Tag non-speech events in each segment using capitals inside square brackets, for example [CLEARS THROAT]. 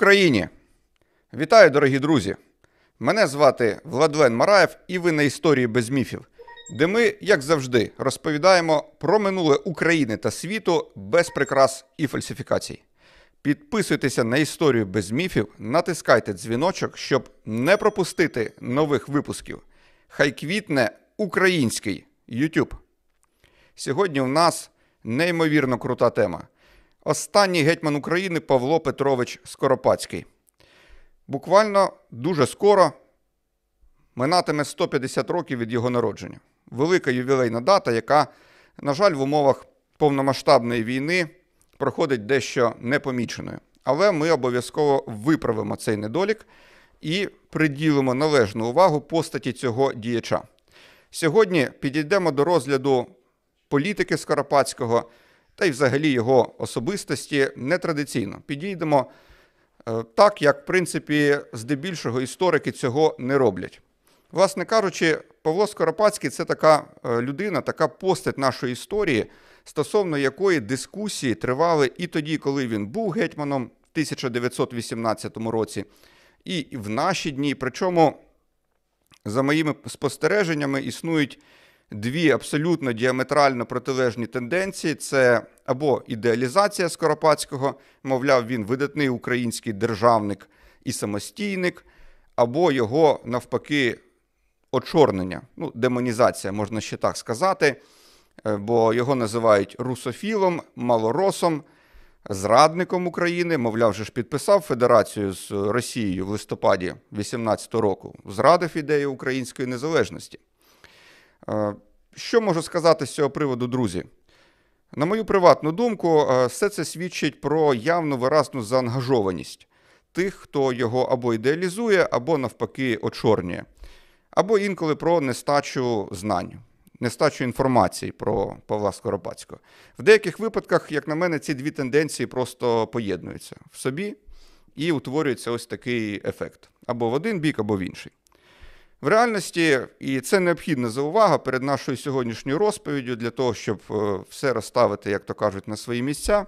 Україні! Вітаю, дорогі друзі! Мене звати Владлен Мараєв, і ви на історії без міфів, де ми, як завжди, розповідаємо про минуле України та світу без прикрас і фальсифікацій. Підписуйтеся на історію без міфів, натискайте дзвіночок, щоб не пропустити нових випусків. Хай квітне український YouTube. Сьогодні у нас неймовірно крута тема. Останній гетьман України Павло Петрович Скоропадський. Буквально дуже скоро минатиме 150 років від його народження. Велика ювілейна дата, яка, на жаль, в умовах повномасштабної війни проходить дещо непоміченою. Але ми обов'язково виправимо цей недолік і приділимо належну увагу постаті цього діяча. Сьогодні підійдемо до розгляду політики Скоропадського та й взагалі його особистості нетрадиційно. Підійдемо е, так, як, в принципі, здебільшого історики цього не роблять. Власне кажучи, Павло Скоропадський це така е, людина, така постать нашої історії, стосовно якої дискусії тривали і тоді, коли він був гетьманом в 1918 році, і в наші дні. Причому, за моїми спостереженнями, існують дві абсолютно діаметрально протилежні тенденції: це або ідеалізація Скоропадського, мовляв, він видатний український державник і самостійник, або його навпаки очорнення, ну, демонізація, можна ще так сказати, е, бо його називають русофілом, малоросом. Зрадником України, мовляв, же ж підписав федерацію з Росією в листопаді 18 року, зрадив ідею української незалежності. Е, що можу сказати з цього приводу, друзі? На мою приватну думку, е, все це свідчить про явну виразну заангажованість тих, хто його або ідеалізує, або навпаки очорнює, або інколи про нестачу знань, нестачу інформації про Павла Скоропадського. В деяких випадках, як на мене, ці дві тенденції просто поєднуються в собі і утворюється ось такий ефект: або в один бік, або в інший. В реальності, і це необхідна заувага перед нашою сьогоднішньою розповіддю для того, щоб е, все розставити, як то кажуть, на свої місця,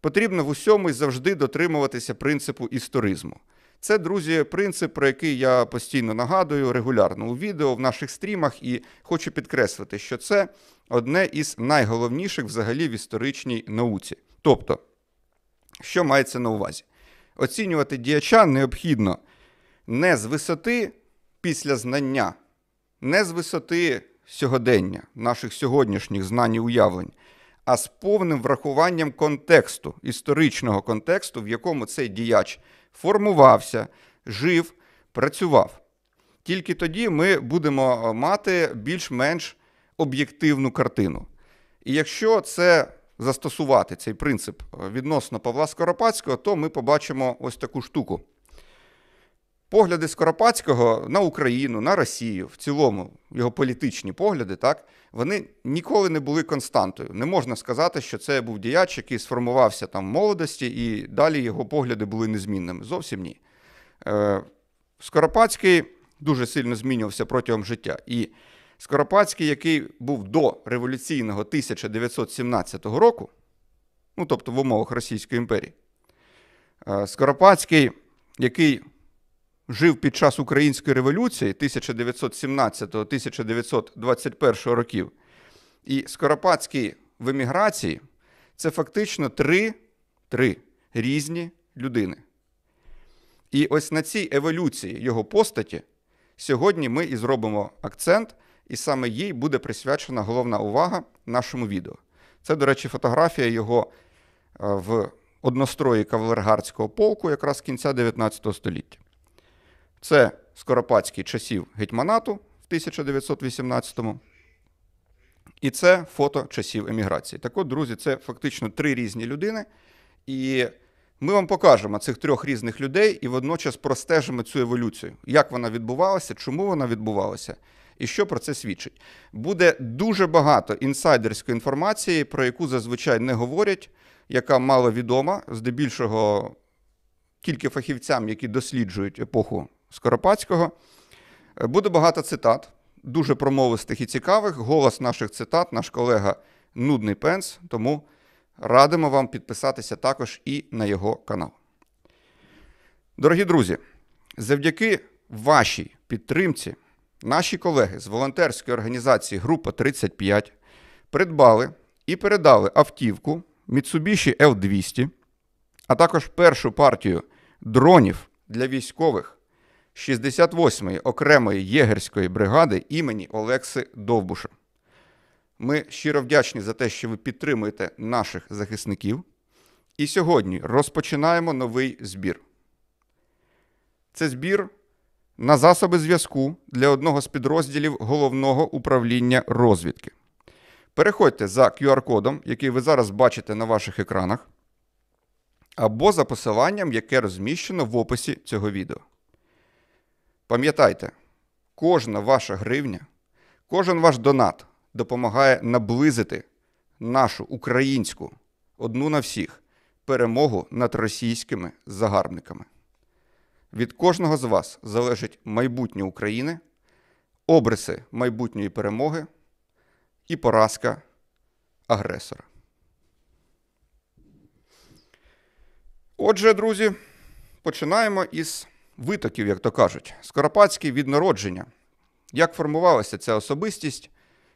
потрібно в усьому і завжди дотримуватися принципу історизму. Це, друзі, принцип, про який я постійно нагадую регулярно у відео, в наших стрімах, і хочу підкреслити, що це одне із найголовніших взагалі в історичній науці. Тобто, що мається на увазі? Оцінювати діяча необхідно не з висоти після знання, не з висоти сьогодення, наших сьогоднішніх знань і уявлень, а з повним врахуванням контексту, історичного контексту, в якому цей діяч формувався, жив, працював. Тільки тоді ми будемо мати більш-менш об'єктивну картину. І якщо це застосувати цей принцип відносно Павла Скоропадського, то ми побачимо ось таку штуку. Погляди Скоропадського на Україну, на Росію, в цілому, його політичні погляди, так, вони ніколи не були константою. Не можна сказати, що це був діяч, який сформувався там в молодості, і далі його погляди були незмінними. Зовсім ні. Е, Скоропадський дуже сильно змінювався протягом життя. І Скоропадський, який був до революційного 1917 року, ну тобто в умовах Російської імперії, е, Скоропадський, який жив під час Української революції 1917-1921 років, і Скоропадський в еміграції це фактично три, три різні людини. І ось на цій еволюції його постаті сьогодні ми і зробимо акцент, і саме їй буде присвячена головна увага нашому відео. Це, до речі, фотографія його е, в однострої кавалергардського полку якраз кінця 19 століття. Це Скоропадський часів гетьманату в 1918-му. І це фото часів еміграції. Так от, друзі, це фактично три різні людини. І ми вам покажемо цих трьох різних людей і водночас простежимо цю еволюцію, як вона відбувалася, чому вона відбувалася, і що про це свідчить. Буде дуже багато інсайдерської інформації, про яку зазвичай не говорять, яка мало відома, здебільшого тільки фахівцям, які досліджують епоху Скоропадського. Буде багато цитат, дуже промовистих і цікавих. Голос наших цитат, наш колега Нудний Пенс. Тому радимо вам підписатися також і на його канал. Дорогі друзі, завдяки вашій підтримці наші колеги з волонтерської організації Група 35 придбали і передали автівку Mitsubishi L200, а також першу партію дронів для військових 68-ї окремої єгерської бригади імені Олекси Довбуша. Ми щиро вдячні за те, що ви підтримуєте наших захисників. І сьогодні розпочинаємо новий збір. Це збір на засоби зв'язку для одного з підрозділів головного управління розвідки. Переходьте за QR-кодом, який ви зараз бачите на ваших екранах, або за посиланням, яке розміщено в описі цього відео. Пам'ятайте, кожна ваша гривня, кожен ваш донат допомагає наблизити нашу українську одну на всіх перемогу над російськими загарбниками. Від кожного з вас залежить майбутнє України, обриси майбутньої перемоги і поразка агресора. Отже, друзі, починаємо із витоків, як то кажуть. Скоропадський від народження. Як формувалася ця особистість,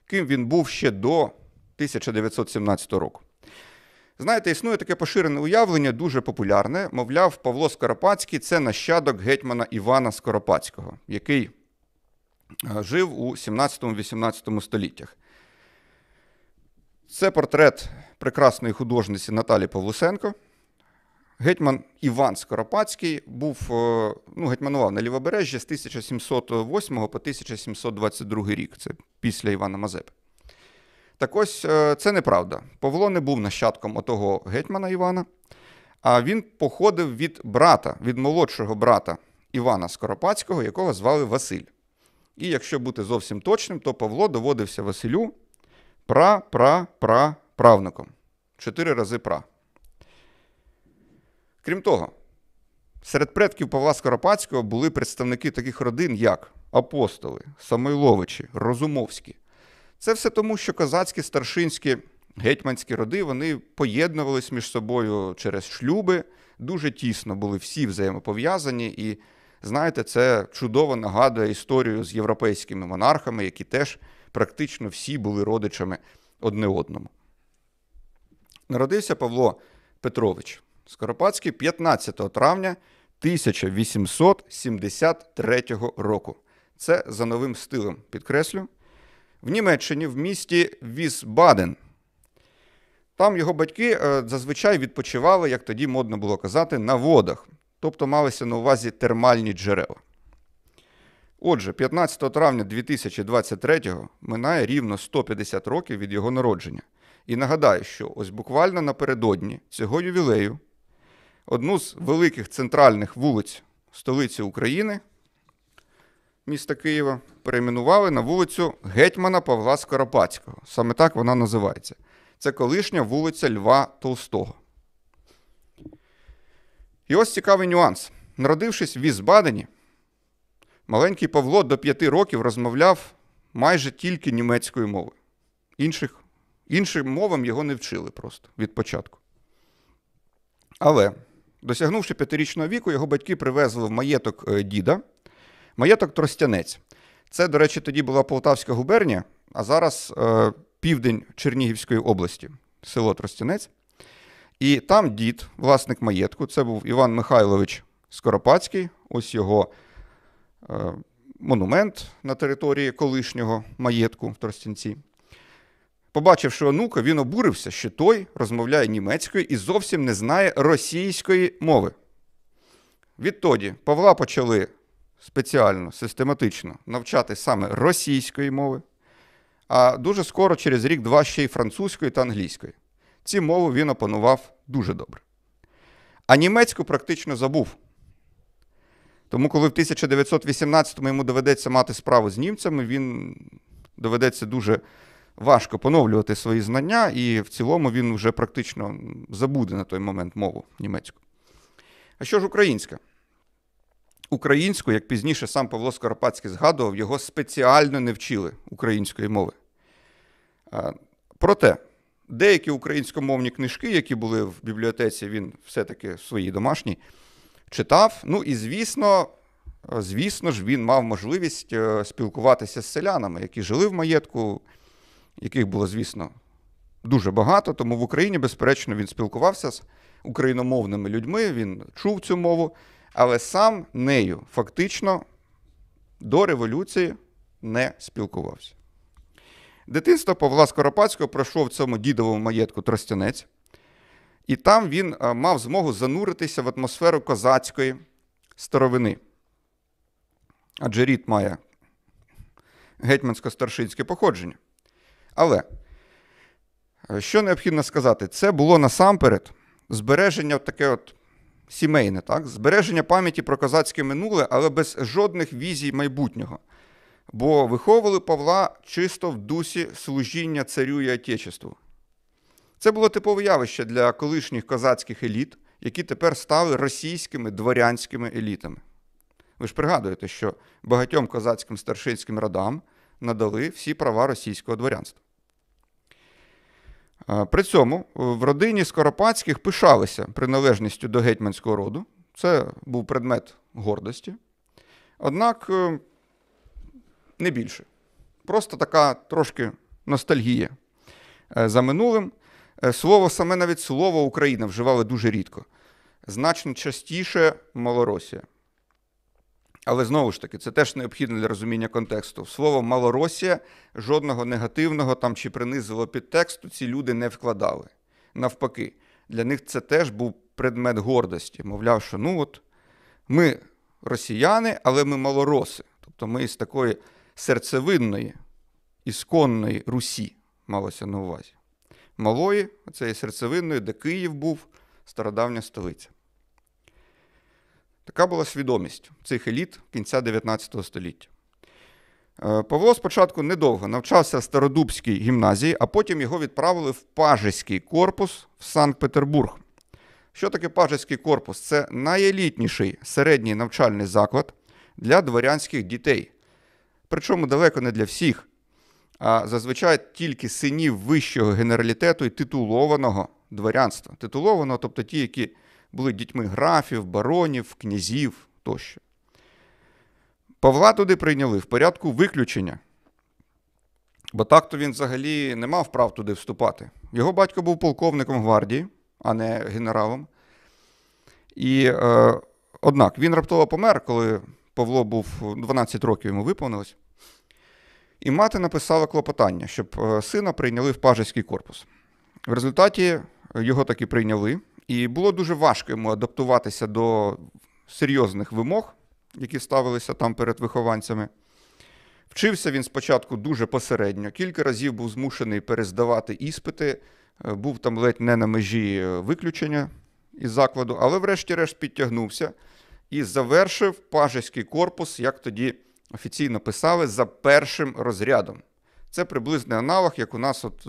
ким він був ще до 1917 року. Знаєте, існує таке поширене уявлення, дуже популярне. Мовляв, Павло Скоропадський це нащадок гетьмана Івана Скоропадського, який е, жив у 17-18 століттях. Це портрет прекрасної художниці Наталі Павлусенко. Гетьман Іван Скоропадський був, е, ну, гетьманував на Лівобережжі з 1708 по 1722 рік. Це після Івана Мазепи. Так ось е, це неправда. Павло не був нащадком отого гетьмана Івана, а він походив від брата, від молодшого брата Івана Скоропадського, якого звали Василь. І якщо бути зовсім точним, то Павло доводився Василю пра-пра-пра-правнуком. Чотири рази пра. Крім того, серед предків Павла Скоропадського були представники таких родин, як апостоли, Самойловичі, Розумовські. Це все тому, що козацькі, старшинські, гетьманські роди вони поєднувались між собою через шлюби, дуже тісно були всі взаємопов'язані. І знаєте, це чудово нагадує історію з європейськими монархами, які теж практично всі були родичами одне одному. Народився Павло Петрович Скоропадський 15 травня 1873 року. Це за новим стилем підкреслю в Німеччині в місті Вісбаден. Там його батьки е, зазвичай відпочивали, як тоді модно було казати, на водах, тобто малися на увазі термальні джерела. Отже, 15 травня 2023-го минає рівно 150 років від його народження. І нагадаю, що ось буквально напередодні цього ювілею одну з великих центральних вулиць столиці України міста Києва перейменували на вулицю Гетьмана Павла Скоропадського. Саме так вона називається. Це колишня вулиця Льва Толстого. І ось цікавий нюанс. Народившись в Візбадені, маленький Павло до п'яти років розмовляв майже тільки німецькою мовою. Інших, Іншим мовам його не вчили просто від початку. Але, досягнувши п'ятирічного віку, його батьки привезли в маєток е, діда. Маєток Тростянець. Це, до речі, тоді була Полтавська губернія, а зараз е, південь Чернігівської області, село Тростянець. І там дід, власник маєтку, це був Іван Михайлович Скоропадський, ось його е, монумент на території колишнього маєтку в Тростянці. Побачивши онука, він обурився, що той розмовляє німецькою і зовсім не знає російської мови. Відтоді Павла почали спеціально, систематично навчати саме російської мови, а дуже скоро, через рік-два, ще й французької та англійської. Ці мови він опанував дуже добре. А німецьку практично забув. Тому, коли в 1918-му йому доведеться мати справу з німцями, він доведеться дуже важко поновлювати свої знання, і в цілому він вже практично забуде на той момент мову німецьку. А що ж українська? Українську, як пізніше сам Павло Скоропадський згадував, його спеціально не вчили української мови. Проте, деякі українськомовні книжки, які були в бібліотеці, він все-таки своїй домашній, читав. Ну і звісно, звісно ж, він мав можливість е, спілкуватися з селянами, які жили в маєтку, яких було, звісно, дуже багато. Тому в Україні, безперечно, він спілкувався з україномовними людьми, він чув цю мову, але сам нею фактично до революції не спілкувався. Дитинство Павла Скоропадського пройшло в цьому дідовому маєтку Тростянець, і там він е, мав змогу зануритися в атмосферу козацької старовини. Адже рід має гетьмансько-старшинське походження. Але е, що необхідно сказати, це було насамперед збереження таке от сімейне, так? збереження пам'яті про козацьке минуле, але без жодних візій майбутнього. Бо виховували Павла чисто в дусі служіння царю і Отечеству. Це було типове явище для колишніх козацьких еліт, які тепер стали російськими дворянськими елітами. Ви ж пригадуєте, що багатьом козацьким старшинським родам надали всі права російського дворянства. При цьому в родині Скоропадських пишалися приналежністю до гетьманського роду. Це був предмет гордості. Однак е, не більше. Просто така трошки ностальгія е, за минулим. Е, Слово саме навіть слово Україна вживали дуже рідко. Значно частіше Малоросія. Але знову ж таки, це теж необхідно для розуміння контексту. Слово Малоросія жодного негативного там чи принизливого підтексту ці люди не вкладали. Навпаки, для них це теж був предмет гордості. Мовляв, що ну от ми росіяни, але ми малороси. Тобто ми із такої серцевинної, ісконної Русі малося на увазі. Малої, цієї серцевинної, де Київ був, стародавня столиця. Така була свідомість цих еліт кінця 19 століття. Е, Павло спочатку недовго навчався в Стародубській гімназії, а потім його відправили в Пажеський корпус в Санкт-Петербург. Що таке Пажеський корпус? Це найелітніший середній навчальний заклад для дворянських дітей. Причому далеко не для всіх, а зазвичай тільки синів вищого генералітету і титулованого дворянства. Титулованого, тобто ті, які були дітьми графів, баронів, князів тощо. Павла туди прийняли в порядку виключення. Бо так-то він взагалі не мав прав туди вступати. Його батько був полковником гвардії, а не генералом. І, е, однак, він раптово помер, коли Павло був 12 років йому виповнилось. І мати написала клопотання, щоб е, сина прийняли в пажеський корпус. В результаті його таки прийняли, і було дуже важко йому адаптуватися до серйозних вимог, які ставилися там перед вихованцями. Вчився він спочатку дуже посередньо, кілька разів був змушений перездавати іспити, е, був там ледь не на межі е, виключення із закладу, але врешті-решт підтягнувся і завершив пажеський корпус, як тоді офіційно писали, за першим розрядом. Це приблизний аналог, як у нас от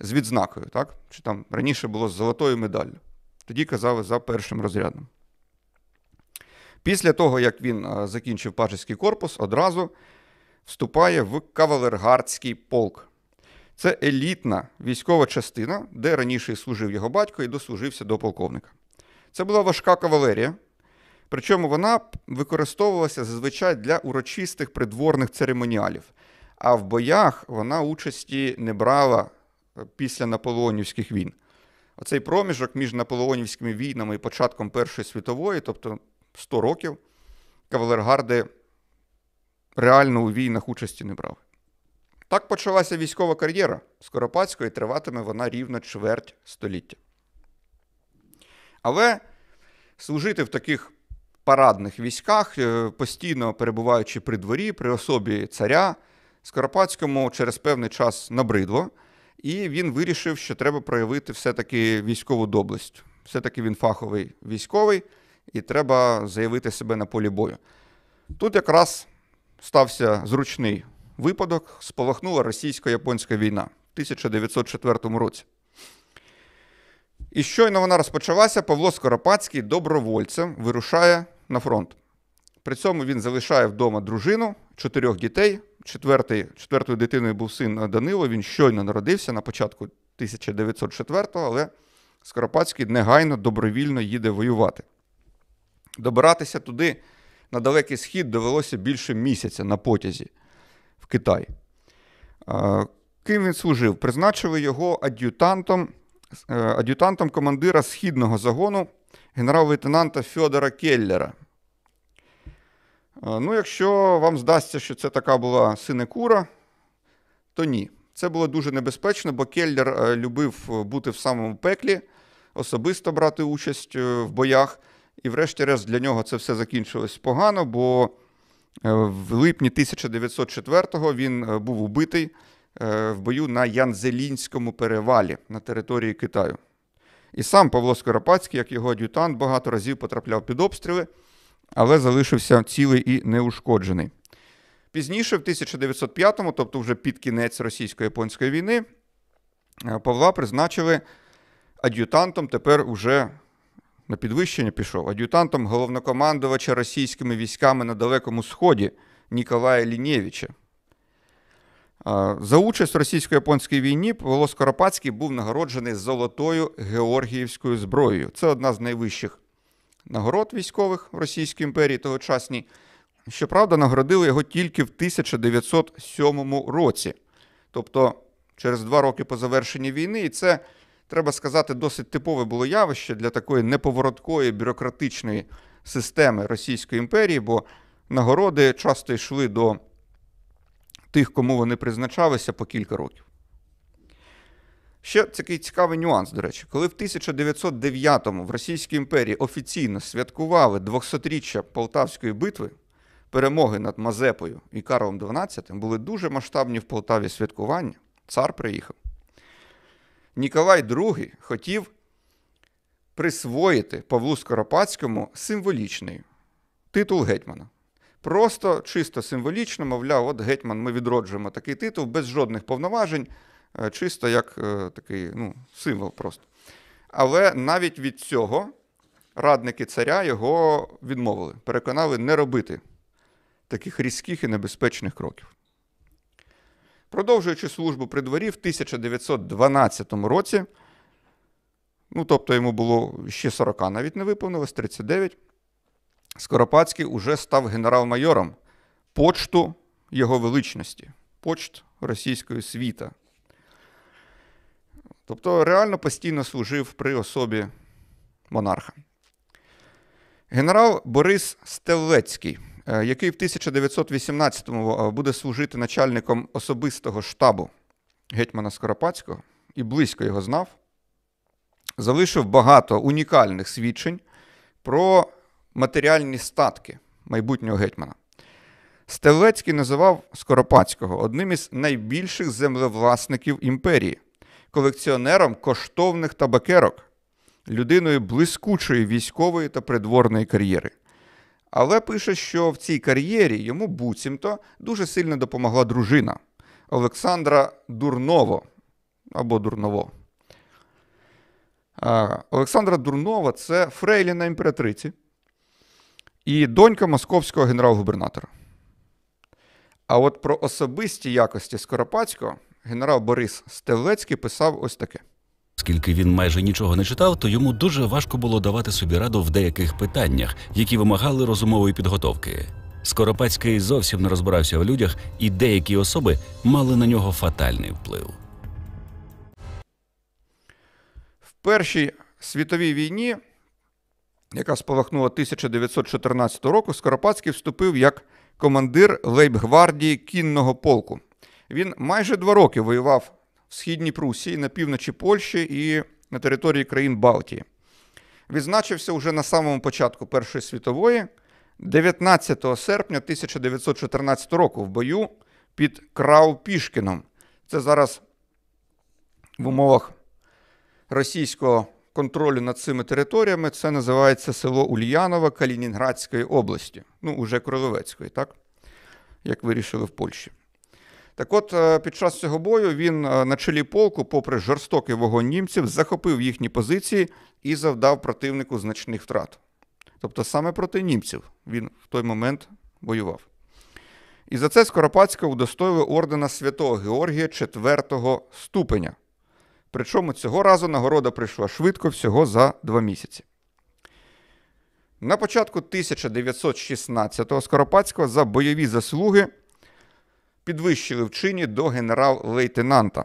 з, відзнакою, так? чи там раніше було з золотою медаллю. Тоді казали за першим розрядом. Після того, як він закінчив пажеський корпус, одразу вступає в кавалергардський полк. Це елітна військова частина, де раніше служив його батько і дослужився до полковника. Це була важка кавалерія, причому вона використовувалася зазвичай для урочистих придворних церемоніалів. А в боях вона участі не брала після наполеонівських війн. Оцей проміжок між наполеонівськими війнами і початком Першої світової, тобто 100 років, кавалергарди реально у війнах участі не брали. Так почалася військова кар'єра Скоропадського, і триватиме вона рівно чверть століття. Але служити в таких парадних військах, е, постійно перебуваючи при дворі, при особі царя, Скоропадському через певний час набридло, і він вирішив, що треба проявити все-таки військову доблесть. Все-таки він фаховий військовий, і треба заявити себе на полі бою. Тут якраз стався зручний випадок, спалахнула російсько-японська війна в 1904 році. І щойно вона розпочалася, Павло Скоропадський добровольцем вирушає на фронт. При цьому він залишає вдома дружину, чотирьох дітей. Четвертий, четвертою дитиною був син Данило. Він щойно народився на початку 1904-го, але Скоропадський негайно добровільно їде воювати. Добиратися туди на далекий схід довелося більше місяця на потязі в Китай. Ким він служив? Призначили його ад'ютантом е, ад'ютантом командира східного загону генерал-лейтенанта Фьодора Келлера. Ну, Якщо вам здасться, що це така була синекура, то ні. Це було дуже небезпечно, бо Келлер е, любив бути в самому пеклі, особисто брати участь е, в боях. І, врешті-решт, для нього це все закінчилось погано, бо в липні 1904-го він був убитий в бою на Янзелінському перевалі на території Китаю. І сам Павло Скоропадський, як його ад'ютант, багато разів потрапляв під обстріли, але залишився цілий і неушкоджений. Пізніше, в 1905-му, тобто вже під кінець російсько-японської війни, е, Павла призначили ад'ютантом, тепер уже на підвищення пішов, ад'ютантом головнокомандувача російськими військами на Далекому Сході Ніколая Лінєвича. За участь в російсько-японській війні Павло Скоропадський був нагороджений золотою Георгіївською зброєю. Це одна з найвищих нагород військових в Російській імперії тогочасній. Щоправда, нагородили його тільки в 1907 році, тобто через два роки по завершенні війни. І це, треба сказати, досить типове було явище для такої неповороткої бюрократичної системи Російської імперії, бо нагороди часто йшли до тих, кому вони призначалися по кілька років. Ще такий цікавий нюанс, до речі, коли в 1909-му в Російській імперії офіційно святкували 200-річчя Полтавської битви, перемоги над Мазепою і Карлом XII, були дуже масштабні в Полтаві святкування. Цар приїхав. Ніколай II хотів присвоїти Павлу Скоропадському символічний титул гетьмана. Просто чисто символічно, мовляв, от гетьман, ми відроджуємо такий титул без жодних повноважень, чисто як е, такий ну, символ просто. Але навіть від цього радники царя його відмовили, переконали не робити таких різких і небезпечних кроків. Продовжуючи службу при дворі в 1912 році, ну тобто йому було ще 40 навіть не виповнилось, 39. Скоропадський уже став генерал-майором почту його величності, почт російської світа. Тобто реально постійно служив при особі монарха. Генерал Борис Стелецький, е, який в 1918-му е, буде служити начальником особистого штабу гетьмана Скоропадського і близько його знав, залишив багато унікальних свідчень про матеріальні статки майбутнього гетьмана. Стелецький називав Скоропадського одним із найбільших землевласників імперії, колекціонером коштовних табакерок, людиною блискучої військової та придворної кар'єри. Але пише, що в цій кар'єрі йому буцімто дуже сильно допомогла дружина Олександра Дурново або Дурново. Олександра Дурнова це фрейліна імператриці і донька московського генерал-губернатора. А от про особисті якості Скоропадського генерал Борис Стелецький писав ось таке. Оскільки він майже нічого не читав, то йому дуже важко було давати собі раду в деяких питаннях, які вимагали розумової підготовки. Скоропадський зовсім не розбирався в людях, і деякі особи мали на нього фатальний вплив. В Першій світовій війні яка спалахнула 1914 року, Скоропадський вступив як командир лейбгвардії кінного полку. Він майже два роки воював в східній Прусії, на півночі Польщі і на території країн Балтії. Відзначився уже на самому початку Першої світової, 19 серпня 1914 року в бою під Крау-Пішкіном. Це зараз в умовах російського контролю над цими територіями це називається село Ульянова Калінінградської області, ну, уже Кролевецької, так? Як вирішили в Польщі. Так от, е, під час цього бою він е, на чолі полку, попри жорстокий вогонь німців, захопив їхні позиції і завдав противнику значних втрат. Тобто саме проти німців він в той момент воював. І за це Скоропадського удостоїли ордена Святого Георгія 4 ступеня. Причому цього разу нагорода прийшла швидко, всього за два місяці. На початку 1916-го Скоропадського за бойові заслуги підвищили в чині до генерал-лейтенанта.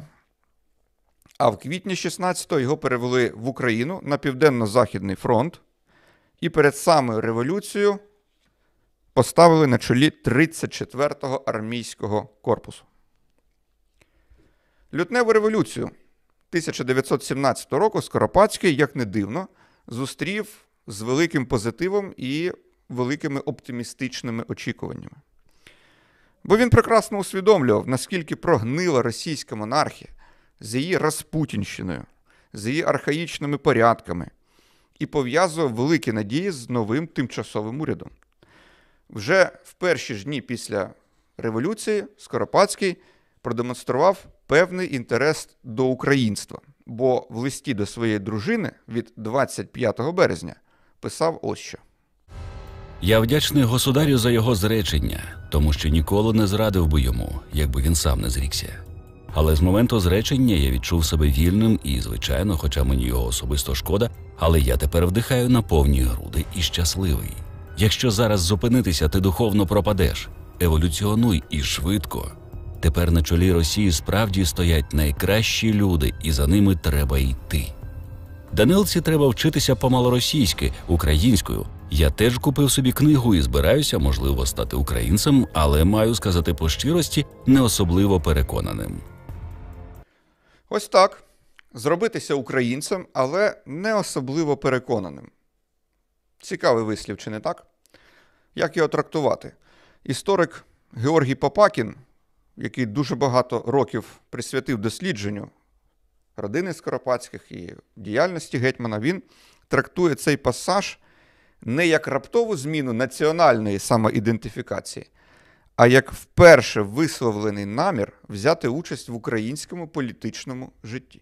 А в квітні 16-го його перевели в Україну на Південно-Західний фронт і перед самою революцією поставили на чолі 34-го армійського корпусу. Лютневу революцію 1917 року Скоропадський, як не дивно, зустрів з великим позитивом і великими оптимістичними очікуваннями. Бо він прекрасно усвідомлював, наскільки прогнила російська монархія з її розпутінщиною, з її архаїчними порядками, і пов'язував великі надії з новим тимчасовим урядом. Вже в перші ж дні після революції Скоропадський продемонстрував певний інтерес до українства, бо в листі до своєї дружини від 25 березня писав ось що. Я вдячний государю за його зречення, тому що ніколи не зрадив би йому, якби він сам не зрікся. Але з моменту зречення я відчув себе вільним і, звичайно, хоча мені його особисто шкода, але я тепер вдихаю на повні груди і щасливий. Якщо зараз зупинитися, ти духовно пропадеш. Еволюціонуй і швидко. Тепер на чолі Росії справді стоять найкращі люди, і за ними треба йти. Данилці треба вчитися по-малоросійськи, українською. Я теж купив собі книгу і збираюся, можливо, стати українцем, але маю сказати по щирості, не особливо переконаним. Ось так. Зробитися українцем, але не особливо переконаним. Цікавий вислів, чи не так? Як його трактувати? Історик Георгій Попакін, який дуже багато років присвятив дослідженню родини Скоропадських і діяльності гетьмана, він трактує цей пасаж не як раптову зміну національної самоідентифікації, а як вперше висловлений намір взяти участь в українському політичному житті.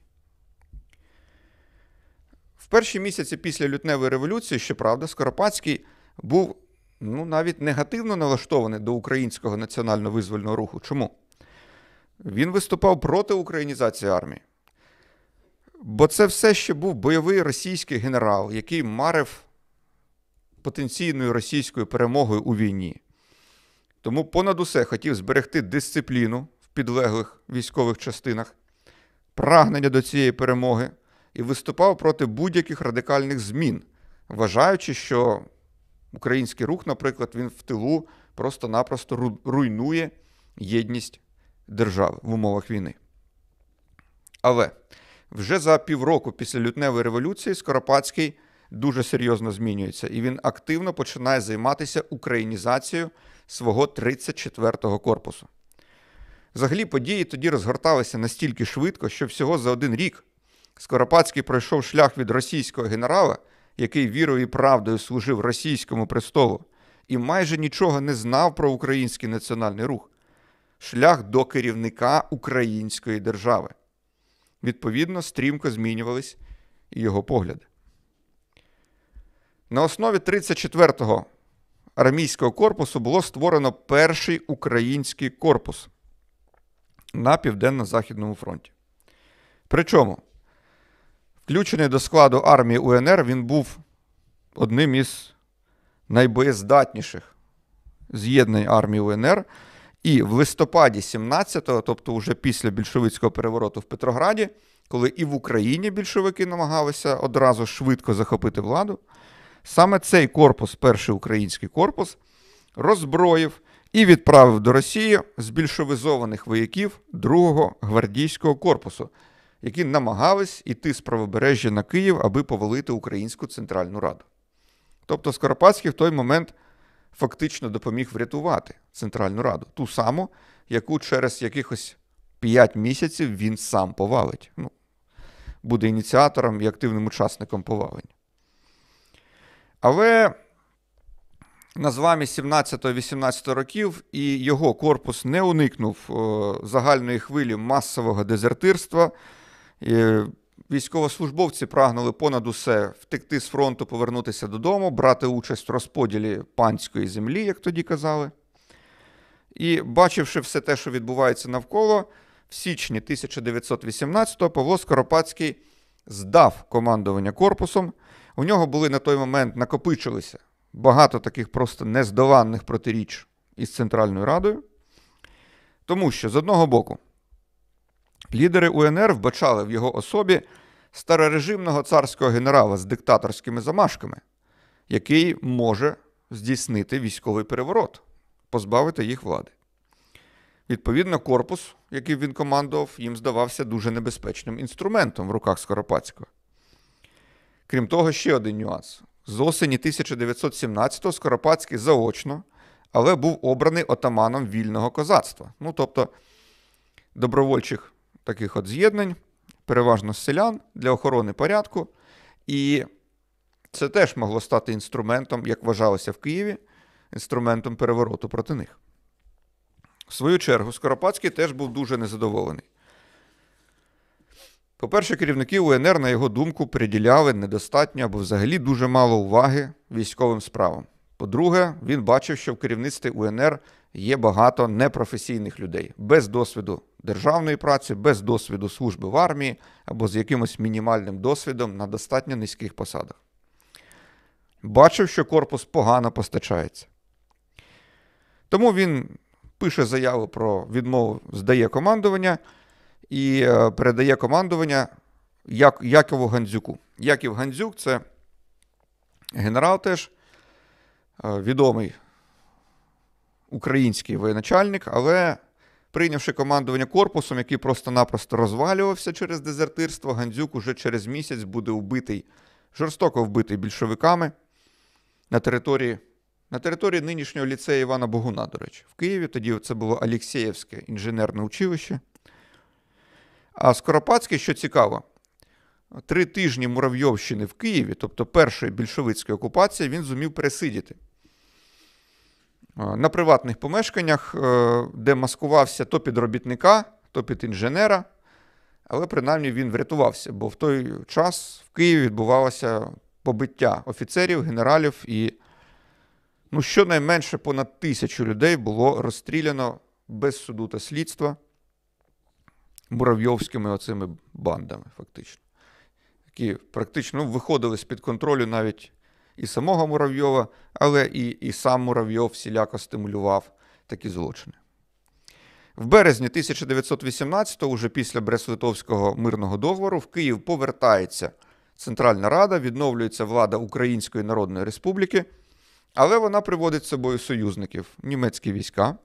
В перші місяці після лютневої революції, щоправда, Скоропадський був ну, навіть негативно налаштований до українського національно-визвольного руху. Чому? Він виступав проти українізації армії. Бо це все ще був бойовий російський генерал, який марив потенційною російською перемогою у війні. Тому понад усе хотів зберегти дисципліну в підлеглих військових частинах, прагнення до цієї перемоги і виступав проти будь-яких радикальних змін, вважаючи, що український рух, наприклад, він в тилу просто-напросто руйнує єдність держави в умовах війни. Але вже за півроку після лютневої революції Скоропадський дуже серйозно змінюється, і він активно починає займатися українізацією свого 34-го корпусу. Взагалі, події тоді розгорталися настільки швидко, що всього за один рік Скоропадський пройшов шлях від російського генерала, який вірою і правдою служив російському престолу, і майже нічого не знав про український національний рух, шлях до керівника української держави. Відповідно, стрімко змінювались і його погляди. На основі 34-го армійського корпусу було створено перший український корпус на Південно-Західному фронті. Причому, включений до складу армії УНР, він був одним із найбоєздатніших з'єднань армії УНР. І в листопаді 17-го, тобто вже після більшовицького перевороту в Петрограді, коли і в Україні більшовики намагалися одразу швидко захопити владу, саме цей корпус, перший український корпус, роззброїв і відправив до Росії збільшовизованих вояків другого гвардійського корпусу, які намагались іти з правобережжя на Київ, аби повалити Українську Центральну Раду. Тобто Скоропадський в той момент фактично допоміг врятувати Центральну Раду, ту саму, яку через якихось 5 місяців він сам повалить. Ну, буде ініціатором і активним учасником повалення. Але на зламі 17-18 років і його корпус не уникнув загальної хвилі масового дезертирства. Військовослужбовці прагнули понад усе втекти з фронту, повернутися додому, брати участь в розподілі панської землі, як тоді казали. І бачивши все те, що відбувається навколо, в січні 1918-го Павло Скоропадський здав командування корпусом. У нього були на той момент накопичилися багато таких просто нездоланних протиріч із Центральною Радою. Тому що, з одного боку, лідери УНР вбачали в його особі старорежимного царського генерала з диктаторськими замашками, який може здійснити військовий переворот, позбавити їх влади. Відповідно, корпус, яким він командував, їм здавався дуже небезпечним інструментом в руках Скоропадського. Крім того, ще один нюанс. З осені 1917-го Скоропадський заочно, але був обраний отаманом вільного козацтва. Ну, тобто добровольчих таких от з'єднань, переважно селян для охорони порядку. І це теж могло стати інструментом, як вважалося в Києві, інструментом перевороту проти них. В свою чергу, Скоропадський теж був дуже незадоволений. По-перше, керівники УНР, на його думку, приділяли недостатньо або взагалі дуже мало уваги військовим справам. По-друге, він бачив, що в керівництві УНР є багато непрофесійних людей без досвіду державної праці, без досвіду служби в армії або з якимось мінімальним досвідом на достатньо низьких посадах. Бачив, що корпус погано постачається. Тому він пише заяву про відмову, здає командування і е, передає командування Як, Якову Гандзюку. Яків Гандзюк це генерал теж е, відомий український воєначальник, але прийнявши командування корпусом, який просто-напросто розвалювався через дезертирство, Гандзюк уже через місяць буде вбитий, жорстоко вбитий більшовиками на території. На території нинішнього ліцею Івана Богуна, до речі, в Києві тоді це було Алєксєєвське інженерне училище. А Скоропадський, що цікаво, три тижні Муравйовщини в Києві, тобто першої більшовицької окупації, він зумів пересидіти. На приватних помешканнях, е, де маскувався то під робітника, то під інженера, але принаймні він врятувався, бо в той час в Києві відбувалося побиття офіцерів, генералів і ну, щонайменше понад тисячу людей було розстріляно без суду та слідства муравйовськими оцими бандами, фактично, які практично ну, виходили з-під контролю навіть і самого Муравйова, але і, і сам Муравйов всіляко стимулював такі злочини. В березні 1918-го, уже після Брест-Литовського мирного договору, в Київ повертається Центральна Рада, відновлюється влада Української Народної Республіки, але вона приводить з собою союзників німецькі війська.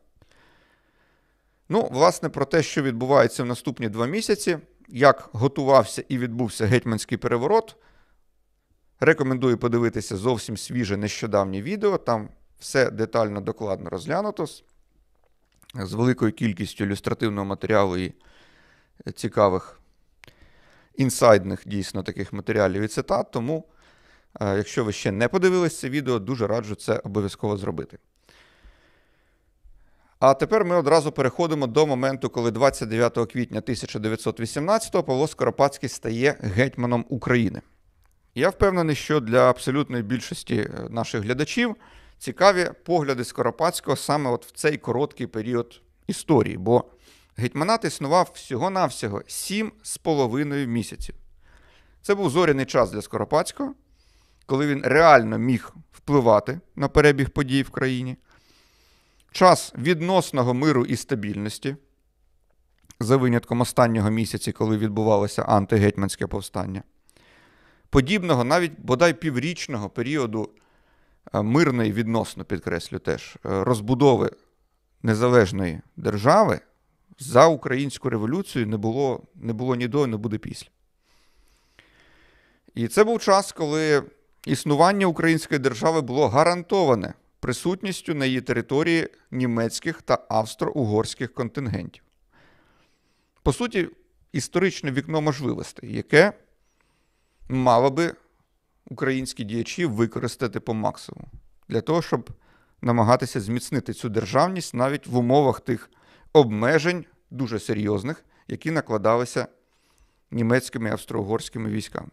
Ну, власне, про те, що відбувається в наступні два місяці, як готувався і відбувся гетьманський переворот, рекомендую подивитися зовсім свіже нещодавнє відео. Там все детально, докладно розглянуто з, великою кількістю ілюстративного матеріалу і цікавих інсайдних дійсно таких матеріалів і цитат. Тому, е, якщо ви ще не подивились це відео, дуже раджу це обов'язково зробити. А тепер ми одразу переходимо до моменту, коли 29 квітня 1918-го Павло Скоропадський стає гетьманом України. Я впевнений, що для абсолютної більшості е, наших глядачів цікаві погляди Скоропадського саме от в цей короткий період історії, бо гетьманат існував всього-навсього сім з половиною місяців. Це був зоряний час для Скоропадського, коли він реально міг впливати на перебіг подій в країні час відносного миру і стабільності, за винятком останнього місяці, коли відбувалося антигетьманське повстання, подібного навіть бодай піврічного періоду е, мирної відносно, підкреслю теж, е, розбудови незалежної держави за українську революцію не було, не було ні до, не буде після. І це був час, коли існування української держави було гарантоване присутністю на її території німецьких та австро-угорських контингентів. По суті, історичне вікно можливостей, яке мало би українські діячі використати по максимуму для того, щоб намагатися зміцнити цю державність навіть в умовах тих обмежень дуже серйозних, які накладалися німецькими і австро-угорськими військами.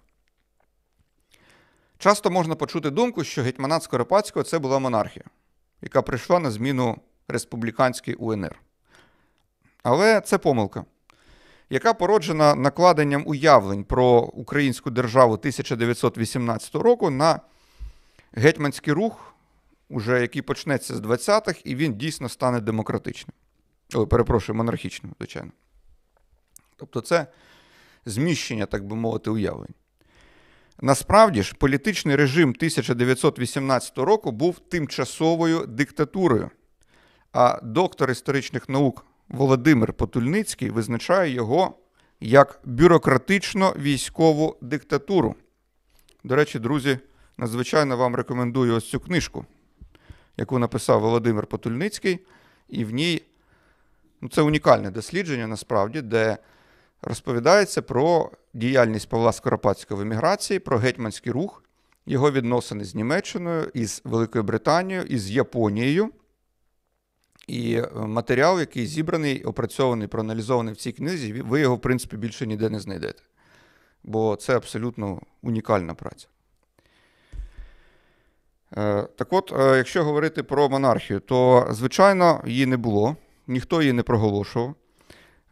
Часто можна почути думку, що гетьманат Скоропадського це була монархія, яка прийшла на зміну республіканській УНР. Але це помилка, яка породжена накладенням уявлень про українську державу 1918 року на гетьманський рух уже який почнеться з 20-х, і він дійсно стане демократичним. Ой, перепрошую, монархічним, звичайно. Тобто це зміщення, так би мовити, уявлень. Насправді ж, політичний режим 1918 року був тимчасовою диктатурою, а доктор історичних наук Володимир Потульницький визначає його як бюрократично-військову диктатуру. До речі, друзі, надзвичайно вам рекомендую ось цю книжку, яку написав Володимир Потульницький, і в ній ну, це унікальне дослідження, насправді, де розповідається про діяльність Павла Скоропадського в еміграції, про гетьманський рух, його відносини з Німеччиною, із Великою Британією, із Японією. І е, матеріал, який зібраний, опрацьований, проаналізований в цій книзі, ви його, в принципі, більше ніде не знайдете. Бо це абсолютно унікальна праця. Е, Так от, е, якщо говорити про монархію, то, звичайно, її не було, ніхто її не проголошував.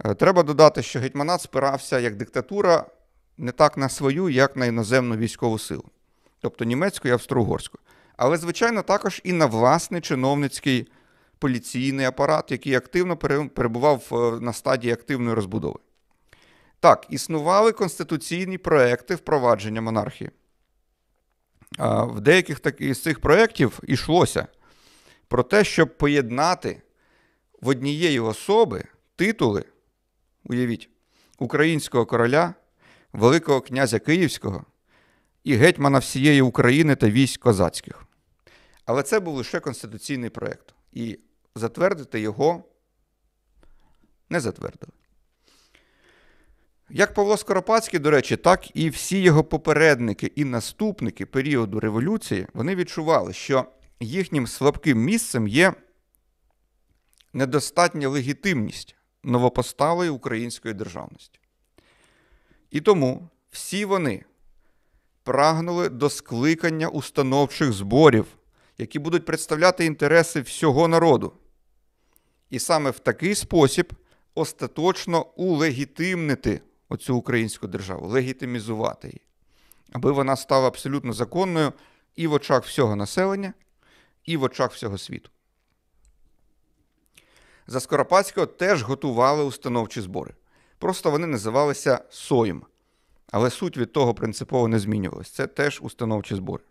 Е, Треба додати, що гетьманат спирався як диктатура не так на свою, як на іноземну військову силу, тобто німецьку і австро-угорську. Але, звичайно, також і на власний чиновницький поліційний апарат, який активно перебував е, на стадії активної розбудови. Так, існували конституційні проекти впровадження монархії. В деяких із цих проєктів йшлося про те, щоб поєднати в однієї особи титули, уявіть, українського короля, Великого князя Київського і гетьмана всієї України та військ козацьких. Але це був лише конституційний проєкт. І затвердити його не затвердили. Як Павло Скоропадський, до речі, так і всі його попередники і наступники періоду революції, вони відчували, що їхнім слабким місцем є недостатня легітимність новопосталої української державності. І тому всі вони прагнули до скликання установчих зборів, які будуть представляти інтереси всього народу. І саме в такий спосіб остаточно улегітимнити оцю українську державу, легітимізувати її, аби вона стала абсолютно законною і в очах всього населення, і в очах всього світу. За Скоропадського теж готували установчі збори. Просто вони називалися СОєм. Але суть від того принципово не змінювалась. Це теж установчі збори.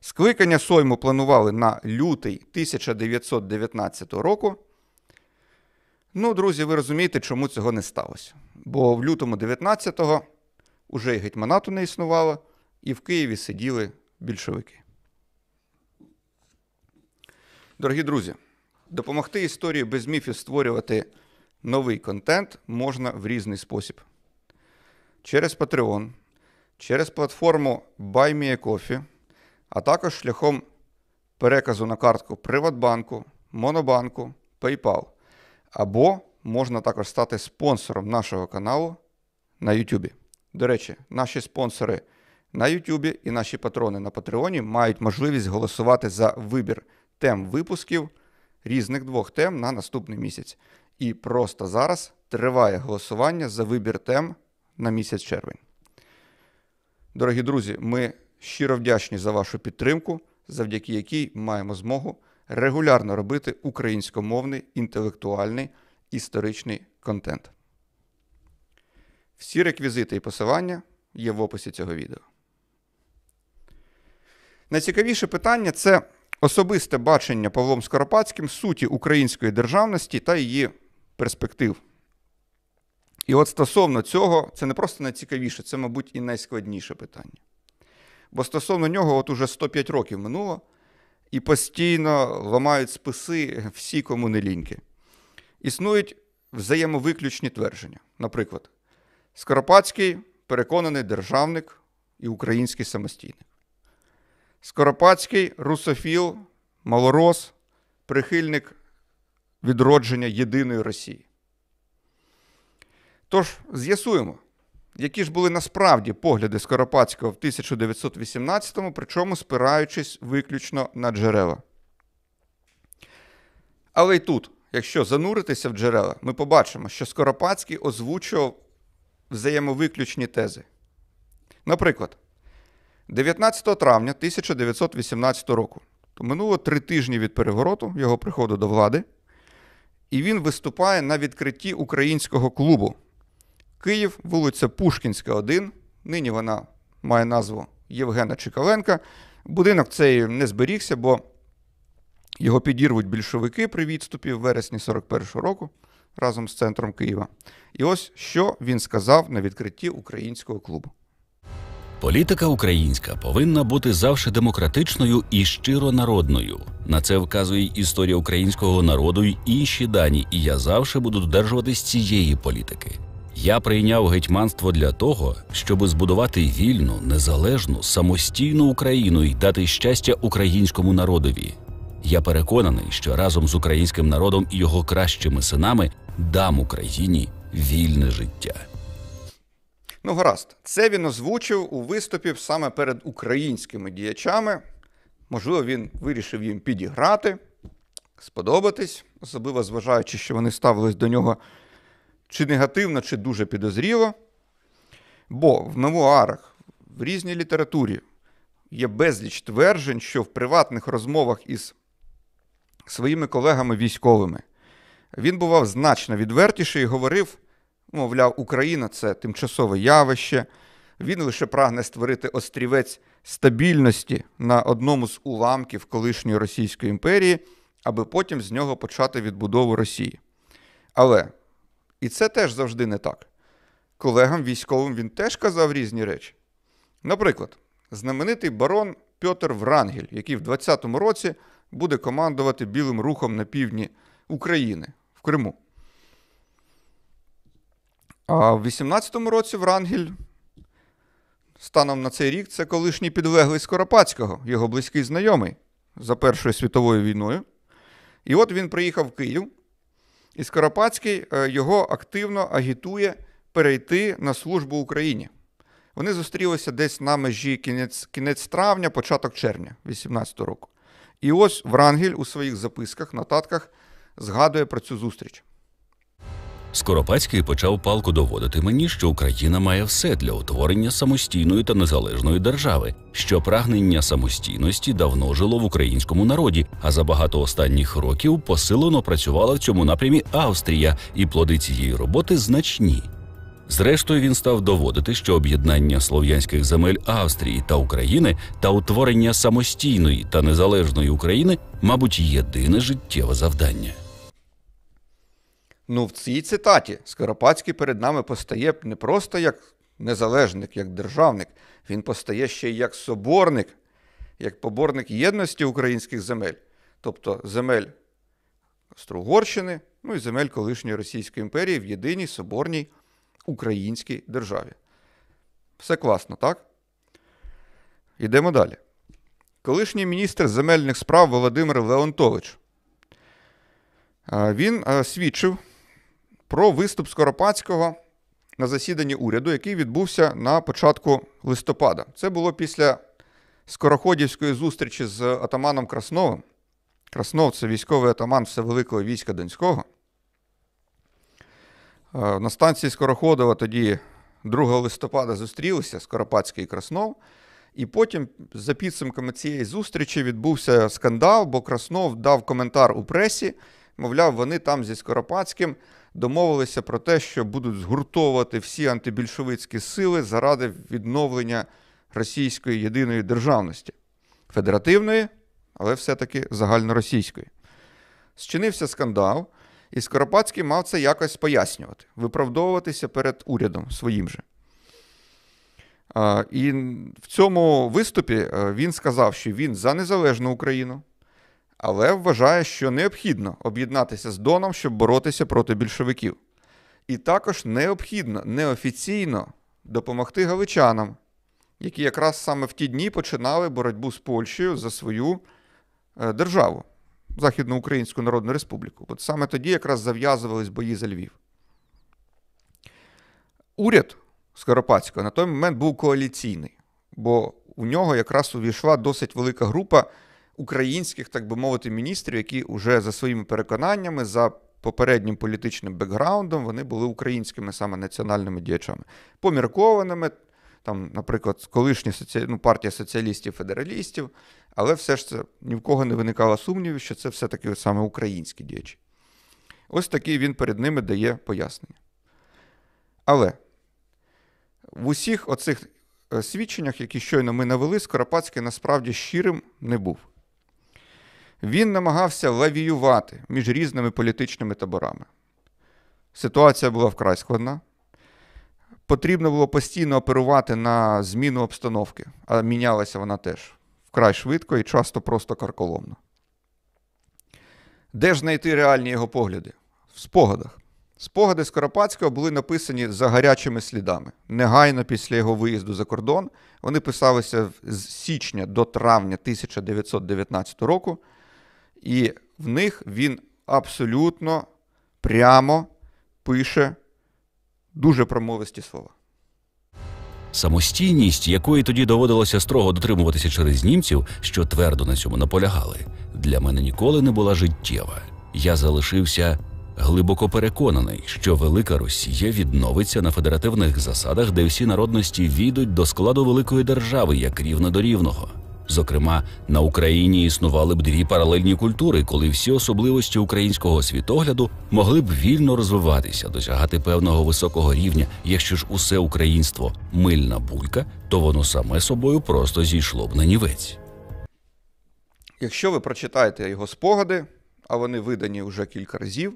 Скликання Сойму планували на лютий 1919 року. Ну, друзі, ви розумієте, чому цього не сталося. Бо в лютому 19-го уже і гетьманату не існувало, і в Києві сиділи більшовики. Дорогі друзі, допомогти історії без міфів створювати новий контент можна в різний спосіб. Через Patreon, через платформу BuyMeACoffee, а також шляхом переказу на картку Приватбанку, Монобанку, PayPal. Або можна також стати спонсором нашого каналу на YouTube. До речі, наші спонсори на YouTube і наші патрони на Патреоні мають можливість голосувати за вибір тем випусків різних двох тем на наступний місяць. І просто зараз триває голосування за вибір тем на місяць червень. Дорогі друзі, ми щиро вдячні за вашу підтримку, завдяки якій маємо змогу регулярно робити українськомовний інтелектуальний історичний контент. Всі реквізити і посилання є в описі цього відео. Найцікавіше питання це особисте бачення Павлом Скоропадським суті української державності та її перспектив. І от стосовно цього, це не просто найцікавіше, це, мабуть, і найскладніше питання. Бо стосовно нього, от уже 105 років минуло, і постійно ламають списи всі, кому не ліньки. Існують взаємовиключні твердження. Наприклад, Скоропадський переконаний державник і український самостійник. Скоропадський русофіл, малорос, прихильник відродження єдиної Росії. Тож з'ясуємо, які ж були насправді погляди Скоропадського в 1918-му, причому спираючись виключно на джерела. Але й тут, якщо зануритися в джерела, ми побачимо, що Скоропадський озвучував взаємовиключні тези. Наприклад, 19 травня 1918 року, то минуло три тижні від перевороту його приходу до влади, і він виступає на відкритті українського клубу. Київ, вулиця Пушкінська, 1. Нині вона має назву Євгена Чекаленка. Будинок цей не зберігся, бо його підірвуть більшовики при відступі в вересні 41-го року разом з центром Києва. І ось що він сказав на відкритті українського клубу. Політика українська повинна бути завжди демократичною і щиро народною. На це вказує історія українського народу й інші дані, і я завжди буду додержуватись цієї політики. Я прийняв гетьманство для того, щоб збудувати вільну, незалежну, самостійну Україну і дати щастя українському народові. Я переконаний, що разом з українським народом і його кращими синами дам Україні вільне життя. Ну, гаразд, це він озвучив у виступі саме перед українськими діячами. Можливо, він вирішив їм підіграти, сподобатись, особливо зважаючи, що вони ставились до нього чи негативно, чи дуже підозріло. Бо в мемуарах, в різній літературі є безліч тверджень, що в приватних розмовах із своїми колегами військовими він бував значно відвертіший і говорив, мовляв, Україна це тимчасове явище. Він лише прагне створити острівець стабільності на одному з уламків колишньої Російської імперії, аби потім з нього почати відбудову Росії. Але і це теж завжди не так. Колегам військовим він теж казав різні речі. Наприклад, знаменитий барон Пьотр Врангель, який в 20-му році буде командувати білим рухом на півдні України в Криму. А в 18-му році Врангель, станом на цей рік, це колишній підлеглий Скоропадського, його близький знайомий за Першою світовою війною. І от він приїхав в Київ, і Скоропадський е, його активно агітує перейти на службу Україні. Вони зустрілися десь на межі кінець, кінець травня, початок червня 18-го року. І ось Врангель у своїх записках, нотатках згадує про цю зустріч. Скоропадський почав палко доводити мені, що Україна має все для утворення самостійної та незалежної держави, що прагнення самостійності давно жило в українському народі, а за багато останніх років посилено працювала в цьому напрямі Австрія, і плоди цієї роботи значні. Зрештою, він став доводити, що об'єднання слов'янських земель Австрії та України та утворення самостійної та незалежної України, мабуть, єдине життєве завдання. Ну, в цій цитаті Скоропадський перед нами постає не просто як незалежник, як державник, він постає ще й як соборник, як поборник єдності українських земель, тобто земель Австро-Угорщини, ну і земель колишньої Російської імперії в єдиній соборній українській державі. Все класно, так? Йдемо далі. Колишній міністр земельних справ Володимир Леонтович. Він свідчив про виступ Скоропадського на засіданні уряду, який відбувся на початку листопада. Це було після скороходівської зустрічі з атаманом Красновим. Краснов це військовий атаман Всевеликого війська Донського. Е, На станції Скороходова тоді 2 листопада зустрілися Скоропадський і Краснов. І потім, за підсумками цієї зустрічі, відбувся скандал, бо Краснов дав коментар у пресі. Мовляв, вони там зі Скоропадським домовилися про те, що будуть згуртовувати всі антибільшовицькі сили заради відновлення російської єдиної державності. Федеративної, але все-таки загальноросійської. Зчинився скандал, і Скоропадський мав це якось пояснювати, виправдовуватися перед урядом своїм же. І в цьому виступі е, він сказав, що він за незалежну Україну, але вважає, що необхідно об'єднатися з Доном, щоб боротися проти більшовиків. І також необхідно неофіційно допомогти галичанам, які якраз саме в ті дні починали боротьбу з Польщею за свою е, державу, Західноукраїнську Народну Республіку. От саме тоді якраз зав'язувались бої за Львів. Уряд Скоропадського на той момент був коаліційний, бо у нього якраз увійшла досить велика група українських, так би мовити, міністрів, які вже за своїми переконаннями, за попереднім політичним бекграундом, вони були українськими саме національними діячами, поміркованими, там, наприклад, колишня соці... ну, партія соціалістів-федералістів, але все ж це ні в кого не виникало сумнівів, що це все-таки саме українські діячі. Ось такий він перед ними дає пояснення. Але в усіх оцих е, свідченнях, які щойно ми навели, Скоропадський насправді щирим не був. Він намагався лавіювати між різними політичними таборами. Ситуація була вкрай складна. Потрібно було постійно оперувати на зміну обстановки, а мінялася вона теж вкрай швидко і часто просто карколомно. Де ж знайти реальні його погляди? В спогадах. Спогади Скоропадського були написані за гарячими слідами. Негайно після його виїзду за кордон вони писалися з січня до травня 1919 року, і в них він абсолютно прямо пише дуже промовисті слова. Самостійність, якої тоді доводилося строго дотримуватися через німців, що твердо на цьому наполягали, для мене ніколи не була життєва. Я залишився глибоко переконаний, що Велика Росія відновиться на федеративних засадах, де всі народності війдуть до складу великої держави як рівно до рівного. Зокрема, на Україні існували б дві паралельні культури, коли всі особливості українського світогляду могли б вільно розвиватися, досягати певного високого рівня. Якщо ж усе українство мильна булька, то воно саме собою просто зійшло б на нівець. Якщо ви прочитаєте його спогади, а вони видані вже кілька разів,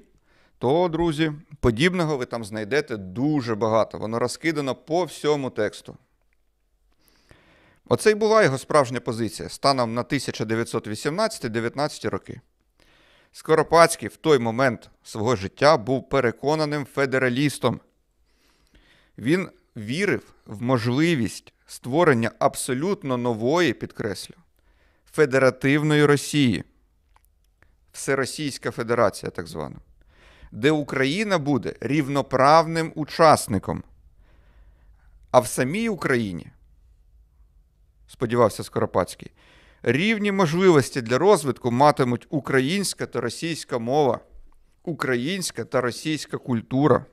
то, друзі, подібного ви там знайдете дуже багато. Воно розкидано по всьому тексту. Оце й була його справжня позиція станом на 1918-19 роки. Скоропадський в той момент свого життя був переконаним федералістом. Він вірив в можливість створення абсолютно нової, підкреслю, федеративної Росії, Всеросійська Федерація, так звана, де Україна буде рівноправним учасником. А в самій Україні, сподівався Скоропадський, рівні можливості для розвитку матимуть українська та російська мова, українська та російська культура.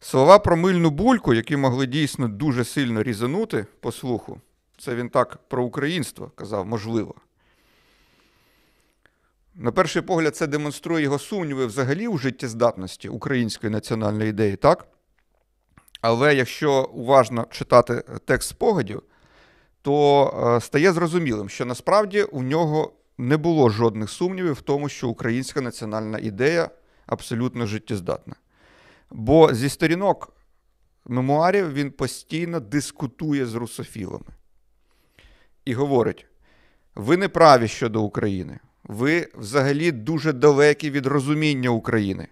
Слова про мильну бульку, які могли дійсно дуже сильно різанути по слуху, це він так про українство казав, можливо. На перший погляд, це демонструє його сумніви взагалі у життєздатності української національної ідеї, так? Але якщо уважно читати текст спогадів, то е, стає зрозумілим, що насправді у нього не було жодних сумнівів в тому, що українська національна ідея абсолютно життєздатна. Бо зі сторінок мемуарів він постійно дискутує з русофілами і говорить: ви не праві щодо України. Ви взагалі дуже далекі від розуміння України.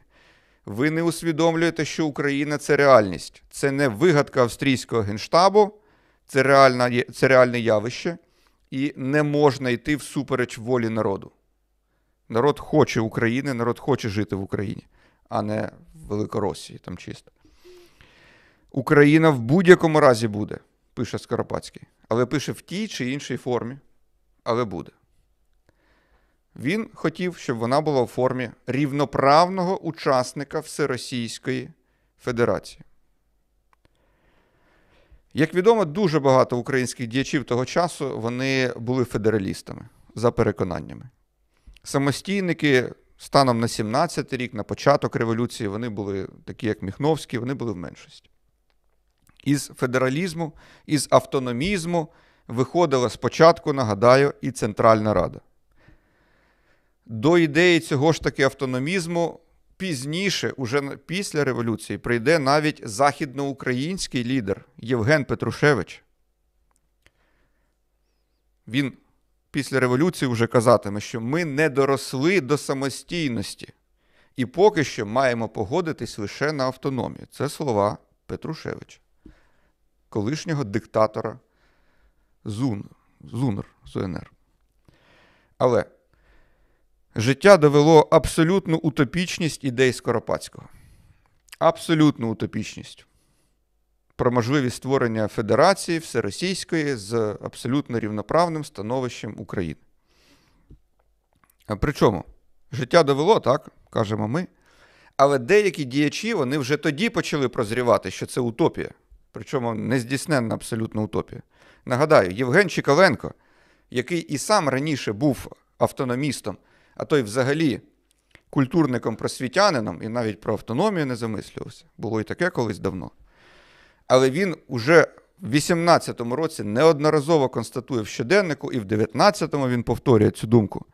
Ви не усвідомлюєте, що Україна це реальність. Це не вигадка австрійського генштабу, це, реальна, це реальне явище, і не можна йти всупереч волі народу. Народ хоче України, народ хоче жити в Україні, а не в Великоросії там чисто. Україна в будь-якому разі буде, пише Скоропадський, але пише в тій чи іншій формі, але буде. Він хотів, щоб вона була в формі рівноправного учасника Всеросійської Федерації. Як відомо, дуже багато українських діячів того часу вони були федералістами за переконаннями. Самостійники станом на 17 й рік, на початок революції, вони були такі, як Міхновський, вони були в меншості. Із федералізму, із автономізму виходила спочатку, нагадаю, і Центральна Рада. До ідеї цього ж таки автономізму пізніше, уже після революції, прийде навіть західноукраїнський лідер Євген Петрушевич. Він після революції вже казатиме, що ми не доросли до самостійності і поки що маємо погодитись лише на автономію. Це слова Петрушевича, колишнього диктатора Зун, Зунр з Але життя довело абсолютну утопічність ідей Скоропадського. Абсолютну утопічність. Про можливість створення федерації всеросійської з абсолютно рівноправним становищем України. Причому життя довело, так, кажемо ми. Але деякі діячі вони вже тоді почали прозрівати, що це утопія. Причому нездійсненна абсолютно утопія. Нагадаю, Євген Чікаленко, який і сам раніше був автономістом, а той взагалі культурником просвітянином і навіть про автономію не замислювався. Було і таке колись давно. Але він уже в 18-му році неодноразово констатує в щоденнику, і в 19-му він повторює цю думку.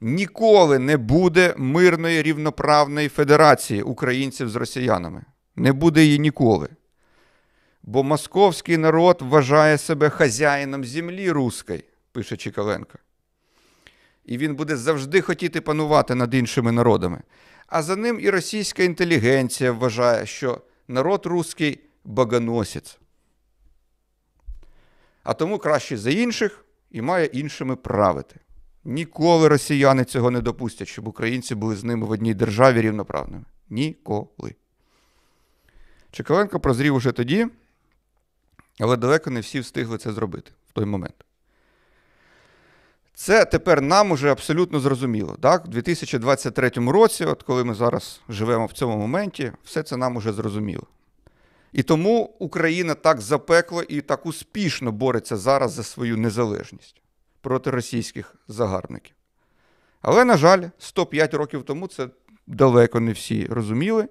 Ніколи не буде мирної рівноправної федерації українців з росіянами. Не буде її ніколи. Бо московський народ вважає себе хазяїном землі руської, пише Чікаленко. І він буде завжди хотіти панувати над іншими народами. А за ним і російська інтелігенція вважає, що народ руський богоносець. А тому краще за інших і має іншими правити. Ніколи росіяни цього не допустять, щоб українці були з ними в одній державі рівноправними. Ніколи. Чекаленко прозрів уже тоді, але далеко не всі встигли це зробити в той момент. Це тепер нам уже абсолютно зрозуміло. Так? У 2023 році, от коли ми зараз живемо в цьому моменті, все це нам уже зрозуміло. І тому Україна так запекло і так успішно бореться зараз за свою незалежність проти російських загарбників. Але, на жаль, 105 років тому це далеко не всі розуміли.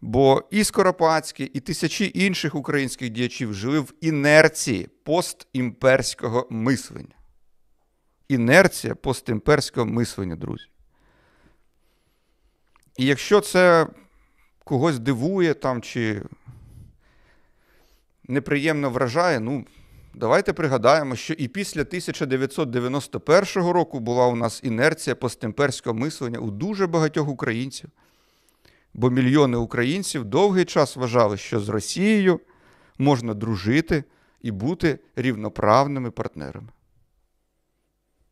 Бо і Скоропадський, і тисячі інших українських діячів жили в інерції постімперського мислення. Інерція постімперського мислення, друзі. І якщо це когось дивує там чи неприємно вражає, ну, давайте пригадаємо, що і після 1991 року була у нас інерція постімперського мислення у дуже багатьох українців. Бо мільйони українців довгий час вважали, що з Росією можна дружити і бути рівноправними партнерами.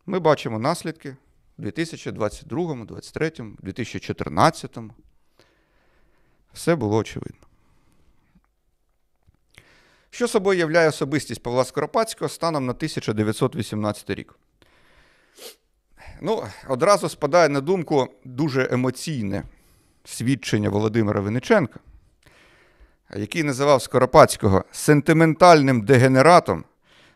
Ми бачимо наслідки у 2022, 2023, 2014. Все було очевидно. Що собою являє особистість Павла Скоропадського станом на 1918 рік? Ну, одразу спадає на думку дуже емоційне свідчення Володимира Винниченка, який називав Скоропадського сентиментальним дегенератом,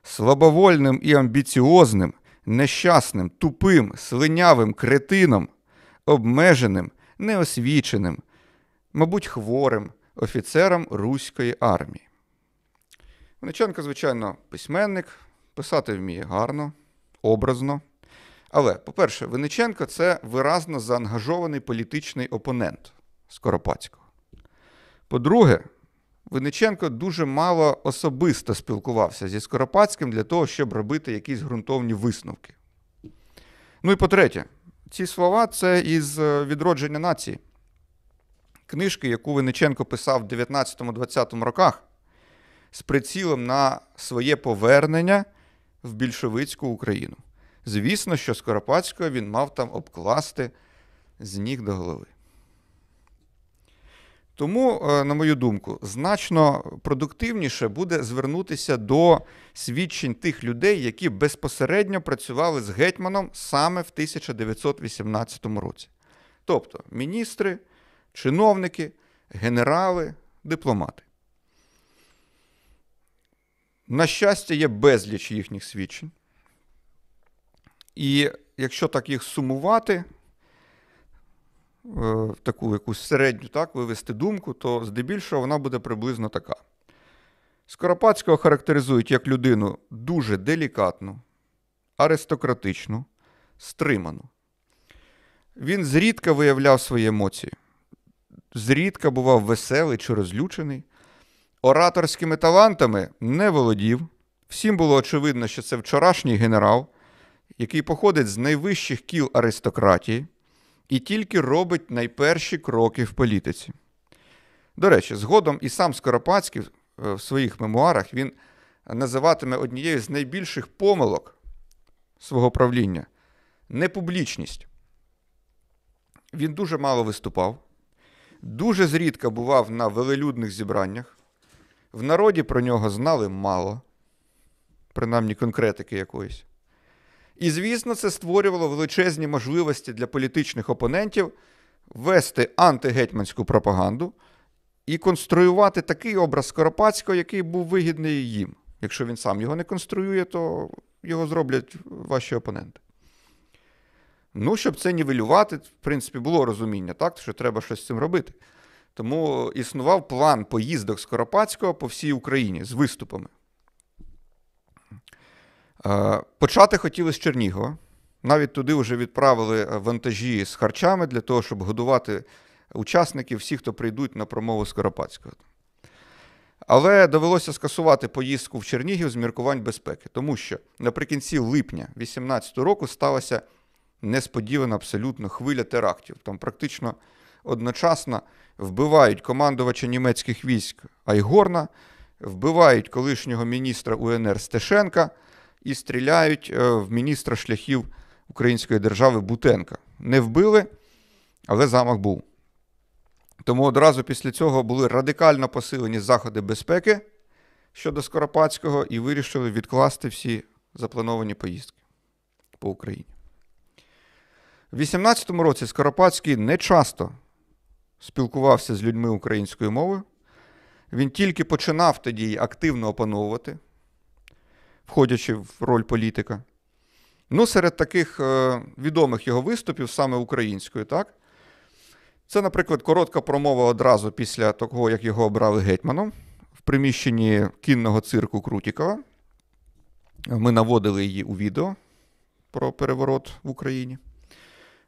слабовольним і амбіціозним, нещасним, тупим, слинявим кретином, обмеженим, неосвіченим, мабуть, хворим офіцером Руської армії. Винниченко, звичайно, письменник, писати вміє гарно, образно. Але, по-перше, Винниченко це виразно заангажований політичний опонент Скоропадського. По-друге, Винниченко дуже мало особисто спілкувався зі Скоропадським для того, щоб робити якісь ґрунтовні висновки. Ну і по-третє, ці слова це із е, відродження нації. Книжки, яку Винниченко писав в 19-20 роках, з прицілом на своє повернення в більшовицьку Україну. Звісно, що Скоропадського він мав там обкласти з ніг до голови. Тому, е, на мою думку, значно продуктивніше буде звернутися до свідчень тих людей, які безпосередньо працювали з гетьманом саме в 1918 році. Тобто міністри, чиновники, генерали, дипломати. На щастя, є безліч їхніх свідчень. І якщо так їх сумувати, в таку якусь середню так, вивести думку, то здебільшого вона буде приблизно така. Скоропадського характеризують як людину дуже делікатну, аристократичну, стриману. Він зрідка виявляв свої емоції, зрідка бував веселий чи розлючений, ораторськими талантами не володів. Всім було очевидно, що це вчорашній генерал, який походить з найвищих кіл аристократії і тільки робить найперші кроки в політиці. До речі, згодом і сам Скоропадський е, в своїх мемуарах він називатиме однією з найбільших помилок свого правління непублічність. Він дуже мало виступав, дуже зрідка бував на велелюдних зібраннях. В народі про нього знали мало, принаймні конкретики якоїсь. І, звісно, це створювало величезні можливості для політичних опонентів вести антигетьманську пропаганду і конструювати такий образ Скоропадського, який був вигідний їм. Якщо він сам його не конструює, то його зроблять ваші опоненти. Ну, щоб це нівелювати, в принципі, було розуміння, так, що треба щось з цим робити. Тому існував план поїздок Скоропадського по всій Україні з виступами. Е, Почати хотіли з Чернігова. Навіть туди вже відправили е, вантажі з харчами для того, щоб годувати учасників, всіх, хто прийдуть на промову Скоропадського. Але довелося скасувати поїздку в Чернігів з міркувань безпеки, тому що наприкінці липня 2018 року сталася несподівана абсолютно хвиля терактів. Там практично одночасно вбивають командувача німецьких військ Айгорна, вбивають колишнього міністра УНР Стешенка і стріляють е, в міністра шляхів Української держави Бутенка. Не вбили, але замах був. Тому одразу після цього були радикально посилені заходи безпеки щодо Скоропадського і вирішили відкласти всі заплановані поїздки по Україні. У 2018 році Скоропадський не часто спілкувався з людьми українською мовою. Він тільки починав тоді активно опановувати, входячи в роль політика. Ну, серед таких е, відомих його виступів, саме українською, так? Це, наприклад, коротка промова одразу після того, як його обрали гетьманом в приміщенні кінного цирку Крутікова. Ми наводили її у відео про переворот в Україні.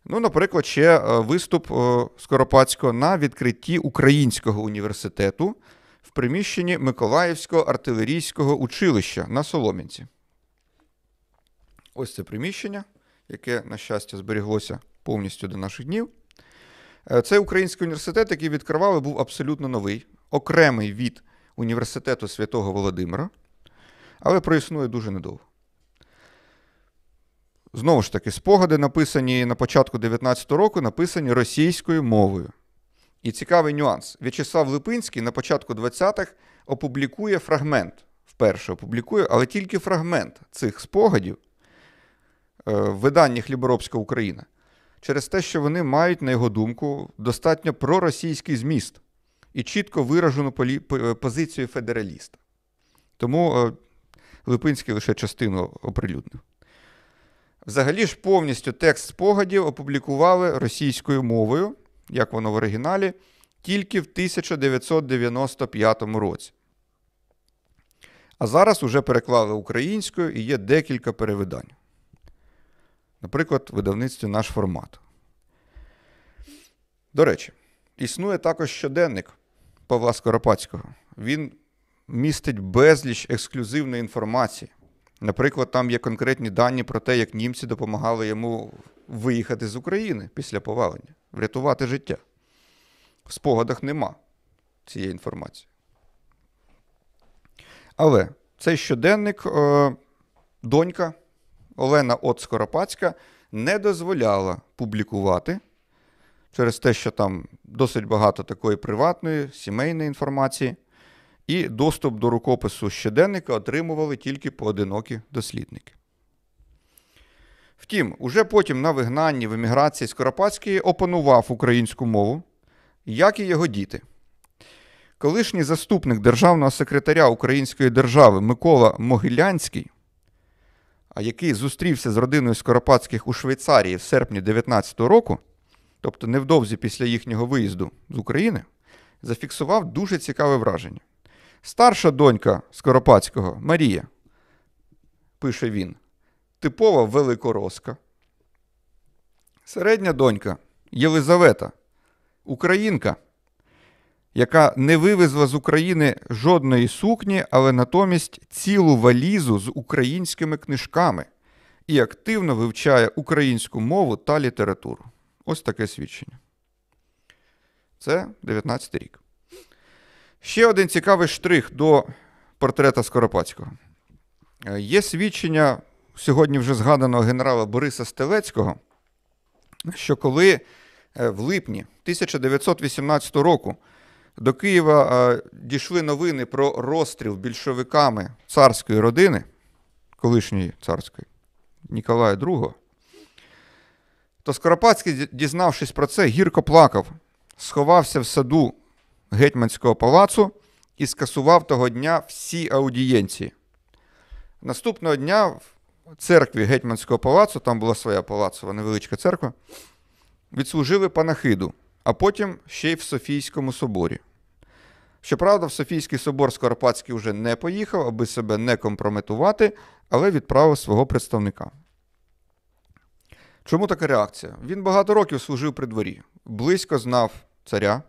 Ну, наприклад, ще е, виступ е, Скоропадського на відкритті Українського університету приміщенні Миколаївського артилерійського училища на Солом'янці. Ось це приміщення, яке, на щастя, зберіглося повністю до наших днів. Е, Цей український університет, який відкривали, був абсолютно новий, окремий від університету Святого Володимира, але проіснує дуже недовго. Знову ж таки, спогади, написані на початку 19 року, написані російською мовою. І цікавий нюанс. В'ячеслав Липинський на початку 20-х опублікує фрагмент. Вперше опублікує, але тільки фрагмент цих спогадів е, в виданні Хліборобська Україна через те, що вони мають, на його думку, достатньо проросійський зміст і чітко виражену полі... позицію федераліста. Тому е, Липинський лише частину оприлюднив. Взагалі ж повністю текст спогадів опублікували російською мовою, як воно в оригіналі, тільки в 1995 році. А зараз уже переклали українською і є декілька перевидань. Наприклад, в видавництві наш формат. До речі, існує також щоденник Павла Скоропадського. Він містить безліч ексклюзивної інформації. Наприклад, там є конкретні дані про те, як німці допомагали йому виїхати з України після повалення, врятувати життя. В спогадах нема цієї інформації. Але цей щоденник е, донька Олена От Скоропадська не дозволяла публікувати через те, що там досить багато такої приватної, сімейної інформації, і доступ до рукопису щоденника отримували тільки поодинокі дослідники. Втім, уже потім на вигнанні в еміграції Скоропадський опанував українську мову, як і його діти. Колишній заступник державного секретаря Української держави Микола Могилянський, який зустрівся з родиною Скоропадських у Швейцарії в серпні 19-го року, тобто невдовзі після їхнього виїзду з України, зафіксував дуже цікаве враження. Старша донька Скоропадського Марія, пише він, типова великороска. Середня донька Єлизавета, українка, яка не вивезла з України жодної сукні, але натомість цілу валізу з українськими книжками і активно вивчає українську мову та літературу. Ось таке свідчення. Це 19 рік. Ще один цікавий штрих до портрета Скоропадського. Е, Є свідчення сьогодні вже згаданого генерала Бориса Стелецького, що коли е, в липні 1918 року до Києва е, дійшли новини про розстріл більшовиками царської родини, колишньої царської Ніколая II, то Скоропадський, дізнавшись про це, гірко плакав, сховався в саду гетьманського палацу і скасував того дня всі аудієнції. Наступного дня церкві гетьманського палацу, там була своя палацова невеличка церква, відслужили панахиду, а потім ще й в Софійському соборі. Щоправда, в Софійський собор Скоропадський вже не поїхав, аби себе не компрометувати, але відправив свого представника. Чому така реакція? Він багато років служив при дворі, близько знав царя,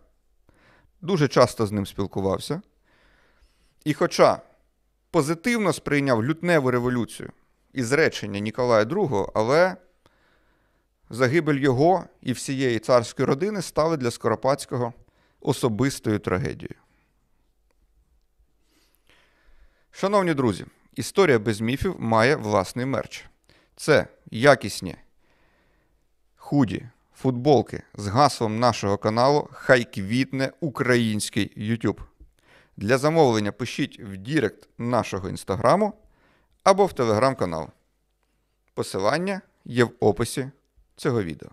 дуже часто з ним спілкувався. І хоча позитивно сприйняв лютневу революцію і зречення Ніколая II, але загибель його і всієї царської родини стали для Скоропадського особистою трагедією. Шановні друзі, історія без міфів має власний мерч. Це якісні худі, футболки з гаслом нашого каналу Хай квітне український YouTube. Для замовлення пишіть в Direct нашого інстаграму або в телеграм-канал. Посилання є в описі цього відео.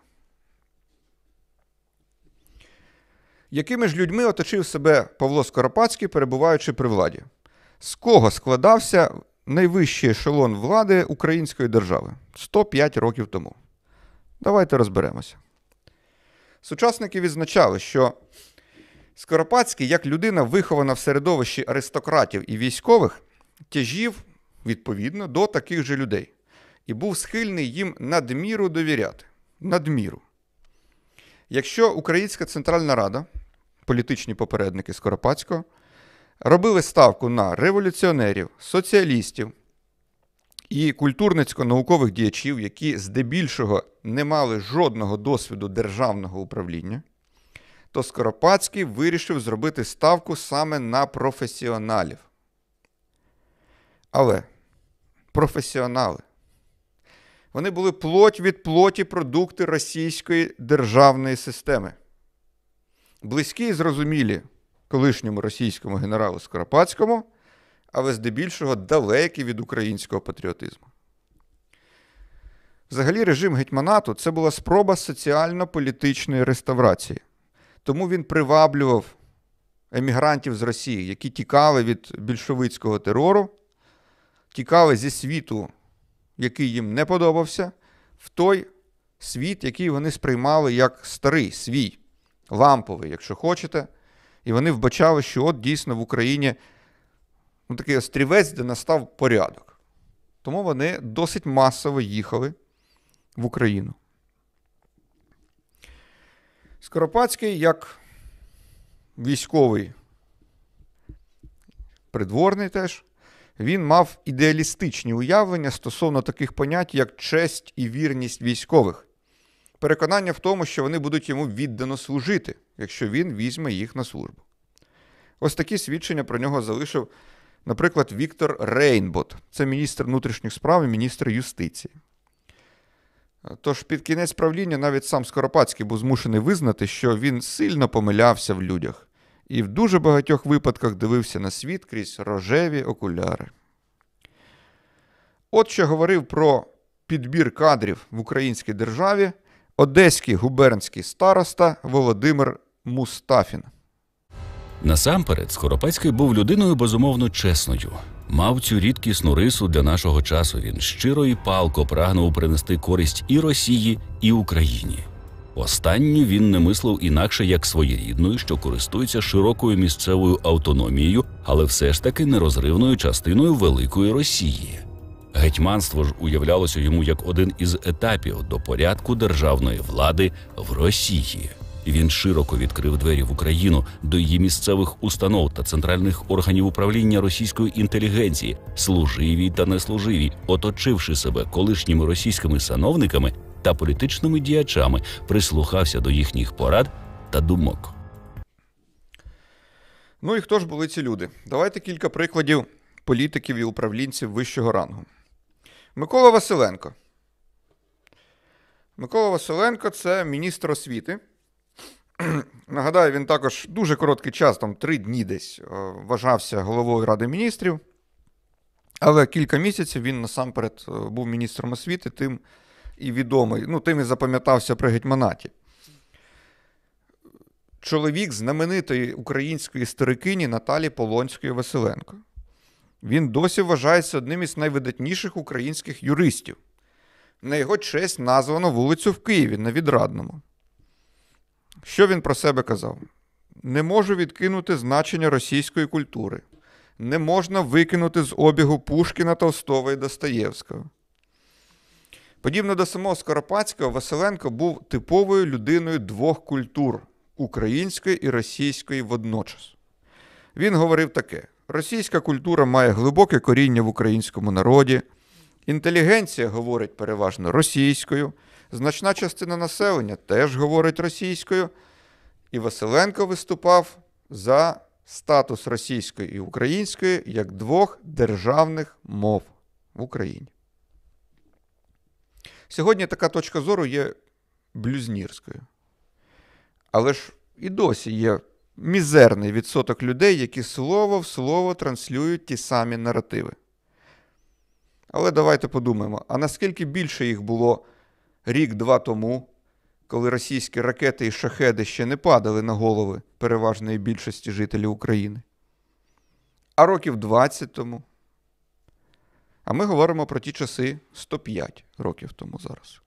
Якими ж людьми оточив себе Павло Скоропадський, перебуваючи при владі? З кого складався найвищий ешелон влади Української держави 105 років тому? Давайте розберемося. Сучасники відзначали, що Скоропадський, як людина, вихована в середовищі аристократів і військових, тяжів відповідно до таких же людей і був схильний їм надміру довіряти. Надміру. Якщо Українська Центральна Рада, політичні попередники Скоропадського, робили ставку на революціонерів, соціалістів і культурницько-наукових діячів, які здебільшого не мали жодного досвіду державного управління, то Скоропадський вирішив зробити ставку саме на професіоналів. Але професіонали. Вони були плоть від плоті продукти російської державної системи. Близькі і зрозумілі колишньому російському генералу Скоропадському, але здебільшого далекі від українського патріотизму. Взагалі, режим гетьманату це була спроба соціально-політичної реставрації. Тому він приваблював емігрантів з Росії, які тікали від більшовицького терору, тікали зі світу, який їм не подобався, в той світ, який вони сприймали як старий, свій, ламповий, якщо хочете. І вони вбачали, що от дійсно в Україні ну, такий острівець, де настав порядок. Тому вони досить масово їхали в Україну. Скоропадський, як військовий придворний теж, він мав ідеалістичні уявлення стосовно таких понять, як честь і вірність військових. Переконання в тому, що вони будуть йому віддано служити, якщо він візьме їх на службу. Ось такі свідчення про нього залишив, наприклад, Віктор Рейнбот, це міністр внутрішніх справ і міністр юстиції. Тож під кінець правління навіть сам Скоропадський був змушений визнати, що він сильно помилявся в людях і в дуже багатьох випадках дивився на світ крізь рожеві окуляри. От що говорив про підбір кадрів в українській державі одеський губернський староста Володимир Мустафін. Насамперед, Скоропадський був людиною безумовно чесною. Мав цю рідкісну рису для нашого часу. Він щиро і палко прагнув принести користь і Росії, і Україні. Останню він не мислив інакше як своєрідною, що користується широкою місцевою автономією, але все ж таки нерозривною частиною великої Росії. Гетьманство ж уявлялося йому як один із етапів до порядку державної влади в Росії. Він широко відкрив двері в Україну до її місцевих установ та центральних органів управління російської інтелігенції, служивій та неслуживій, оточивши себе колишніми російськими сановниками та політичними діячами, прислухався до їхніх порад та думок. Ну і хто ж були ці люди? Давайте кілька прикладів політиків і управлінців вищого рангу. Микола Василенко. Микола Василенко це міністр освіти. [CLEARS THROAT] Нагадаю, він також дуже короткий час, там три дні десь, е, вважався головою Ради міністрів. Але кілька місяців він насамперед е, був міністром освіти, тим і відомий, ну, тим і запам'ятався при гетьманаті. чоловік знаменитої української історикині Наталі Полонської Василенко. Він досі вважається одним із найвидатніших українських юристів. На його честь названо вулицю в Києві на Відрадному. Що він про себе казав? Не можу відкинути значення російської культури. Не можна викинути з обігу Пушкіна Толстого і Достоєвського. Подібно до самого Скоропадського, Василенко був типовою людиною двох культур української і російської водночас. Він говорив таке: російська культура має глибоке коріння в українському народі, інтелігенція говорить переважно російською, значна частина населення теж говорить російською, і Василенко виступав за статус російської і української як двох державних мов в Україні. Сьогодні така точка зору є блюзнірською. Але ж і досі є мізерний відсоток людей, які слово в слово транслюють ті самі наративи. Але давайте подумаємо: а наскільки більше їх було рік-два тому, коли російські ракети і шахеди ще не падали на голови переважної більшості жителів України? А років 20 тому? А ми говоримо про ті часи 105 років тому зараз.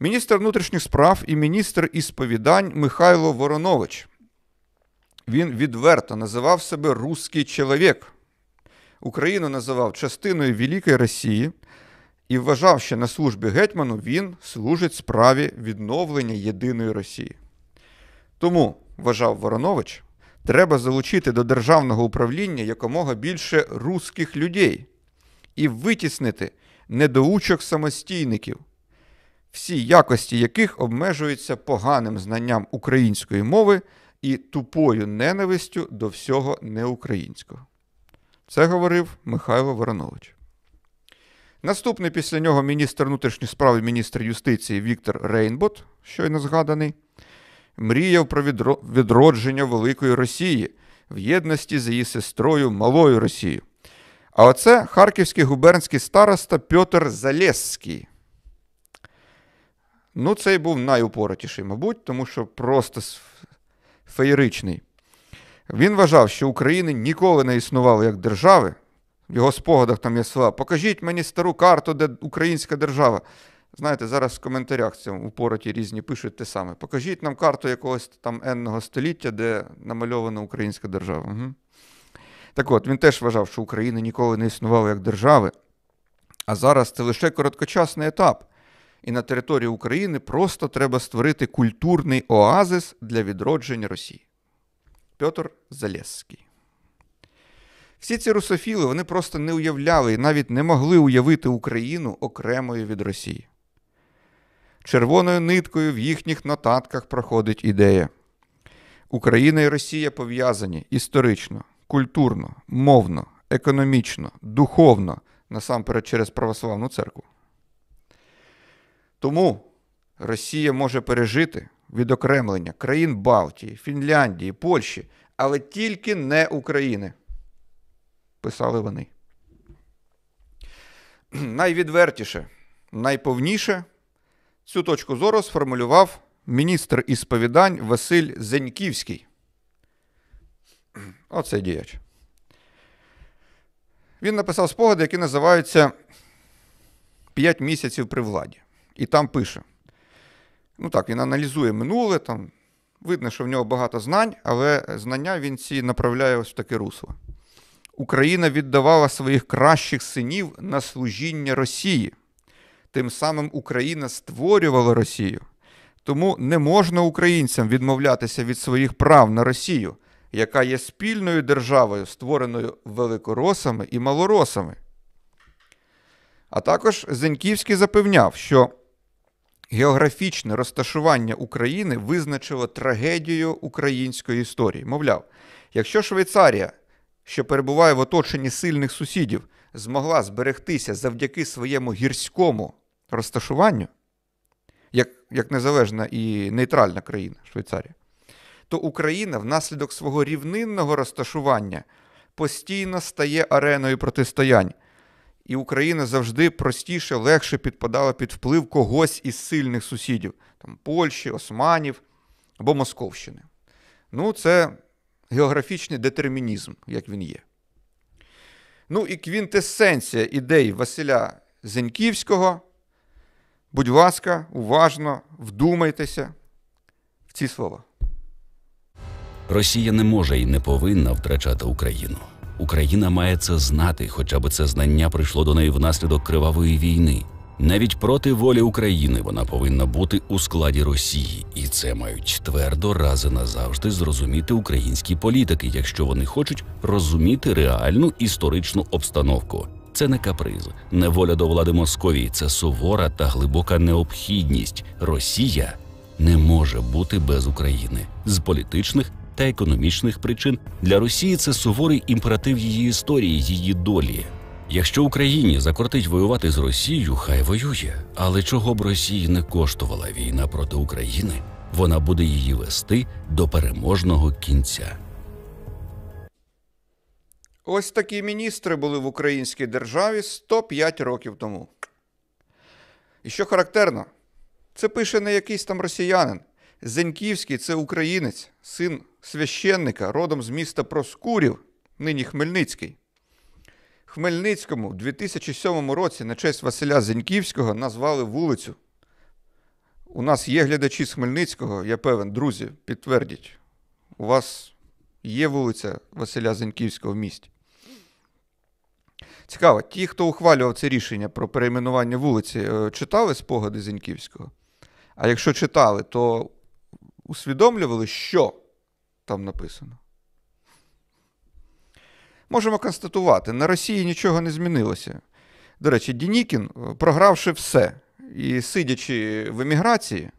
Міністр внутрішніх справ і міністр ісповідань Михайло Воронович. Він відверто називав себе «русський чоловік. Україну називав частиною Великої Росії і вважав, що на службі гетьману він служить справі відновлення єдиної Росії. Тому, вважав Воронович, треба залучити до державного управління якомога більше русських людей і витіснити недоучок самостійників, всі якості яких обмежуються поганим знанням української мови і тупою ненавистю до всього неукраїнського. Це говорив Михайло Воронович. Наступний після нього міністр внутрішніх справ і міністр юстиції Віктор Рейнбот, щойно згаданий, мріяв про відродження Великої Росії в єдності з її сестрою Малою Росією. А оце харківський губернський староста Пьотр Залєзський. Ну, цей був найупоротіший, мабуть, тому що просто феєричний. Він вважав, що України ніколи не існувало як держави. В його спогадах там є слова. Покажіть мені стару карту, де українська держава. Знаєте, зараз в коментарях цьому упороті різні пишуть те саме. Покажіть нам карту якогось там енного століття, де намальована українська держава. Угу. Так от, він теж вважав, що Україна ніколи не існувала як держави, а зараз це лише короткочасний етап. І на території України просто треба створити культурний оазис для відродження Росії. Петр Залєзський. Всі ці русофіли вони просто не уявляли і навіть не могли уявити Україну окремою від Росії. Червоною ниткою в їхніх нотатках проходить ідея. Україна і Росія пов'язані історично, культурно, мовно, економічно, духовно, насамперед через православну церкву. Тому Росія може пережити відокремлення країн Балтії, Фінляндії, Польщі, але тільки не України. Писали вони. Найвідвертіше, найповніше цю точку зору сформулював міністр ісповідань Василь Зеньківський. [CLEARS THROAT] Оце діяч. Він написав спогади, які називаються «П'ять місяців при владі. І там пише: ну так, він аналізує минуле, там видно, що в нього багато знань, але знання він ці направляє ось в таке русло. Україна віддавала своїх кращих синів на служіння Росії. Тим самим Україна створювала Росію. Тому не можна українцям відмовлятися від своїх прав на Росію, яка є спільною державою, створеною великоросами і малоросами. А також Зеньківський запевняв, що географічне розташування України визначило трагедію української історії. Мовляв, якщо Швейцарія, що перебуває в оточенні сильних сусідів, змогла зберегтися завдяки своєму гірському розташуванню, як, як незалежна і нейтральна країна Швейцарія, то Україна внаслідок свого рівнинного розташування постійно стає ареною протистоянь. І Україна завжди простіше, легше підпадала під вплив когось із сильних сусідів, там Польщі, Османів, або Московщини. Ну, це географічний детермінізм, як він є. Ну і квінтесенція ідей Василя Зеньківського. Будь ласка, уважно вдумайтеся в ці слова. Росія не може і не повинна втрачати Україну. Україна має це знати, хоча б це знання прийшло до неї внаслідок кривавої війни. Навіть проти волі України вона повинна бути у складі Росії, і це мають твердо рази назавжди зрозуміти українські політики, якщо вони хочуть розуміти реальну історичну обстановку. Це не каприз, не воля до влади Московії, це сувора та глибока необхідність. Росія не може бути без України з політичних та економічних причин. Для Росії це суворий імператив її історії, її долі. Якщо Україні закортить воювати з Росією, хай воює. Але чого б Росії не коштувала війна проти України, вона буде її вести до переможного кінця. Ось такі міністри були в українській державі 105 років тому. І що характерно, це пише не якийсь там росіянин. Зеньківський це українець, син священника, родом з міста Проскурів, нині Хмельницький. Хмельницькому в 2007 році на честь Василя Зеньківського назвали вулицю. У нас є глядачі з Хмельницького, я певен, друзі, підтвердіть. У вас є вулиця Василя Зеньківського в місті. Цікаво, ті, хто ухвалював це рішення про перейменування вулиці, е, читали спогади Зеньківського? А якщо читали, то усвідомлювали, що там написано. Можемо констатувати, на Росії нічого не змінилося. До речі, Дінікін, е, програвши все і сидячи в еміграції,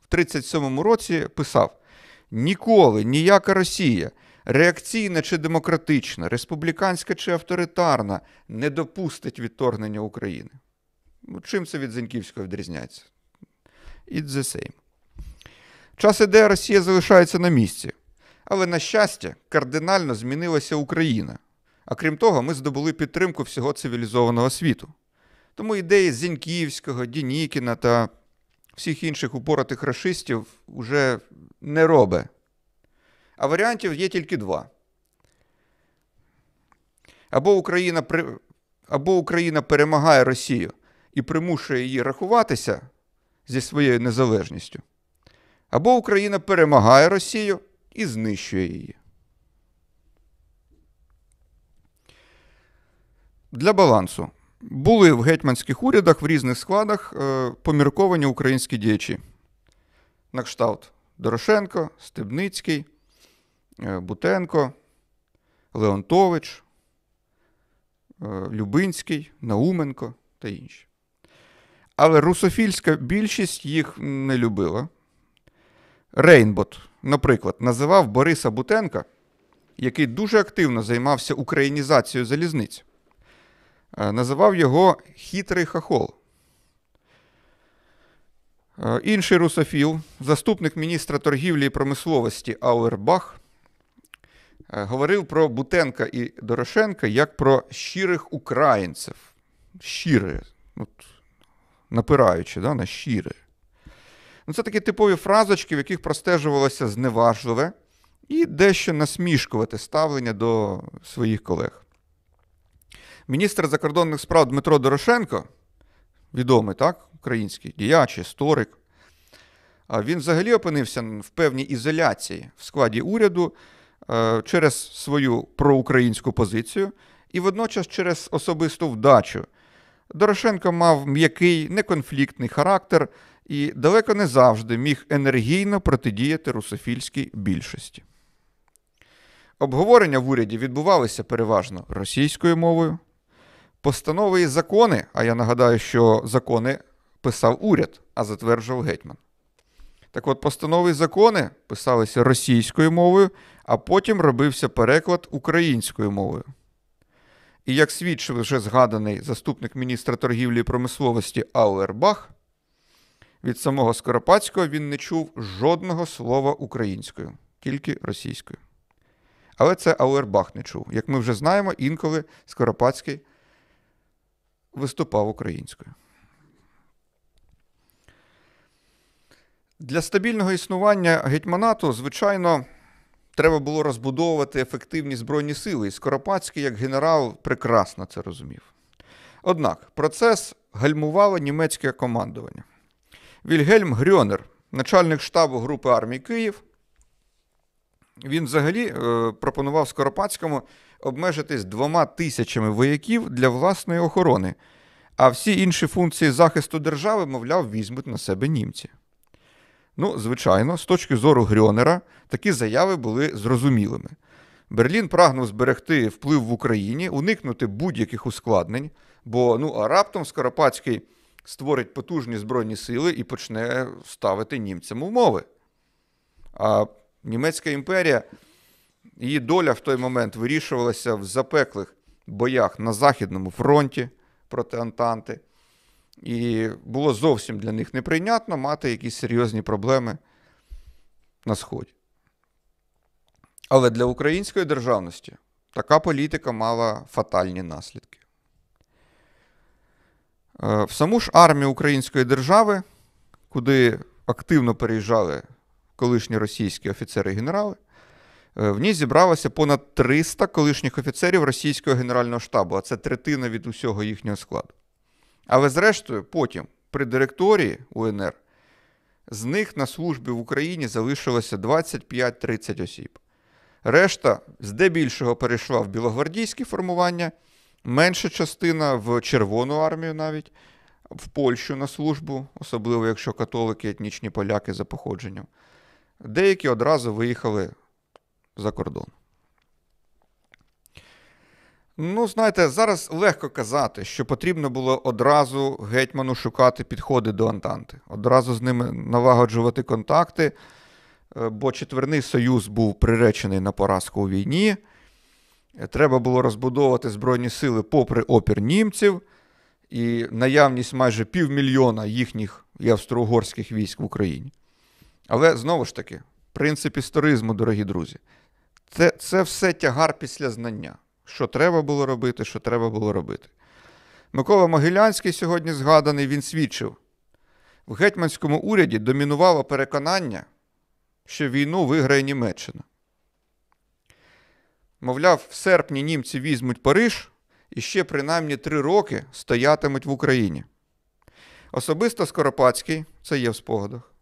в 37-му році писав: ніколи ніяка Росія, реакційна чи демократична, республіканська чи авторитарна, не допустить відторгнення України. Ну, чим це від Зеньківського відрізняється? It's the same. Час іде, Росія залишається на місці. Але, на щастя, кардинально змінилася Україна. А крім того, ми здобули підтримку всього цивілізованого світу. Тому ідеї Зіньківського, Дінікіна та всіх інших упоротих расистів уже не робе. А варіантів є тільки два. Або Україна. Або Україна перемагає Росію і примушує її рахуватися зі своєю незалежністю, або Україна перемагає Росію і знищує її. Для балансу були в гетьманських урядах в різних складах е, помірковані українські діячі. На кшталт Дорошенко, Стебницький, Бутенко, Леонтович, е, Любинський, Науменко та інші. Але русофільська більшість їх не любила. Рейнбот, наприклад, називав Бориса Бутенка, який дуже активно займався українізацією залізниць. Е, Називав його хитрий хахол. Е, Інший русофіл, заступник міністра торгівлі і промисловості Ауербах, е, говорив про Бутенка і Дорошенка як про щирих українців. Щире, от, напираючи да, на щире. Ну, Це такі типові фразочки, в яких простежувалося зневажливе і дещо насмішкувати ставлення до своїх колег. Міністр закордонних справ Дмитро Дорошенко, відомий так, український діяч, історик, він взагалі опинився в певній ізоляції в складі уряду е, через свою проукраїнську позицію і водночас через особисту вдачу. Дорошенко мав м'який, неконфліктний характер і далеко не завжди міг енергійно протидіяти русофільській більшості. Обговорення в уряді відбувалися переважно російською мовою. Постанови і закони, а я нагадаю, що закони писав уряд, а затверджував гетьман. Так от, постанови і закони писалися російською мовою, а потім робився переклад українською мовою. І як свідчив вже згаданий заступник міністра торгівлі і промисловості Ауербах, від самого Скоропадського він не чув жодного слова українською, тільки російською. Але це Ауербах не чув. Як ми вже знаємо, інколи Скоропадський виступав українською. Для стабільного існування гетьманату, звичайно, треба було розбудовувати ефективні збройні сили, і Скоропадський, як генерал, прекрасно це розумів. Однак процес гальмувало німецьке командування. Вільгельм Грьонер, начальник штабу групи армій Київ, він взагалі е, пропонував Скоропадському обмежитись двома тисячами вояків для власної охорони, а всі інші функції захисту держави, мовляв, візьмуть на себе німці. Ну, звичайно, з точки зору Грьонера, такі заяви були зрозумілими. Берлін прагнув зберегти вплив в Україні, уникнути будь-яких ускладнень, бо ну, а раптом Скоропадський створить потужні збройні сили і почне ставити німцям умови. А Німецька імперія, її доля в той момент вирішувалася в запеклих боях на Західному фронті проти Антанти. І було зовсім для них неприйнятно мати якісь серйозні проблеми на Сході. Але для української державності така політика мала фатальні наслідки. Е, В саму ж армію Української держави, куди активно переїжджали колишні російські офіцери і генерали, е, в ній зібралося понад 300 колишніх офіцерів російського генерального штабу, а це третина від усього їхнього складу. Але зрештою, потім, при директорії УНР, з них на службі в Україні залишилося 25-30 осіб. Решта здебільшого перейшла в білогвардійські формування, менша частина в Червону армію навіть, в Польщу на службу, особливо якщо католики, етнічні поляки за походженням. Деякі одразу виїхали за кордон. Ну, знаєте, зараз легко казати, що потрібно було одразу гетьману шукати підходи до Антанти, одразу з ними налагоджувати контакти, е, бо четверний союз був приречений на поразку у війні. Треба було розбудовувати збройні сили попри опір німців і наявність майже півмільйона їхніх і австро-угорських військ в Україні. Але знову ж таки, принцип історизму, дорогі друзі, це, це все тягар після знання. Що треба було робити, що треба було робити. Микола Могилянський, сьогодні згаданий, він свідчив. В гетьманському уряді домінувало переконання, що війну виграє Німеччина. Мовляв, в серпні німці візьмуть Париж і ще принаймні три роки стоятимуть в Україні. Особисто Скоропадський, це є в спогадах,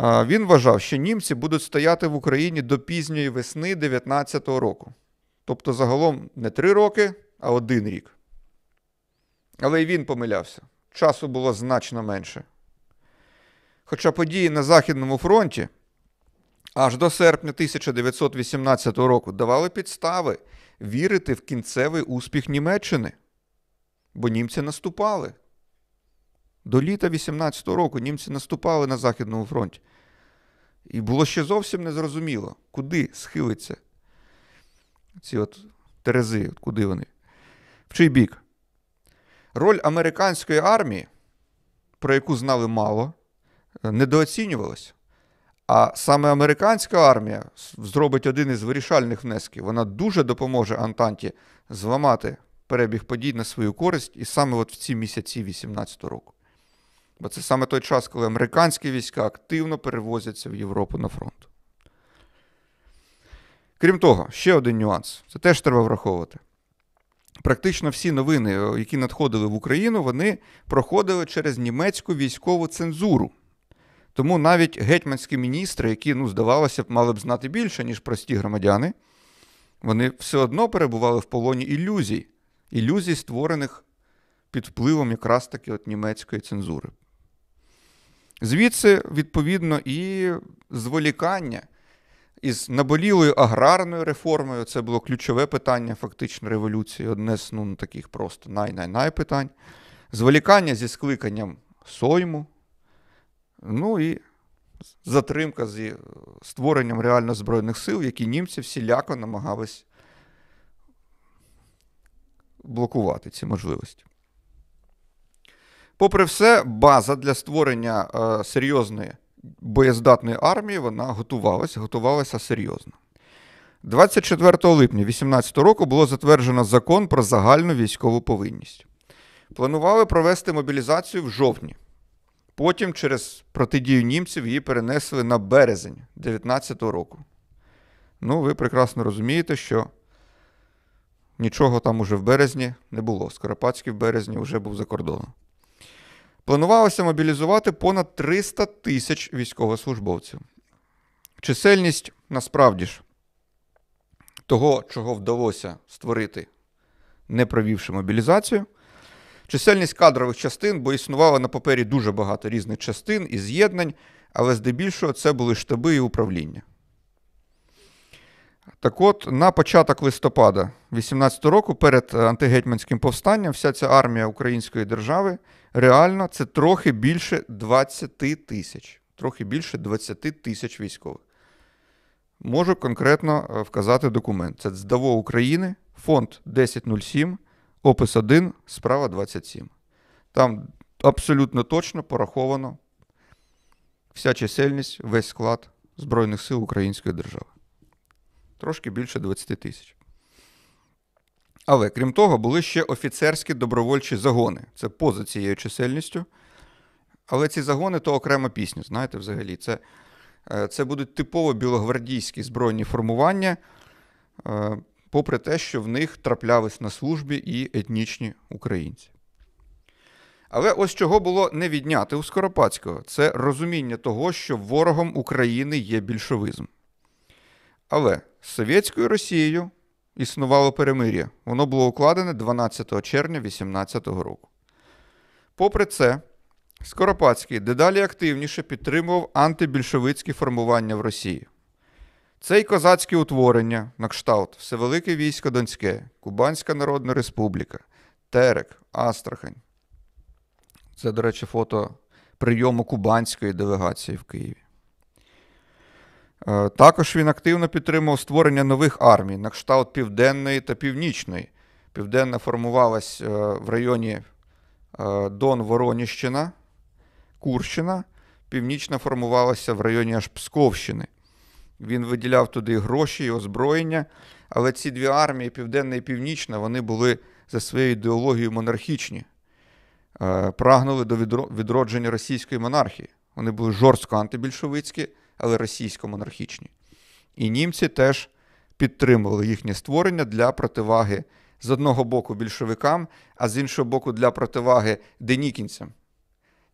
він вважав, що німці будуть стояти в Україні до пізньої весни 19-го року. Тобто загалом не три роки, а один рік. Але й він помилявся. Часу було значно менше. Хоча події на Західному фронті аж до серпня 1918 року давали підстави вірити в кінцевий успіх Німеччини, бо німці наступали. До літа 18-го року німці наступали на Західному фронті. І було ще зовсім незрозуміло, куди схилиться ці от терези, от куди вони? В чий бік? Роль американської армії, про яку знали мало, недооцінювалася. А саме американська армія зробить один із вирішальних внесків. Вона дуже допоможе Антанті зламати перебіг подій на свою користь, і саме от в ці місяці 18-го року. Бо це саме той час, коли американські війська активно перевозяться в Європу на фронт. Крім того, ще один нюанс. Це теж треба враховувати. Практично всі новини, які надходили в Україну, вони проходили через німецьку військову цензуру. Тому навіть гетьманські міністри, які, ну, здавалося б, мали б знати більше, ніж прості громадяни, вони все одно перебували в полоні ілюзій, ілюзій, створених під впливом якраз таки от німецької цензури. Звідси, відповідно, і зволікання із наболілою аграрною реформою, це було ключове питання фактично революції, одне з ну, таких просто най-най-най питань. Зволікання зі скликанням Сойму, ну і затримка зі створенням реально Збройних сил, які німці всіляко намагались блокувати ці можливості. Попри все, база для створення е, серйозної боєздатної армії вона готувалася, готувалася серйозно. 24 липня 2018 року було затверджено закон про загальну військову повинність. Планували провести мобілізацію в жовтні. Потім, через протидію німців, її перенесли на березень 19-го року. Ну, ви прекрасно розумієте, що нічого там уже в березні не було. Скоропадський в березні вже був за кордоном. Планувалося мобілізувати понад 300 тисяч військовослужбовців. Чисельність насправді ж того, чого вдалося створити, не провівши мобілізацію. Чисельність кадрових частин, бо існувало на папері дуже багато різних частин і з'єднань, але здебільшого це були штаби і управління. Так от, на початок листопада 18 року, перед антигетьманським повстанням, вся ця армія української держави реально це трохи більше 20 тисяч. Трохи більше 20 тисяч військових. Можу конкретно е, вказати документ. Це ДЗДАВО України, фонд 1007, опис 1, справа 27. Там абсолютно точно пораховано вся чисельність, весь склад Збройних сил Української держави. Трошки більше 20 тисяч. Але крім того, були ще офіцерські добровольчі загони. Це поза цією чисельністю. Але ці загони то окрема пісня, знаєте, взагалі. Це, е, це будуть типово білогвардійські збройні формування, е, попри те, що в них траплялись на службі і етнічні українці. Але ось чого було не відняти у Скоропадського це розуміння того, що ворогом України є більшовизм. Але з Совєтською Росією існувало перемир'я. Воно було укладене 12 червня 18 року. Попри це, Скоропадський дедалі активніше підтримував антибільшовицькі формування в Росії. Це й козацькі утворення, на кшталт, Всевелике військо Донське, Кубанська Народна Республіка, Терек, Астрахань. Це, до речі, фото прийому кубанської делегації в Києві. Е, Також він активно підтримував створення нових армій на кшталт Південної та Північної. Південна формувалась е, в районі е, Дон-Вороніщина, Курщина, Північна формувалася в районі аж Псковщини. Він виділяв туди гроші і озброєння, але ці дві армії, Південна і Північна, вони були за своєю ідеологією монархічні, прагнули до відродження російської монархії. Вони були жорстко антибільшовицькі, але російсько-монархічні. І німці теж підтримували їхнє створення для противаги з одного боку більшовикам, а з іншого боку для противаги денікінцям,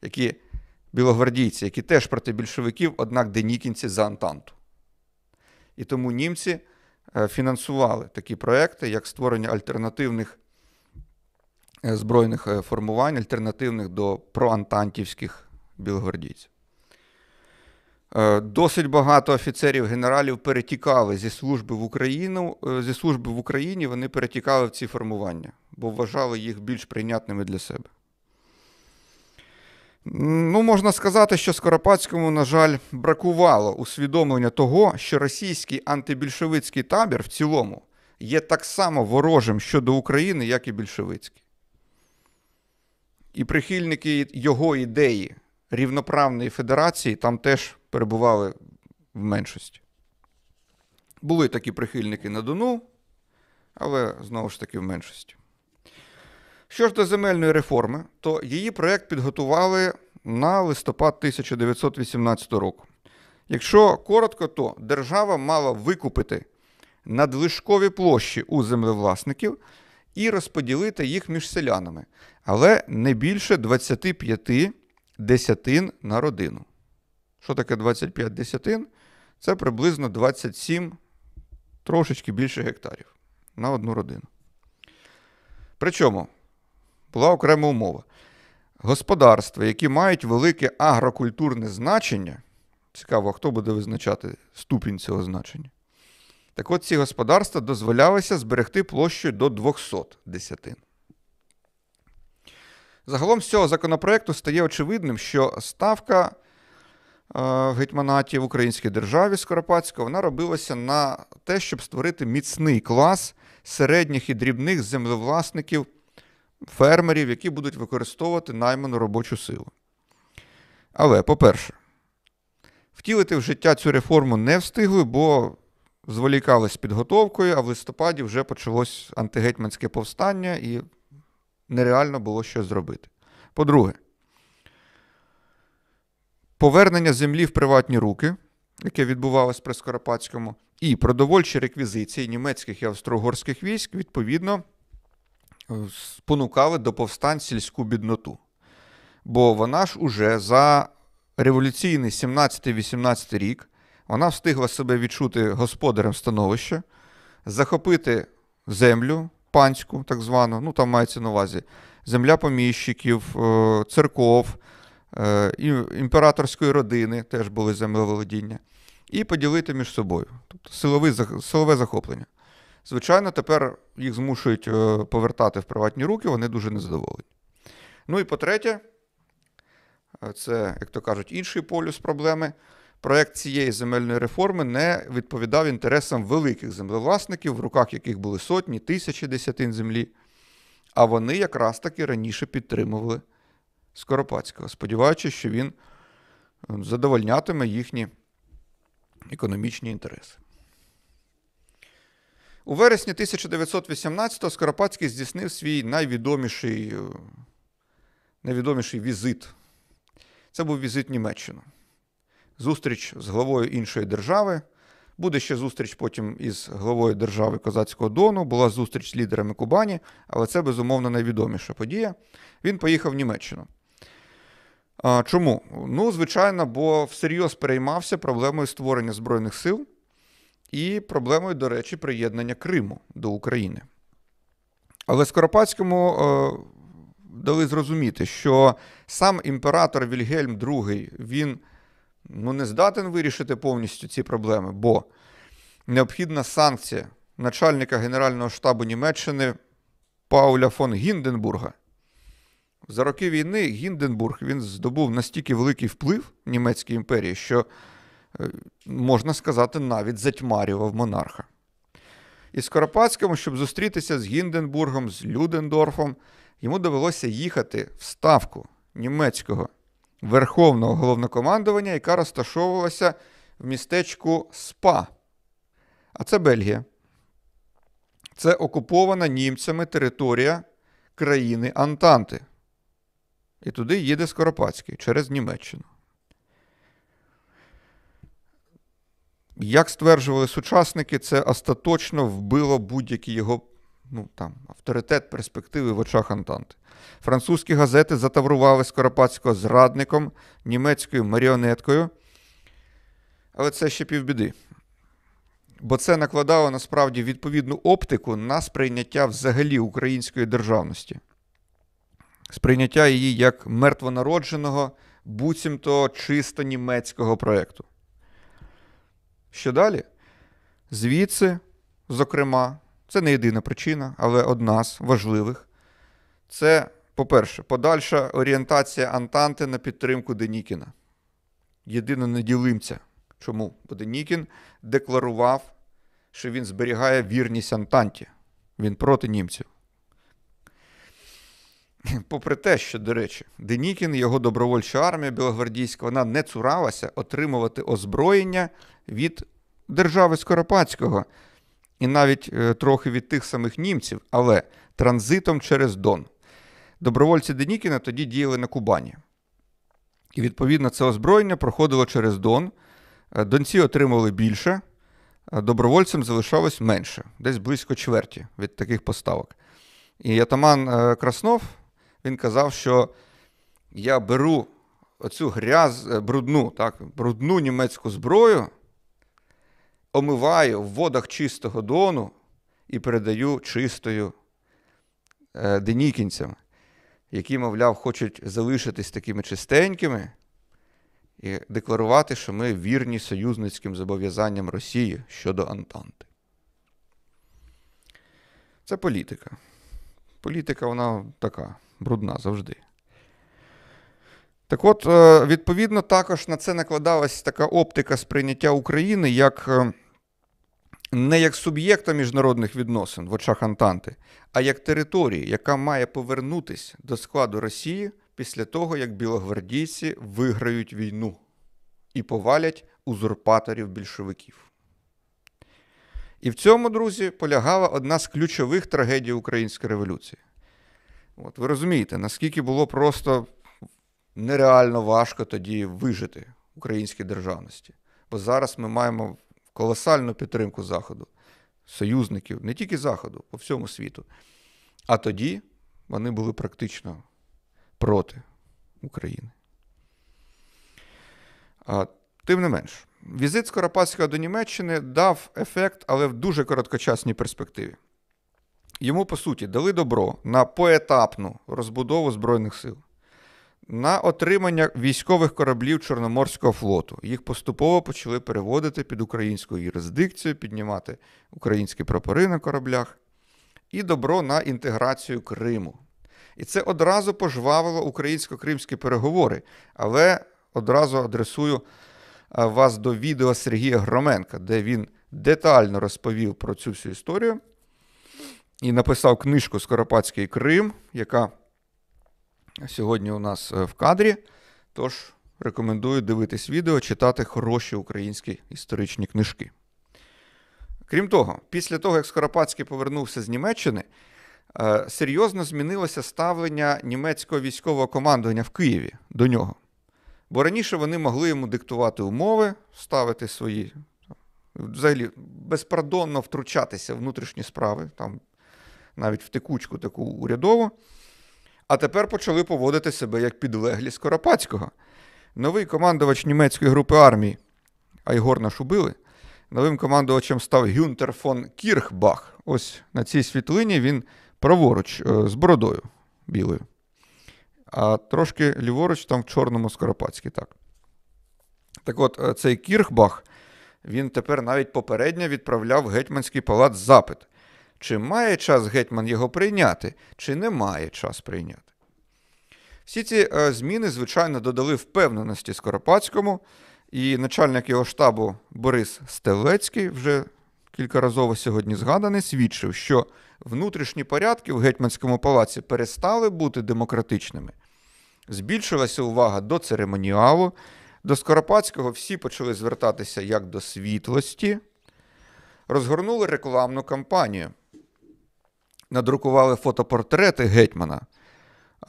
які білогвардійці, які теж проти більшовиків, однак денікінці за Антанту. І тому німці е, фінансували такі проекти, як створення альтернативних е, збройних е, формувань, альтернативних до проантантівських білогвардійців. Е, Досить багато офіцерів, генералів перетікали зі служби в Україну. е, Зі служби в Україні вони перетікали в ці формування, бо вважали їх більш прийнятними для себе. Ну, можна сказати, що Скоропадському, на жаль, бракувало усвідомлення того, що російський антибільшовицький табір в цілому є так само ворожим щодо України, як і більшовицький. І прихильники його ідеї рівноправної федерації там теж перебували в меншості. Були такі прихильники на Дону, але знову ж таки в меншості. Що ж до земельної реформи, то її проєкт підготували на листопад 1918 року. Якщо коротко, то держава мала викупити надлишкові площі у землевласників і розподілити їх між селянами, але не більше 25 десятин на родину. Що таке 25 десятин? Це приблизно 27, трошечки більше гектарів на одну родину. Причому була окрема умова. Господарства, які мають велике агрокультурне значення, цікаво, хто буде визначати ступінь цього значення. Так от ці господарства дозволялися зберегти площу до 200 десятин. Загалом з цього законопроекту стає очевидним, що ставка в гетьманаті в українській державі Скоропадського вона робилася на те, щоб створити міцний клас середніх і дрібних землевласників, фермерів, які будуть використовувати найману робочу силу. Але, по-перше, втілити в життя цю реформу не встигли, бо зволікали з підготовкою, а в листопаді вже почалось антигетьманське повстання і нереально було щось зробити. По-друге, повернення землі в приватні руки, яке відбувалось при Скоропадському, і продовольчі реквізиції німецьких і австро-угорських військ, відповідно, е, спонукали до повстань сільську бідноту. Бо вона ж уже за революційний 17-18 рік вона встигла себе відчути господарем становища, захопити землю панську, так звану, ну там мається на увазі земля поміщиків, е, церков, імператорської родини теж були землеволодіння, і поділити між собою. Тобто силовий, зах- силове захоплення. Звичайно, тепер їх змушують е, повертати в приватні руки, вони дуже незадоволені. Ну і по-третє, е, це, як то кажуть, інший полюс проблеми. Проект цієї земельної реформи не відповідав інтересам великих землевласників, в руках яких були сотні, тисячі десятин землі. А вони якраз таки раніше підтримували Скоропадського, сподіваючись, що він е, задовольнятиме їхні економічні інтереси. У вересні 1918-го Скоропадський здійснив свій найвідоміший, е, найвідоміший візит. Це був візит Німеччину. Зустріч з главою іншої держави. Буде ще зустріч потім із главою держави Козацького Дону, була зустріч з лідерами Кубані, але це безумовно найвідоміша подія. Він поїхав в Німеччину. А, чому? Ну, звичайно, бо всерйоз переймався проблемою створення Збройних сил і проблемою, до речі, приєднання Криму до України. Але Скоропадському е, дали зрозуміти, що сам імператор Вільгельм II, він ну, не здатен вирішити повністю ці проблеми, бо необхідна санкція начальника Генерального штабу Німеччини Пауля фон Гінденбурга. За роки війни Гінденбург він здобув настільки великий вплив в німецькій імперії, що, е, можна сказати, навіть затьмарював монарха. І Скоропадському, щоб зустрітися з Гінденбургом, з Людендорфом, йому довелося їхати в ставку німецького Верховного головнокомандування, яка розташовувалася в містечку Спа. А це Бельгія. Це окупована німцями територія країни Антанти. І туди їде Скоропадський через Німеччину. Як стверджували сучасники, це остаточно вбило будь-який його ну, там, авторитет перспективи в очах Антанти. Французькі газети затаврували Скоропадського зрадником, німецькою маріонеткою. Але це ще півбіди. Бо це накладало насправді відповідну оптику на сприйняття взагалі української державності, сприйняття її як мертвонародженого, буцімто чисто німецького проєкту. Що далі? Звідси, зокрема, це не єдина причина, але одна з важливих. Це, по-перше, подальша орієнтація Антанти на підтримку Денікіна. Єдинонеділимця. Чому? Бо Денікін декларував, що він зберігає вірність Антанті. Він проти німців. [CLEARS THROAT] Попри те, що, до речі, Денікін, його добровольча армія білогвардійська, вона не цуралася отримувати озброєння від держави Скоропадського і навіть е, трохи від тих самих німців, але транзитом через Дон. Добровольці Денікіна тоді діяли на Кубані. І відповідно це озброєння проходило через Дон. Е, Донці отримували більше, добровольцям залишалось менше, десь близько чверті від таких поставок. І атаман е, Краснов він казав, що я беру оцю гряз, е, брудну, так, брудну німецьку зброю, омиваю в водах чистого дону і передаю чистою е, денікінцям, які, мовляв, хочуть залишитись такими чистенькими і декларувати, що ми вірні союзницьким зобов'язанням Росії щодо Антанти. Це політика. Політика, вона така брудна завжди. Так от, е, відповідно, також на це накладалась така оптика сприйняття України як е, не як суб'єкта міжнародних відносин в очах Антанти, а як території, яка має повернутися до складу Росії після того, як білогвардійці виграють війну і повалять узурпаторів більшовиків. І в цьому, друзі, полягала одна з ключових трагедій Української революції. От ви розумієте, наскільки було просто нереально важко тоді вижити українській державності. Бо зараз ми маємо колосальну підтримку Заходу, союзників, не тільки Заходу, по всьому світу. А тоді вони були практично проти України. А, Тим не менш, візит Скоропадського до Німеччини дав ефект, але в дуже короткочасній перспективі. Йому, по суті, дали добро на поетапну розбудову Збройних сил, на отримання військових кораблів Чорноморського флоту. Їх поступово почали переводити під українську юрисдикцію, піднімати українські прапори на кораблях, і добро на інтеграцію Криму. І це одразу пожвавило українсько-кримські переговори, але одразу адресую вас до відео Сергія Громенка, де він детально розповів про цю всю історію і написав книжку Скоропадський Крим, яка сьогодні у нас е, в кадрі. Тож рекомендую дивитись відео, читати хороші українські історичні книжки. Крім того, після того, як Скоропадський повернувся з Німеччини, е, серйозно змінилося ставлення німецького військового командування в Києві до нього. Бо раніше вони могли йому диктувати умови, ставити свої, взагалі, безпардонно втручатися в внутрішні справи, там навіть в текучку таку урядову. А тепер почали поводити себе як підлеглі Скоропадського. Новий командувач німецької групи армії Айгор Нашубили, новим командувачем став Гюнтер фон Кірхбах. Ось на цій світлині він праворуч е, з бородою білою. А трошки ліворуч там в чорному Скоропадський. Так, так от, е, цей Кірхбах, він тепер навіть попередньо відправляв в гетьманський палац запит. Чи має час гетьман його прийняти, чи не має час прийняти. Всі ці е, зміни, звичайно, додали впевненості Скоропадському, і начальник його штабу Борис Стелецький, вже кількаразово сьогодні згаданий, свідчив, що внутрішні порядки в гетьманському палаці перестали бути демократичними. Збільшилася увага до церемоніалу. До Скоропадського всі почали звертатися як до світлості, розгорнули рекламну кампанію, надрукували фотопортрети гетьмана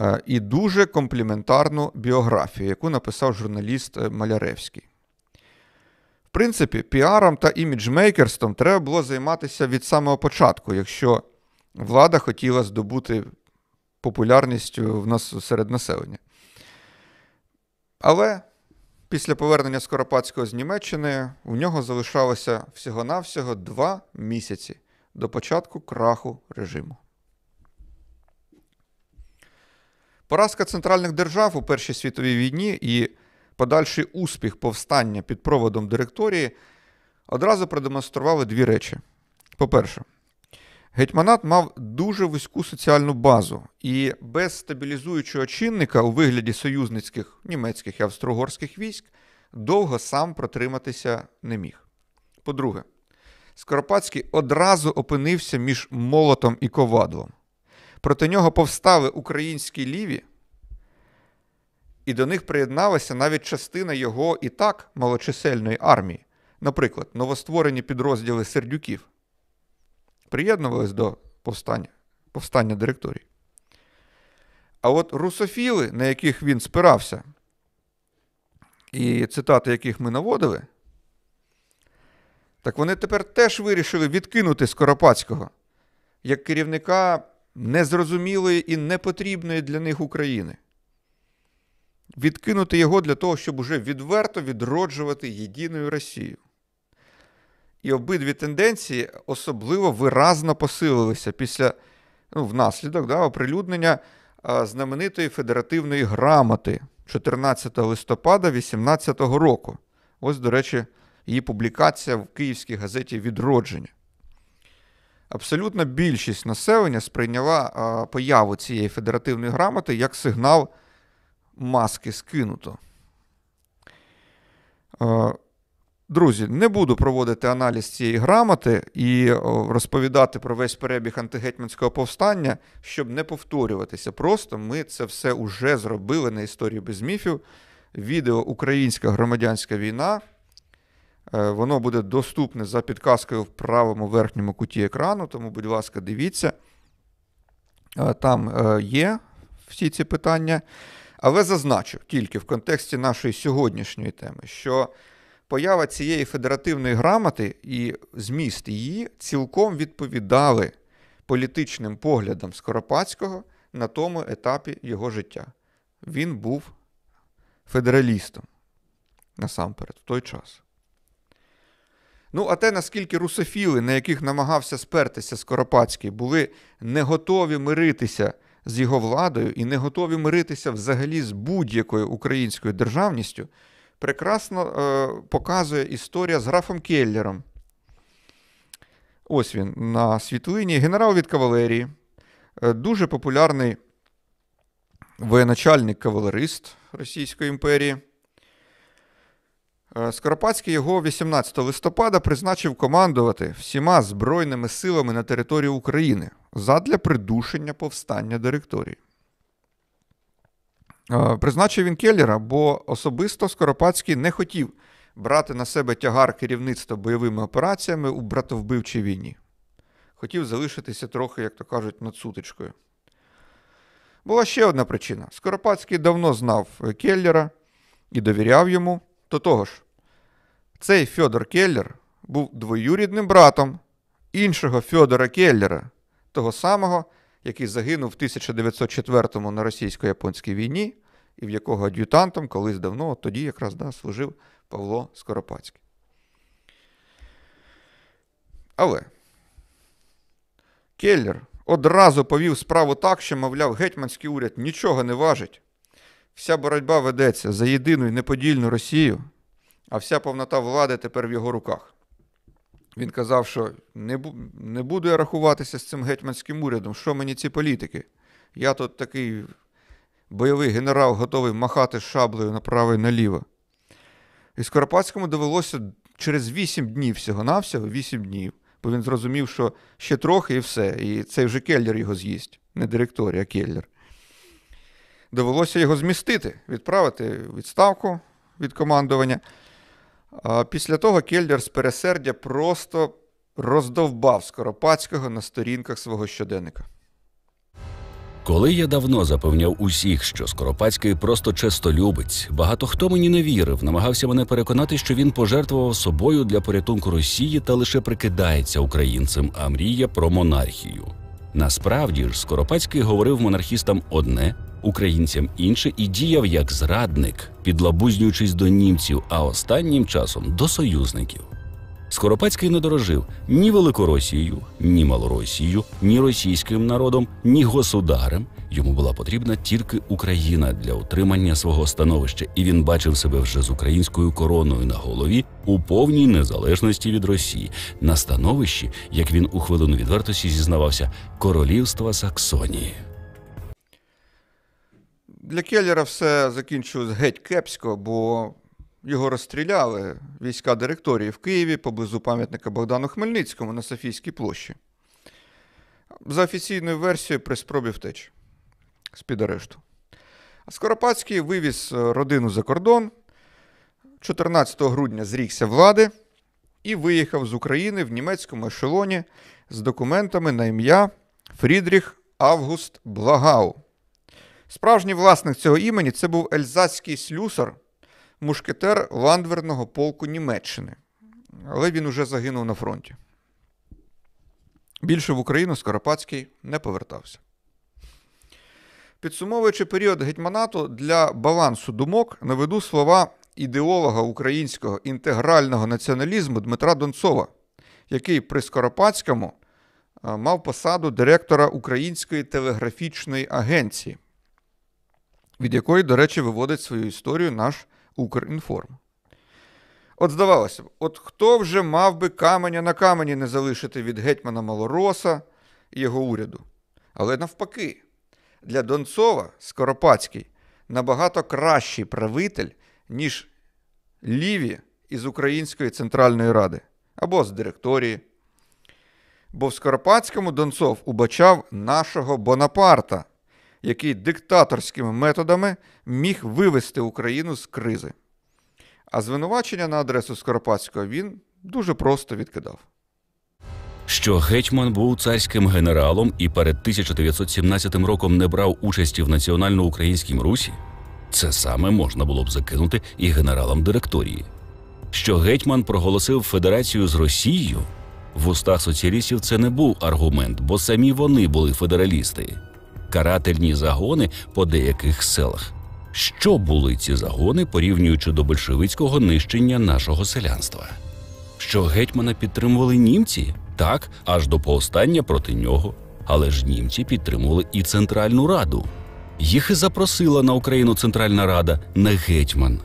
е, і дуже компліментарну біографію, яку написав журналіст е, Маляревський. В принципі, піаром та іміджмейкерством треба було займатися від самого початку, якщо влада хотіла здобути популярність в нас серед населення. Але після повернення Скоропадського з Німеччини у нього залишалося всього-навсього два місяці до початку краху режиму. Поразка центральних держав у Першій світовій війні і подальший успіх повстання під проводом директорії одразу продемонстрували дві речі. По-перше, гетьманат мав дуже вузьку соціальну базу, і без стабілізуючого чинника у вигляді союзницьких німецьких і австро-угорських військ довго сам протриматися не міг. По-друге, Скоропадський одразу опинився між молотом і ковадлом. Проти нього повстали українські ліві, і до них приєдналася навіть частина його і так малочисельної армії, наприклад, новостворені підрозділи сердюків. Приєднувались до повстання, повстання директорії. А от русофіли, на яких він спирався, і цитати яких ми наводили, так вони тепер теж вирішили відкинути Скоропадського як керівника незрозумілої і непотрібної для них України. Відкинути його для того, щоб уже відверто відроджувати єдиною Росію. І обидві тенденції особливо виразно посилилися після ну, внаслідок да, оприлюднення а, знаменитої федеративної грамоти 14 листопада 18 року. Ось, до речі, її публікація в Київській газеті Відродження. Абсолютна більшість населення сприйняла появу цієї федеративної грамоти як сигнал маски скинуто. Друзі, не буду проводити аналіз цієї грамоти і розповідати про весь перебіг антигетьманського повстання, щоб не повторюватися. Просто ми це все вже зробили на історії без міфів. Відео Українська громадянська війна. Е, воно буде доступне за підказкою в правому верхньому куті екрану, тому, будь ласка, дивіться. Е, там е, є всі ці питання. Але зазначу тільки в контексті нашої сьогоднішньої теми, що поява цієї федеративної грамоти і зміст її цілком відповідали політичним поглядам Скоропадського на тому етапі його життя. Він був федералістом насамперед в той час. Ну, а те, наскільки русофіли, на яких намагався спертися Скоропадський, були не готові миритися з його владою і не готові миритися взагалі з будь-якою українською державністю, прекрасно е, показує історія з графом Келлером. Ось він на світлині. Генерал від кавалерії, е, дуже популярний воєначальник-кавалерист Російської імперії. Е, Скоропадський його 18 листопада призначив командувати всіма збройними силами на території України задля придушення повстання директорії. Е, Призначив він Келлера, бо особисто Скоропадський не хотів брати на себе тягар керівництва бойовими операціями у братовбивчій війні. Хотів залишитися трохи, як то кажуть, над сутичкою. Була ще одна причина. Скоропадський давно знав Келлера і довіряв йому. До того ж, цей Фьодор Келлер був двоюрідним братом іншого Фьодора Келлера, того самого, який загинув в 1904-му на російсько-японській війні, і в якого ад'ютантом колись давно, тоді якраз да, служив Павло Скоропадський. Але Келлер одразу повів справу так, що, мовляв, гетьманський уряд нічого не важить. Вся боротьба ведеться за єдину і неподільну Росію, а вся повнота влади тепер в його руках. Він казав, що не, не буду я рахуватися з цим гетьманським урядом. Що мені ці політики? Я тут такий бойовий генерал, готовий махати шаблею направо і наліво. І Скоропадському довелося через 8 днів всього-навсього, 8 днів, бо він зрозумів, що ще трохи і все. І цей вже Келлер його з'їсть. Не директорія, а Келлер. Довелося його змістити, відправити відставку від командування. Після того Кельдер з пересердя просто роздовбав Скоропадського на сторінках свого щоденника. Коли я давно запевняв усіх, що Скоропадський просто честолюбець, багато хто мені не вірив, намагався мене переконати, що він пожертвував собою для порятунку Росії та лише прикидається українцем, а мріє про монархію. Насправді ж, Скоропадський говорив монархістам одне, українцям інше і діяв як зрадник, підлабузнюючись до німців, а останнім часом до союзників. Скоропадський не дорожив ні Великоросією, ні Малоросією, ні російським народом, ні государем. Йому була потрібна тільки Україна для утримання свого становища, і він бачив себе вже з українською короною на голові у повній незалежності від Росії, на становищі, як він у хвилину відвертості зізнавався, королівства Саксонії. Для Келлера все закінчилось геть кепсько, бо його розстріляли війська директорії в Києві поблизу пам'ятника Богдану Хмельницькому на Софійській площі. За офіційною версією при спробі втечі з-під арешту. А Скоропадський вивіз е, родину за кордон, 14 грудня зрікся влади і виїхав з України в німецькому ешелоні з документами на ім'я Фрідріх Август Благау. Справжній власник цього імені це був ельзацький слюсар, мушкетер ландверного полку Німеччини. Але він уже загинув на фронті. Більше в Україну Скоропадський не повертався. Підсумовуючи період гетьманату для балансу думок, наведу слова ідеолога українського інтегрального націоналізму Дмитра Донцова, який при Скоропадському мав посаду директора Української телеграфічної агенції, від якої, до речі, виводить свою історію наш Укрінформ. От здавалося б, от хто вже мав би каменя на камені не залишити від гетьмана Малороса і його уряду? Але навпаки, для Донцова Скоропадський набагато кращий правитель, ніж Ліві із Української Центральної Ради або з директорії. Бо в Скоропадському Донцов убачав нашого Бонапарта, який диктаторськими методами міг вивести Україну з кризи. А звинувачення на адресу Скоропадського він дуже просто відкидав. Що гетьман був царським генералом і перед 1917 роком не брав участі в національно-українській Русі? Це саме можна було б закинути і генералам директорії. Що гетьман проголосив федерацію з Росією, в устах соціалістів це не був аргумент, бо самі вони були федералісти. Карательні загони по деяких селах. Що були ці загони, порівнюючи до большевицького нищення нашого селянства? Що гетьмана підтримували німці? Так, аж до повстання проти нього. Але ж німці підтримували і Центральну Раду. Їх і запросила на Україну Центральна Рада, не гетьман.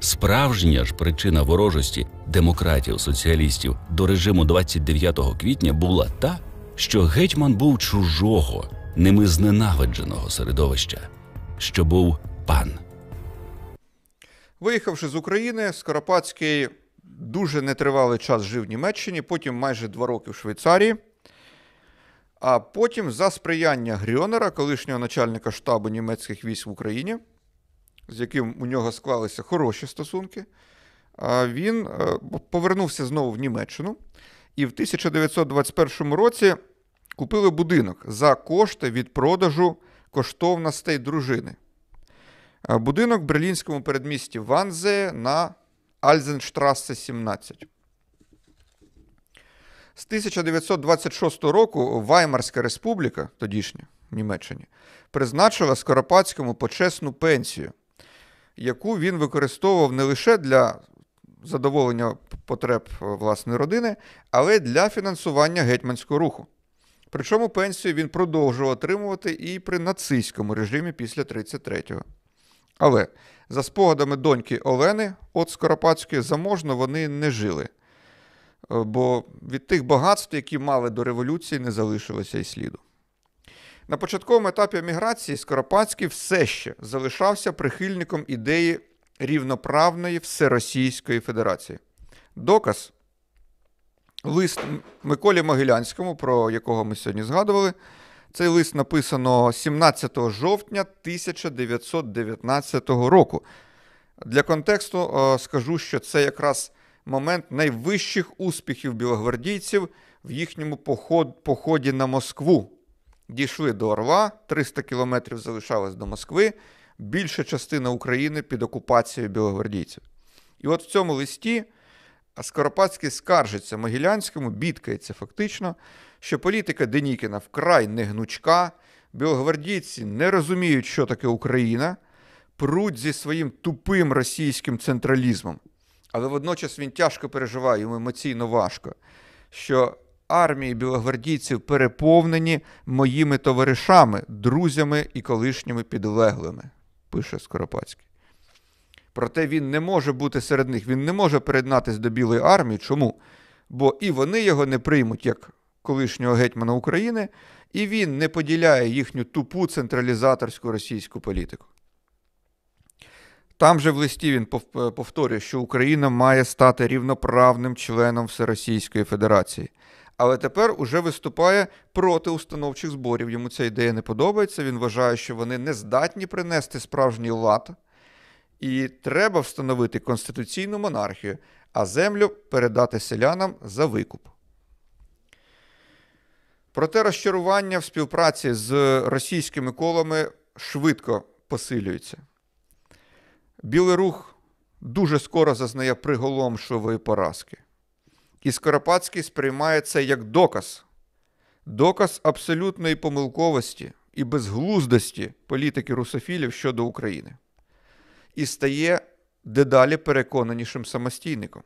Справжня ж причина ворожості демократів соціалістів до режиму 29 квітня була та, що гетьман був чужого, ними зненавидженого середовища, що був пан. Виїхавши з України, Скоропадський дуже нетривалий час жив в Німеччині, потім майже два роки в Швейцарії. А потім, за сприяння Грьонера, колишнього начальника штабу німецьких військ в Україні, з яким у нього склалися хороші стосунки, він е, повернувся знову в Німеччину і в 1921 році купили будинок за кошти від продажу коштовностей дружини. Будинок в берлінському передмісті Ванзе на Альзенштрассе 17. З 1926 року Ваймарська республіка, тодішня в Німеччині, призначила Скоропадському почесну пенсію, яку він використовував не лише для задоволення потреб е, власної родини, але й для фінансування гетьманського руху. Причому пенсію він продовжував отримувати і при нацистському режимі після 33-го. Але за спогадами доньки Олени от Скоропадської заможно вони не жили. Е, Бо від тих багатств, які мали до революції, не залишилося і сліду. На початковому етапі еміграції Скоропадський все ще залишався прихильником ідеї рівноправної Всеросійської Федерації. Доказ лист Миколі Могилянському, про якого ми сьогодні згадували. Цей лист написано 17 жовтня 1919 року. Для контексту е, скажу, що це якраз момент найвищих успіхів білогвардійців в їхньому поход, поході на Москву. Дійшли до Орла, 300 кілометрів залишалось до Москви, більша частина України під окупацією білогвардійців. І от в цьому листі Скоропадський скаржиться Могилянському, бідкається фактично, що політика Денікіна вкрай негнучка, білогвардійці не розуміють, що таке Україна, пруть зі своїм тупим російським централізмом. Але водночас він тяжко переживає, йому емоційно важко, що армії білогвардійців переповнені моїми товаришами, друзями і колишніми підлеглими, пише Скоропадський. Проте він не може бути серед них, він не може приєднатися до Білої армії. Чому? Бо і вони його не приймуть як колишнього гетьмана України, і він не поділяє їхню тупу централізаторську російську політику. Там же в листі він пов- повторює, що Україна має стати рівноправним членом Всеросійської Федерації. Але тепер уже виступає проти установчих зборів. Йому ця ідея не подобається. Він вважає, що вони не здатні принести справжній лад, і треба встановити конституційну монархію, а землю передати селянам за викуп. Проте розчарування в співпраці з російськими колами швидко посилюється. Білий рух дуже скоро зазнає приголомшливої поразки. І Скоропадський сприймає це як доказ, доказ абсолютної помилковості і безглуздості політики русофілів щодо України. І стає дедалі переконанішим самостійником.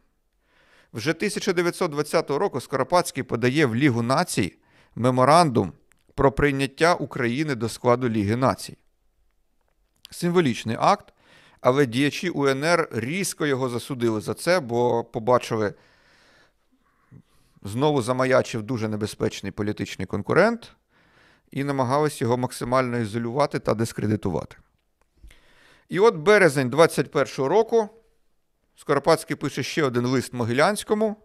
Вже 1920 року Скоропадський подає в Лігу націй меморандум про прийняття України до складу Ліги націй. Символічний акт, але діячі УНР різко його засудили за це, бо побачили, знову замаячив дуже небезпечний політичний конкурент і намагались його максимально ізолювати та дискредитувати. І от березень 21-го року Скоропадський пише ще один лист Могилянському,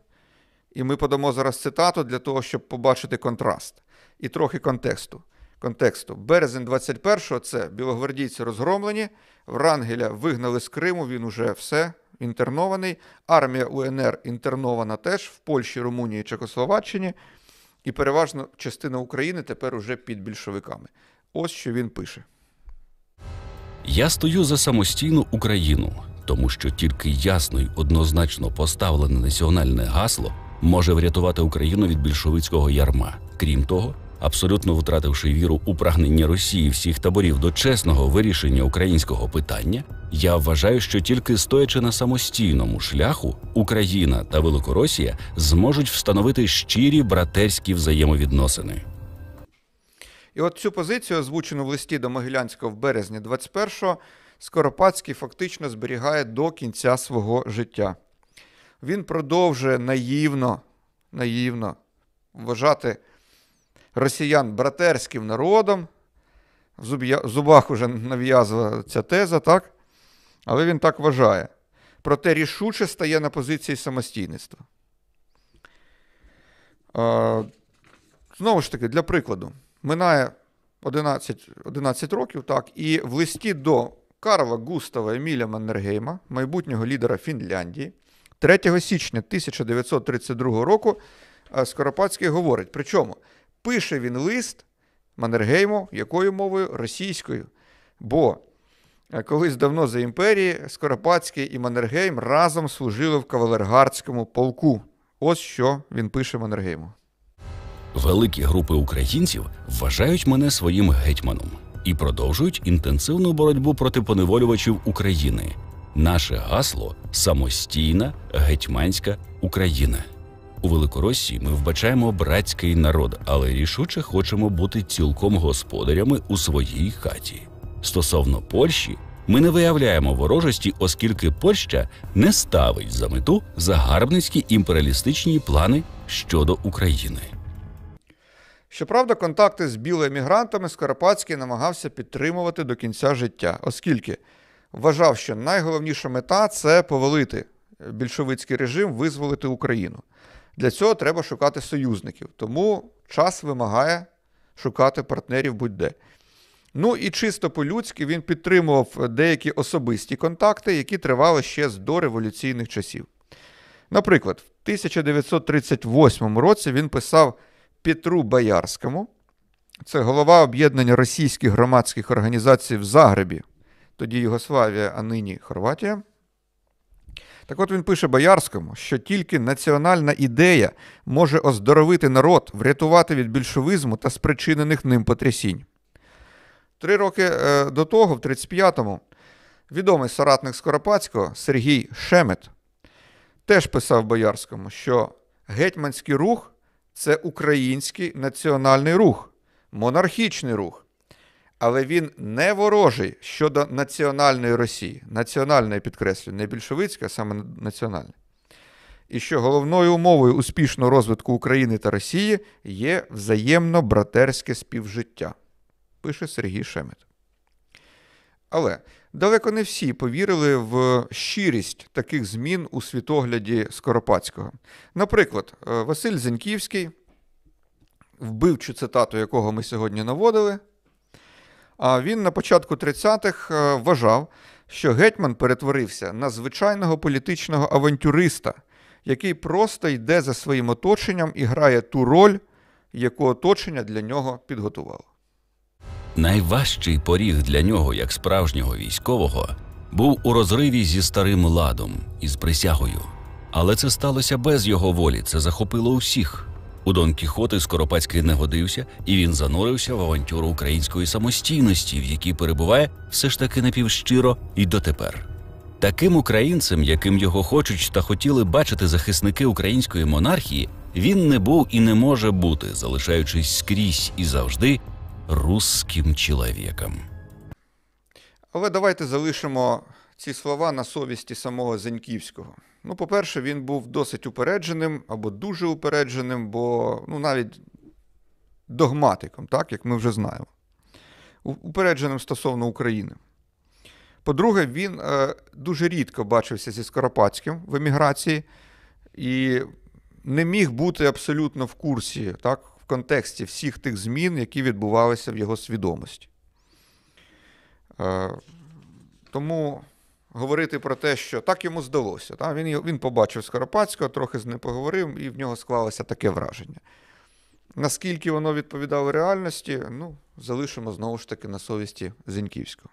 і ми подамо зараз цитату для того, щоб побачити контраст і трохи контексту. контексту. Березень 21-го це білогвардійці розгромлені, Врангеля вигнали з Криму, він уже все інтернований. Армія УНР інтернована теж в Польщі, Румунії, Чехословаччині, і переважно частина України тепер уже під більшовиками. Ось що він пише. Я стою за самостійну Україну, тому що тільки ясно й однозначно поставлене національне гасло може врятувати Україну від більшовицького ярма. Крім того, абсолютно втративши віру у прагнення Росії всіх таборів до чесного вирішення українського питання, я вважаю, що тільки стоячи на самостійному шляху, Україна та Великоросія зможуть встановити щирі братерські взаємовідносини. І от цю позицію, озвучену в листі до Могилянського в березні 21-го, Скоропадський фактично зберігає до кінця свого життя. Він продовжує наївно, наївно вважати росіян братерським народом. В зубах уже нав'язана ця теза, так? Але він так вважає. Проте рішуче стає на позиції самостійництва. Знову ж таки, для прикладу, минає 11, 11 років, так, і в листі до Карла Густава Еміля Маннергейма, майбутнього лідера Фінляндії, 3 січня 1932 року е, Скоропадський говорить. Причому пише він лист Маннергейму, якою мовою? Російською. Бо е, колись давно за імперії Скоропадський і Маннергейм разом служили в кавалергардському полку. Ось що він пише Маннергейму. Великі групи українців вважають мене своїм гетьманом і продовжують інтенсивну боротьбу проти поневолювачів України. Наше гасло самостійна гетьманська Україна. У Великоросії ми вбачаємо братський народ, але рішуче хочемо бути цілком господарями у своїй хаті. Стосовно Польщі, ми не виявляємо ворожості, оскільки Польща не ставить за мету загарбницькі імперіалістичні плани щодо України. Щоправда, контакти з білоемігрантами Скоропадський намагався підтримувати до кінця життя, оскільки вважав, що найголовніша мета це повалити більшовицький режим, визволити Україну. Для цього треба шукати союзників, тому час вимагає шукати партнерів будь-де. Ну і чисто по-людськи він підтримував деякі особисті контакти, які тривали ще з дореволюційних часів. Наприклад, в 1938 році він писав Петру Боярському, це голова об'єднання російських громадських організацій в Загребі, тоді Югославія, а нині Хорватія. Так от він пише Боярському, що тільки національна ідея може оздоровити народ, врятувати від більшовизму та спричинених ним потрясінь. Три роки е, до того, в 35-му, відомий соратник Скоропадського Сергій Шемет теж писав Боярському, що гетьманський рух це український національний рух, монархічний рух. Але він не ворожий щодо національної Росії. Національної підкреслюю, не більшовицька, а саме національна. І що головною умовою успішного розвитку України та Росії є взаємно братерське співжиття, пише Сергій Шемет. Але далеко не всі повірили в щирість таких змін у світогляді Скоропадського. Наприклад, е, Василь Зеньківський, вбивчу цитату якого ми сьогодні наводили, а він на початку 30-х е, вважав, що гетьман перетворився на звичайного політичного авантюриста, який просто йде за своїм оточенням і грає ту роль, яку оточення для нього підготувало. Найважчий поріг для нього, як справжнього військового, був у розриві зі старим ладом із присягою. Але це сталося без його волі, це захопило усіх. У Дон Кіхоти Скоропадський не годився, і він занурився в авантюру української самостійності, в якій перебуває все ж таки напівщиро і дотепер. Таким українцем, яким його хочуть та хотіли бачити захисники української монархії, він не був і не може бути, залишаючись скрізь і завжди русським чоловіком. Але давайте залишимо ці слова на совісті самого Зеньківського. Ну, по-перше, він був досить упередженим або дуже упередженим, бо ну, навіть догматиком, так, як ми вже знаємо. Упередженим стосовно України. По-друге, він е, дуже рідко бачився зі Скоропадським в еміграції і не міг бути абсолютно в курсі, так, в контексті всіх тих змін, які відбувалися в його свідомості. Е, тому говорити про те, що так йому здалося. Так? Він, він побачив Скоропадського, трохи з ним поговорив, і в нього склалося таке враження. Наскільки воно відповідало реальності, ну, залишимо знову ж таки на совісті Зіньківського.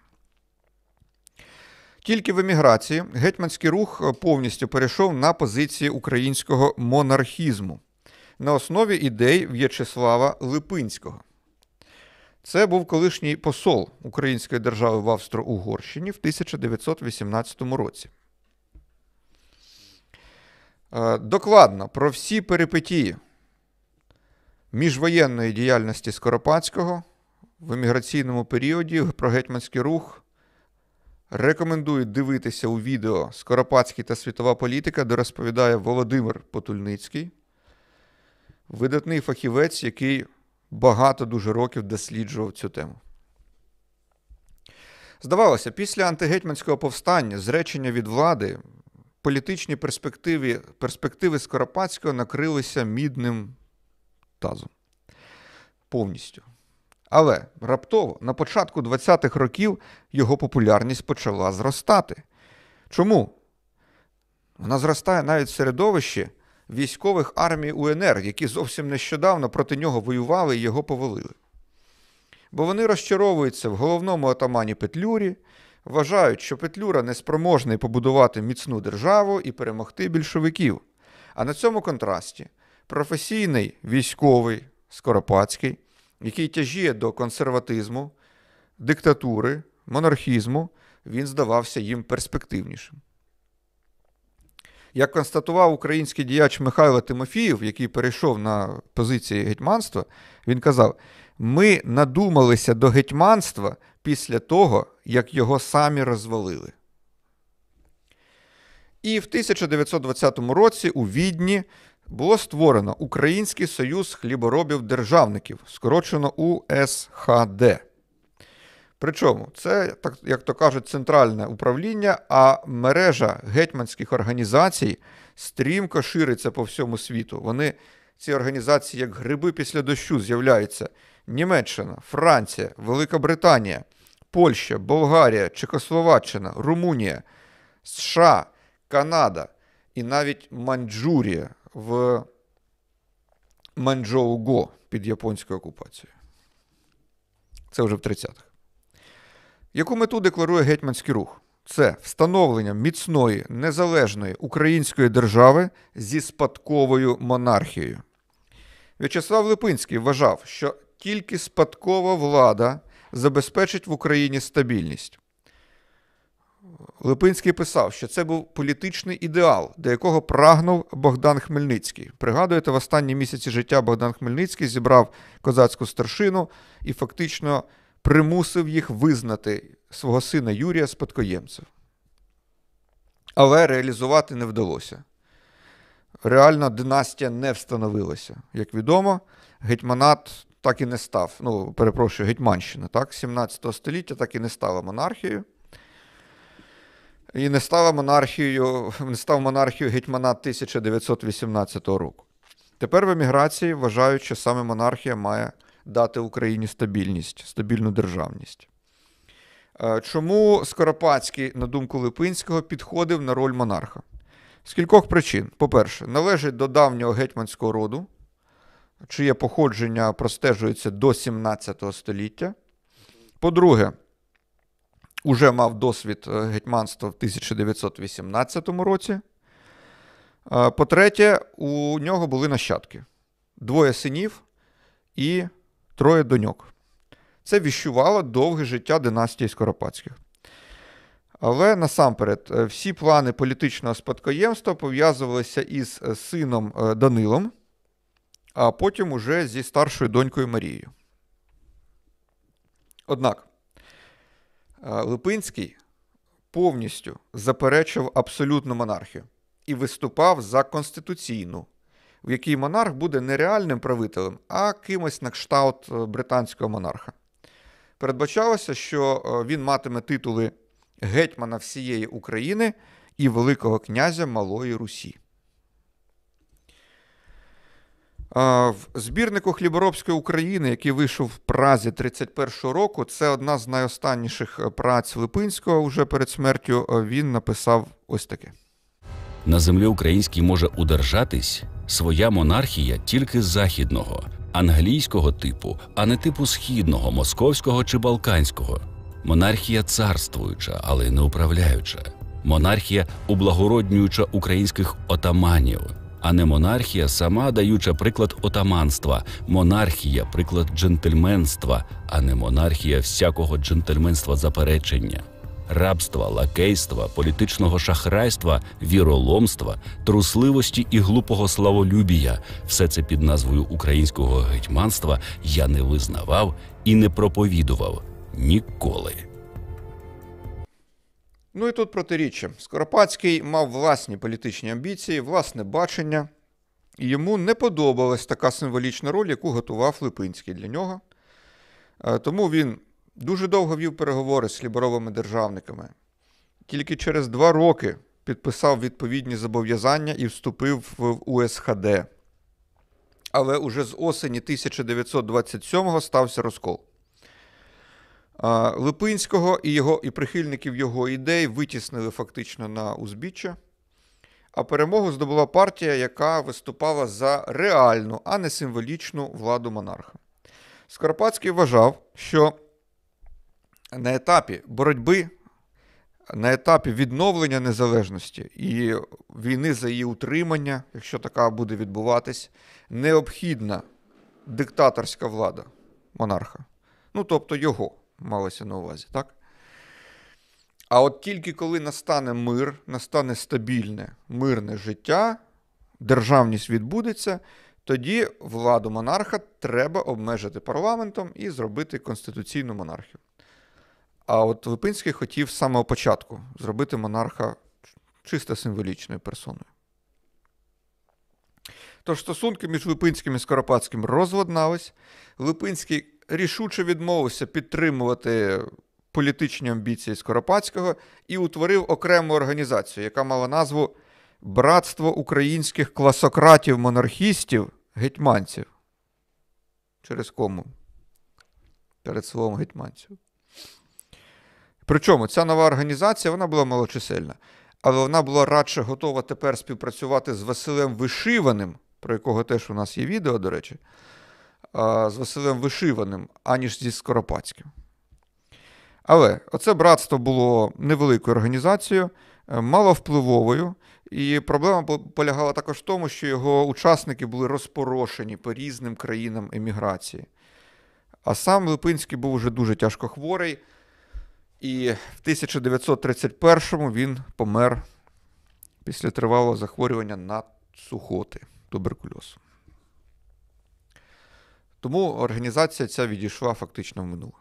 Тільки в еміграції гетьманський рух е, повністю перейшов на позиції українського монархізму на основі ідей В'ячеслава Липинського. Це був колишній посол Української держави в Австро-Угорщині в 1918 році. Е, Докладно про всі перипетії міжвоєнної діяльності Скоропадського в еміграційному періоді про гетьманський рух рекомендую дивитися у відео Скоропадський та світова політика, де розповідає Володимир Потульницький, видатний фахівець, який багато дуже років досліджував цю тему. Здавалося, після антигетьманського повстання, зречення від влади, політичні перспективи, перспективи Скоропадського накрилися мідним тазом. Повністю. Але раптово, на початку 20-х років, його популярність почала зростати. Чому? Вона зростає навіть в середовищі військових армій УНР, які зовсім нещодавно проти нього воювали і його повалили. Бо вони розчаровуються в головному отамані Петлюрі, вважають, що Петлюра неспроможний побудувати міцну державу і перемогти більшовиків. А на цьому контрасті професійний військовий Скоропадський, який тяжіє до консерватизму, диктатури, монархізму, він здавався їм перспективнішим. Як констатував український діяч Михайло Тимофіїв, який перейшов на позиції гетьманства, він казав: ми надумалися до гетьманства після того, як його самі розвалили. І в 1920 році у Відні було створено Український союз хліборобів-державників, скорочено УСХД. Причому це, так, як то кажуть, центральне управління, а мережа гетьманських організацій стрімко шириться по всьому світу. Вони, ці організації, як гриби після дощу, з'являються. Німеччина, Франція, Велика Британія, Польща, Болгарія, Чехословаччина, Румунія, США, Канада і навіть Маньчжурія в Маньчжоу-Го під японською окупацією. Це вже в 30-х. Яку мету декларує гетьманський рух? Це встановлення міцної незалежної української держави зі спадковою монархією. В'ячеслав Липинський вважав, що тільки спадкова влада забезпечить в Україні стабільність. Липинський писав, що це був політичний ідеал, до якого прагнув Богдан Хмельницький. Пригадуєте, в останні місяці життя Богдан Хмельницький зібрав козацьку старшину і фактично примусив їх визнати свого сина Юрія спадкоємцем. Але реалізувати не вдалося. Реальна династія не встановилася. Як відомо, гетьманат так і не став. Ну, перепрошую, Гетьманщина, так, 17 століття так і не стала монархією. І не стала монархією, не став монархією гетьманат 1918 року. Тепер в еміграції вважають, що саме монархія має дати Україні стабільність, стабільну державність. Е, Чому Скоропадський, на думку Липинського, підходив на роль монарха? З кількох причин. По-перше, належить до давнього гетьманського роду, чиє походження простежується до 17 століття. По-друге, уже мав досвід е, гетьманства в 1918 році. Е, По-третє, у нього були нащадки: двоє синів і троє доньок. Це віщувало довге життя династії Скоропадських. Але насамперед, е, всі плани політичного спадкоємства пов'язувалися із е, сином е, Данилом, а потім уже зі старшою донькою Марією. Однак Липинський повністю заперечив абсолютну монархію і виступав за конституційну, в якій монарх буде не реальним правителем, а кимось на кшталт е, британського монарха. Передбачалося, що е, він матиме титули гетьмана всієї України і Великого князя Малої Русі. В збірнику хліборобської України, який вийшов в Празі 31-го року, це одна з найостанніших е, праць Липинського вже перед смертю. Він написав ось таке. На землі українській може удержатись своя монархія тільки західного, англійського типу, а не типу східного, московського чи балканського. Монархія царствуюча, але не управляюча. Монархія ублагороднююча українських отаманів, а не монархія, сама даюча приклад отаманства. Монархія приклад джентльменства, а не монархія всякого джентльменства заперечення. Рабства, лакейства, політичного шахрайства, віроломства, трусливості і глупого славолюбія все це під назвою українського гетьманства я не визнавав і не проповідував ніколи. Ну і тут протиріччя. Скоропадський мав власні політичні амбіції, власне бачення, і йому не подобалась така символічна роль, яку готував Липинський для нього. Е, Тому він дуже довго вів переговори з хліборовими державниками. Тільки через два роки підписав відповідні зобов'язання і вступив в УСХД. Але уже з осені 1927-го стався розкол. Липинського і, його, і прихильників його ідей витіснили фактично на узбіччя, а перемогу здобула партія, яка виступала за реальну, а не символічну владу монарха. Скоропадський вважав, що на етапі боротьби, на етапі відновлення незалежності і війни за її утримання, якщо така буде відбуватись, необхідна диктаторська влада монарха. Ну, тобто його малося на увазі, так? А от тільки коли настане мир, настане стабільне, мирне життя, державність відбудеться, тоді владу монарха треба обмежити парламентом і зробити конституційну монархію. А от Липинський хотів з самого початку зробити монарха чисто символічною персоною. Тож стосунки між Липинським і Скоропадським розладнались. Липинський рішуче відмовився підтримувати політичні амбіції Скоропадського і утворив окрему організацію, яка мала назву Братство українських класократів-монархістів гетьманців. Через кому? Перед словом гетьманців. Причому ця нова організація вона була малочисельна, але вона була радше готова тепер співпрацювати з Василем Вишиваним, про якого теж у нас є відео, до речі, з Василем Вишиваним, аніж зі Скоропадським. Але оце братство було невеликою організацією, е, маловпливовою, і проблема полягала також в тому, що його учасники були розпорошені по різним країнам еміграції. А сам Липинський був уже дуже тяжко хворий, і в 1931-му він помер після тривалого захворювання на сухоти, туберкульоз. Тому організація ця відійшла фактично в минуле.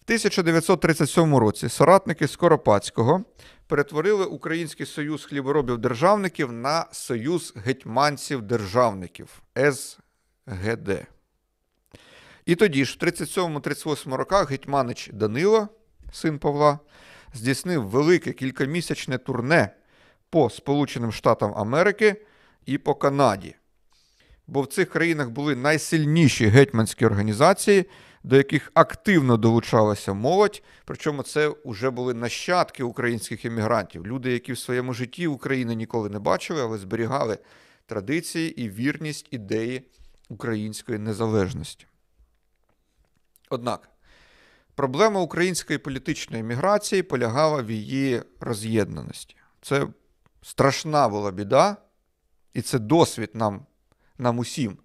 В 1937 році соратники Скоропадського перетворили Український союз хліборобів-державників на Союз гетьманців-державників СГД. І тоді ж, в 37-38 роках, гетьманич Данило, син Павла, здійснив велике кількамісячне турне по Сполученим Штатам Америки і по Канаді. Бо в цих країнах були найсильніші гетьманські організації, до яких активно долучалася молодь. Причому це вже були нащадки українських емігрантів, люди, які в своєму житті України ніколи не бачили, але зберігали традиції і вірність ідеї української незалежності. Однак проблема української політичної міграції полягала в її роз'єднаності. Це страшна була біда, і це досвід нам, нам усім,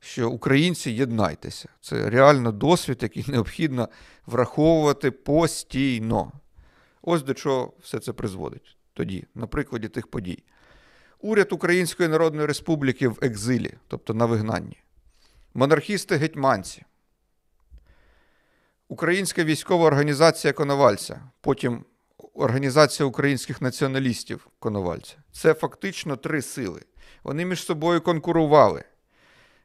що українці єднайтеся. Це реально досвід, який необхідно враховувати постійно. Ось до чого все це призводить тоді, на прикладі тих подій. Уряд Української Народної Республіки в екзилі, тобто на вигнанні, монархісти-гетьманці, Українська військова організація Коновальця, потім Організація українських націоналістів Коновальця. Це фактично три сили. Вони між собою конкурували.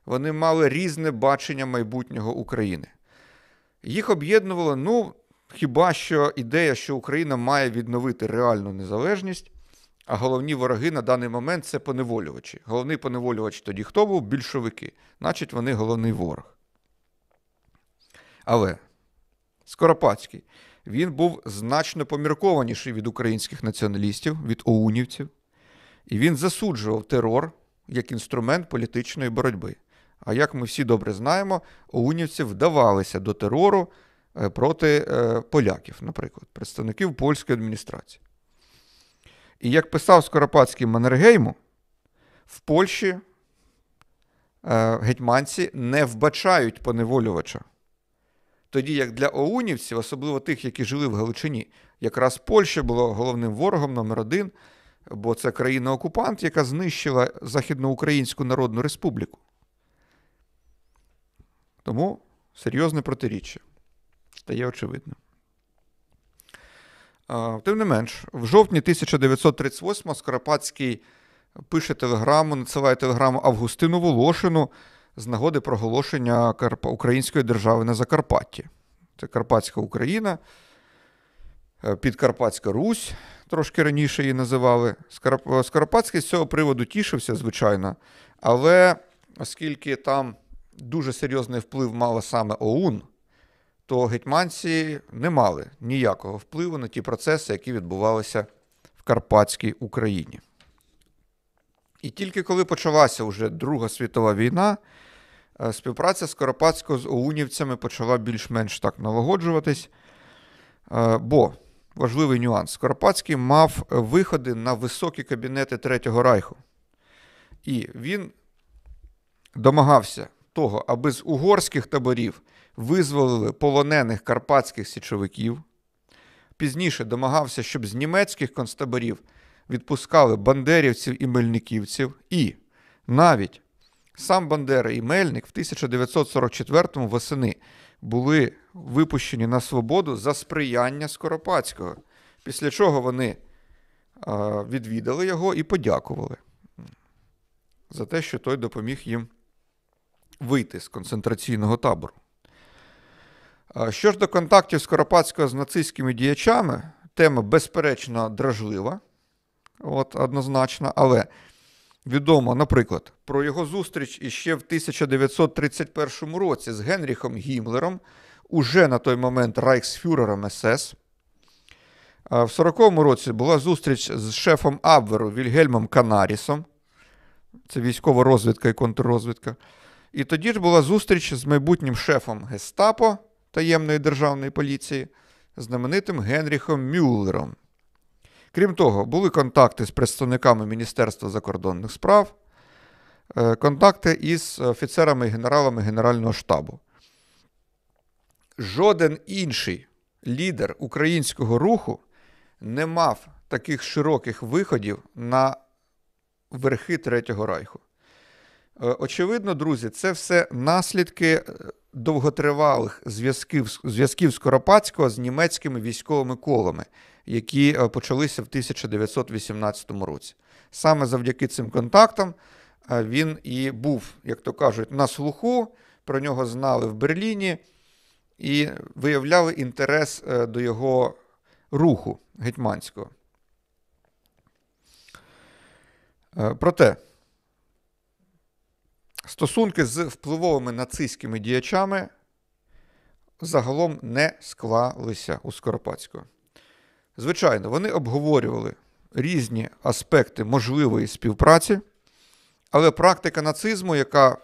Вони мали різне бачення майбутнього України. Їх об'єднувало, ну, хіба що ідея, що Україна має відновити реальну незалежність, а головні вороги на даний момент це поневолювачі. Головний поневолювач тоді хто був? Більшовики. Значить, вони головний ворог. Але Скоропадський, він був значно поміркованіший від українських націоналістів, від оунівців, і він засуджував терор як інструмент політичної боротьби. А як ми всі добре знаємо, оунівці вдавалися до терору е, проти е, поляків, наприклад, представників польської адміністрації. І як писав Скоропадський Маннергейму, в Польщі е, гетьманці не вбачають поневолювача. Тоді як для оунівців, особливо тих, які жили в Галичині, якраз Польща була головним ворогом номер один, бо це країна-окупант, яка знищила Західноукраїнську Народну Республіку. Тому серйозне протиріччя стає очевидним. Тим не менш, в жовтні 1938 Скоропадський пише телеграму, надсилає телеграму Августину Волошину з нагоди проголошення Української держави на Закарпатті. Це Карпатська Україна, е, Підкарпатська Русь, трошки раніше її називали. Скарп- Скоропадський з цього приводу тішився, звичайно, але оскільки там дуже серйозний вплив мала саме ОУН, то гетьманці не мали ніякого впливу на ті процеси, які відбувалися в Карпатській Україні. І тільки коли почалася вже Друга світова війна, е, співпраця Скоропадського з оунівцями почала більш-менш так налагоджуватись. Е, Бо важливий нюанс: Скоропадський мав виходи на високі кабінети Третього Райху. І він домагався того, аби з угорських таборів визволили полонених карпатських січовиків. Пізніше домагався, щоб з німецьких концтаборів відпускали бандерівців і мельниківців. І навіть сам Бандера і Мельник в 1944-му восени були випущені на свободу за сприяння Скоропадського, після чого вони відвідали його і подякували за те, що той допоміг їм вийти з концентраційного табору. Що ж до контактів Скоропадського з нацистськими діячами, тема безперечно дражлива, от, однозначно, але відомо, наприклад, про його зустріч іще в 1931 році з Генріхом Гімлером, уже на той момент райхсфюрером СС. В 40-му році була зустріч з шефом Абверу Вільгельмом Канарісом. Це військова розвідка і контррозвідка. І тоді ж була зустріч з майбутнім шефом Гестапо таємної державної поліції, знаменитим Генріхом Мюллером. Крім того, були контакти з представниками Міністерства закордонних справ, е, контакти із офіцерами і генералами Генерального штабу. Жоден інший лідер українського руху не мав таких широких виходів на верхи Третього Райху. Е, Очевидно, друзі, це все наслідки е, довготривалих зв'язків, зв'язків Скоропадського з німецькими військовими колами, які е, почалися в 1918 році. Саме завдяки цим контактам е, він і був, як то кажуть, на слуху, про нього знали в Берліні і виявляли інтерес е, до його руху гетьманського. Проте, стосунки з впливовими нацистськими діячами загалом не склалися у Скоропадського. Звичайно, вони обговорювали різні аспекти можливої співпраці, але практика нацизму, яка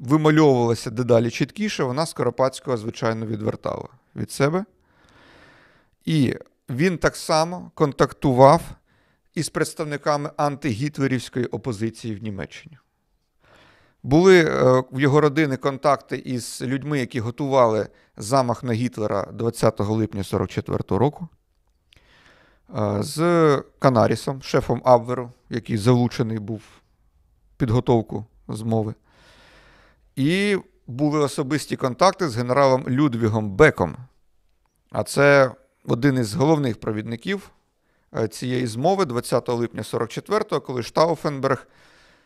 вимальовувалася дедалі чіткіше, вона Скоропадського, звичайно, відвертала від себе. І він так само контактував із представниками антигітлерівської опозиції в Німеччині. Були е, в його родини контакти із людьми, які готували замах на Гітлера 20 липня 1944 року, з Канарісом, шефом Абверу, який залучений був підготовку змови. І були особисті контакти з генералом Людвігом Беком. А це один із головних провідників е, цієї змови 20 липня 44-го, коли Штауфенберг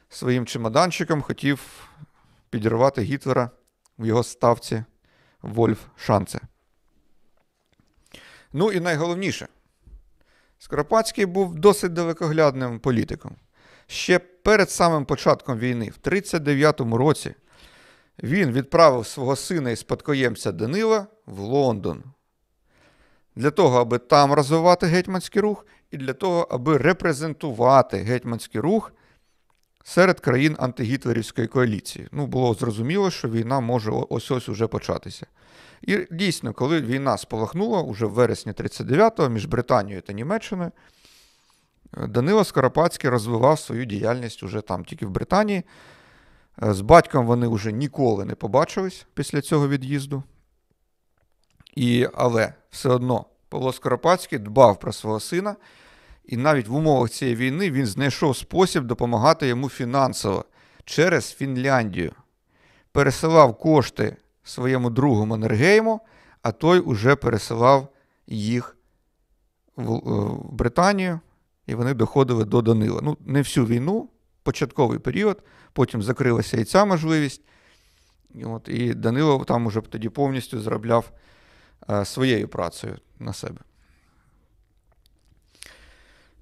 своїм чемоданчиком хотів підірвати Гітлера в його ставці Вольф Шанце. Ну і найголовніше, Скоропадський був досить далекоглядним політиком. Ще перед самим початком війни, в 1939 році, він відправив свого сина і спадкоємця Данила в Лондон для того, аби там розвивати гетьманський рух, і для того, аби репрезентувати гетьманський рух серед країн антигітлерівської коаліції. Ну, було зрозуміло, що війна може ось ось уже початися. І дійсно, коли війна спалахнула уже в вересні 39-го між Британією та Німеччиною, Данило Скоропадський розвивав свою діяльність уже там, тільки в Британії. З батьком вони вже ніколи не побачились після цього від'їзду. І, але все одно Павло Скоропадський дбав про свого сина, і навіть в умовах цієї війни він знайшов спосіб допомагати йому фінансово через Фінляндію. Пересилав кошти своєму другу Маннергейму, а той уже пересилав їх в, е, в Британію, і вони доходили до Данила. Ну, не всю війну, початковий період, потім закрилася і ця можливість. І, от, і Данило там уже тоді повністю заробляв е, своєю працею на себе.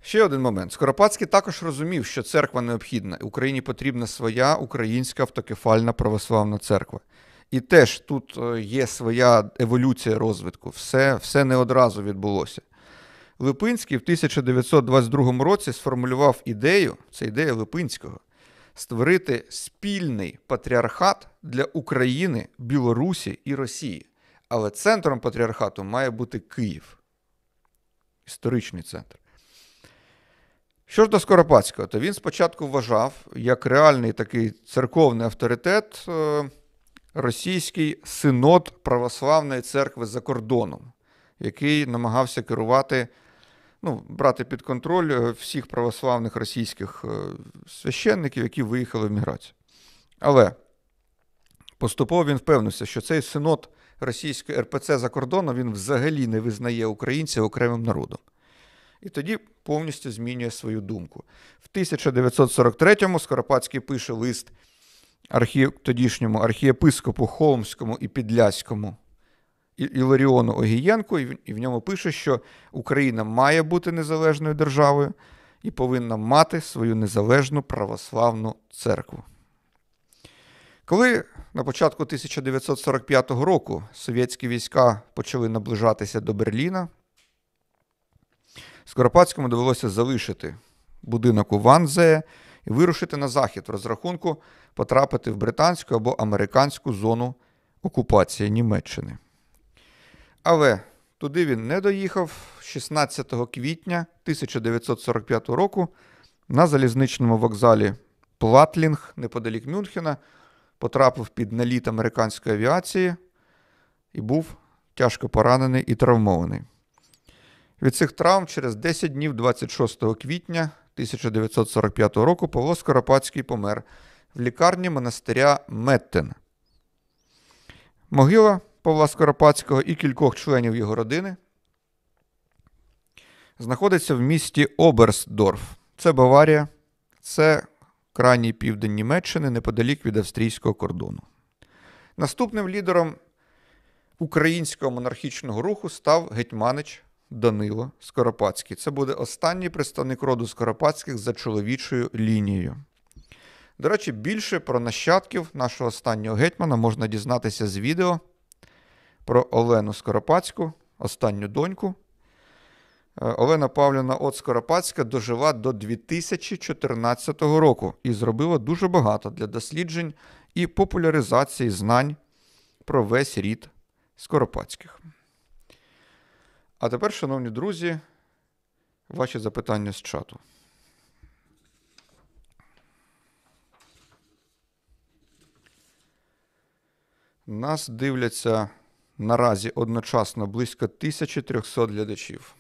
Ще один момент. Скоропадський також розумів, що церква необхідна. Україні потрібна своя українська автокефальна православна церква. І теж тут е, є своя еволюція розвитку. Все, все не одразу відбулося. Липинський в 1922 році сформулював ідею, це ідея Липинського, створити спільний патріархат для України, Білорусі і Росії. Але центром патріархату має бути Київ. Історичний центр. Що ж до Скоропадського, то він спочатку вважав як реальний такий церковний авторитет е, російський синод православної церкви за кордоном, який намагався керувати, ну, брати під контроль е, всіх православних російських е, священників, які виїхали в міграцію. Але поступово він впевнився, що цей синод російської РПЦ за кордоном він взагалі не визнає українців окремим народом. І тоді повністю змінює свою думку. В 1943-му Скоропадський пише лист архі... тодішньому архієпископу Холмському і Підляському Іларіону Огієнку, і в- ньому пише, що Україна має бути незалежною державою і повинна мати свою незалежну православну церкву. Коли на початку 1945 року совєтські війська почали наближатися до Берліна, Скоропадському довелося залишити будинок у Ванзе і вирушити на захід в розрахунку потрапити в британську або американську зону окупації Німеччини. Але туди він не доїхав 16 квітня 1945 року на залізничному вокзалі Платлінг неподалік Мюнхена потрапив під наліт американської авіації і був тяжко поранений і травмований. Від цих травм через 10 днів, 26 квітня 1945 року, Павло Скоропадський помер лікарні монастиря Меттен. Могила Павла Скоропадського і кількох членів його родини знаходиться в місті Оберсдорф. Це Баварія, це крайній південь Німеччини, неподалік від австрійського кордону. Наступним лідером українського монархічного руху став гетьманич Данило Скоропадський. Це буде останній представник роду Скоропадських за чоловічою лінією. До речі, більше про нащадків нашого останнього гетьмана можна дізнатися з відео про Олену Скоропадську, останню доньку. Е, Олена Павлівна От Скоропадська дожила до 2014 року і зробила дуже багато для досліджень і популяризації знань про весь рід Скоропадських. А тепер, шановні друзі, ваші запитання з чату. Нас дивляться наразі одночасно близько 1300 глядачів.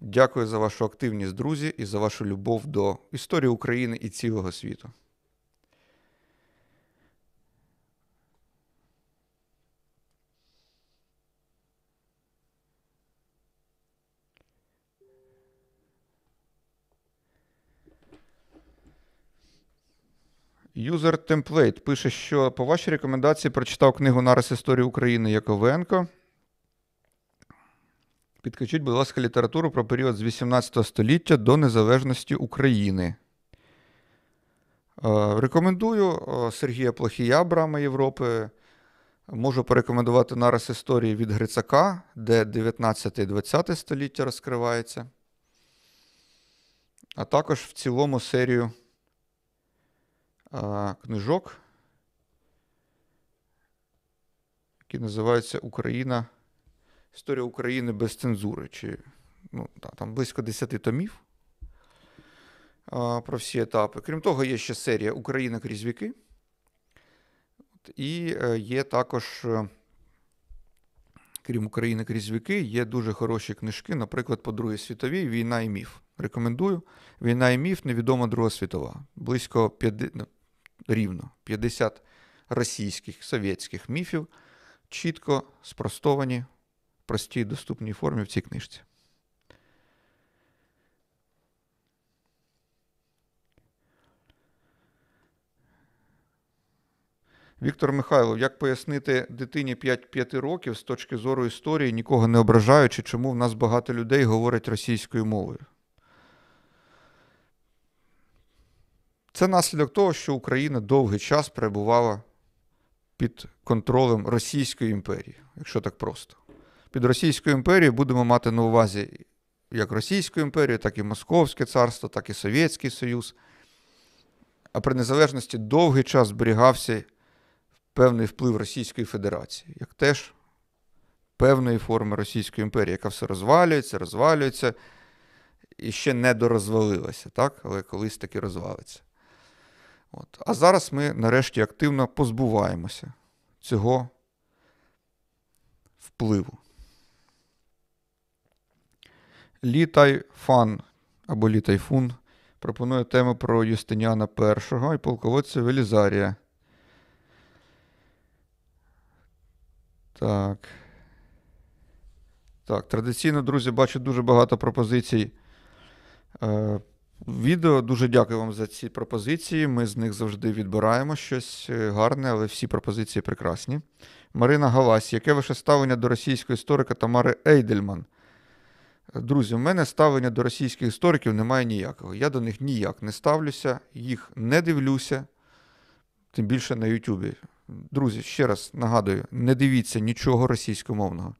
Дякую за вашу активність, друзі, і за вашу любов до історії України і цілого світу. Юзер Template пише, що по вашій рекомендації прочитав книгу Нарис історії України Яковенко. Підкажіть, будь ласка, літературу про період з 18 століття до незалежності України. Е, Рекомендую е, Сергія Плохія, Брама Європи. Можу порекомендувати нарис історії від Грицака, де 19-20 століття розкривається. а також в цілому серію книжок, які називаються Україна. Історія України без цензури. Чи, ну, та, там близько 10 томів а, про всі етапи. Крім того, є ще серія Україна крізь віки. І е, є також, е, крім України крізь віки, є дуже хороші книжки, наприклад, по Другій світовій Війна і міф. Рекомендую. Війна і міф, невідома Друга світова. Близько 50, ну, рівно 50 російських совєтських міфів, чітко спростовані в простій доступній формі в цій книжці. Віктор Михайлов, як пояснити дитині 5-5 років з точки зору історії, нікого не ображаючи, чому в нас багато людей говорять російською мовою? Це наслідок того, що Україна довгий час перебувала під контролем Російської імперії, якщо так просто. Під Російською імперією будемо мати на увазі як Російську імперію, так і Московське царство, так і Совєтський Союз. А при незалежності довгий час зберігався певний вплив Російської Федерації, як теж певної форми Російської імперії, яка все розвалюється, розвалюється і ще не дорозвалилася, так? але колись таки розвалиться. От. А зараз ми нарешті активно позбуваємося цього впливу. Лі Тайфан або Лі Тайфун пропонує тему про Юстиніана І і полководця Велізарія. Так. Так, традиційно, друзі, бачу дуже багато пропозицій. Відео. Дуже дякую вам за ці пропозиції. Ми з них завжди відбираємо щось е, гарне, але всі пропозиції прекрасні. Марина Галась, яке ваше ставлення до російського історика Тамари Ейдельман? Друзі, у мене ставлення до російських істориків немає ніякого. Я до них ніяк не ставлюся, їх не дивлюся, тим більше на Ютубі. Друзі, ще раз нагадую: не дивіться нічого російськомовного.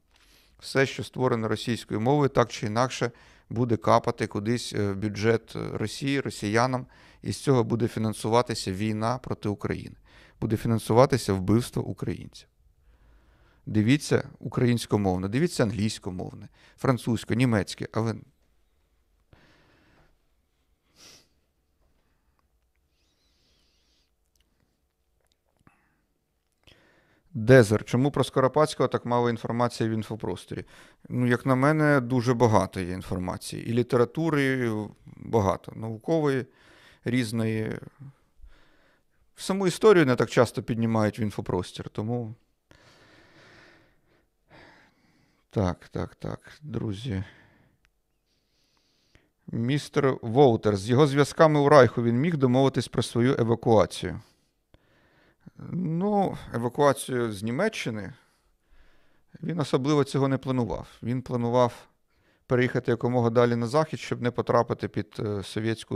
Все, що створено російською мовою, так чи інакше, буде капати кудись в бюджет Росії, росіянам, і з цього буде фінансуватися війна проти України, буде фінансуватися вбивство українців. Дивіться українськомовне, дивіться англійськомовне, французьке, німецьке, але. Дезер. Чому про Скоропадського так мало інформації в інфопросторі? Ну, як на мене, дуже багато є інформації. І літератури багато, наукової, різної. Саму історію не так часто піднімають в інфопростір, тому. Так, так, так, друзі. Містер Волтер. З його зв'язками у Райху він міг домовитись про свою евакуацію. Ну, евакуацію з Німеччини він особливо цього не планував. Він планував переїхати якомога далі на захід, щоб не потрапити під е, совєтську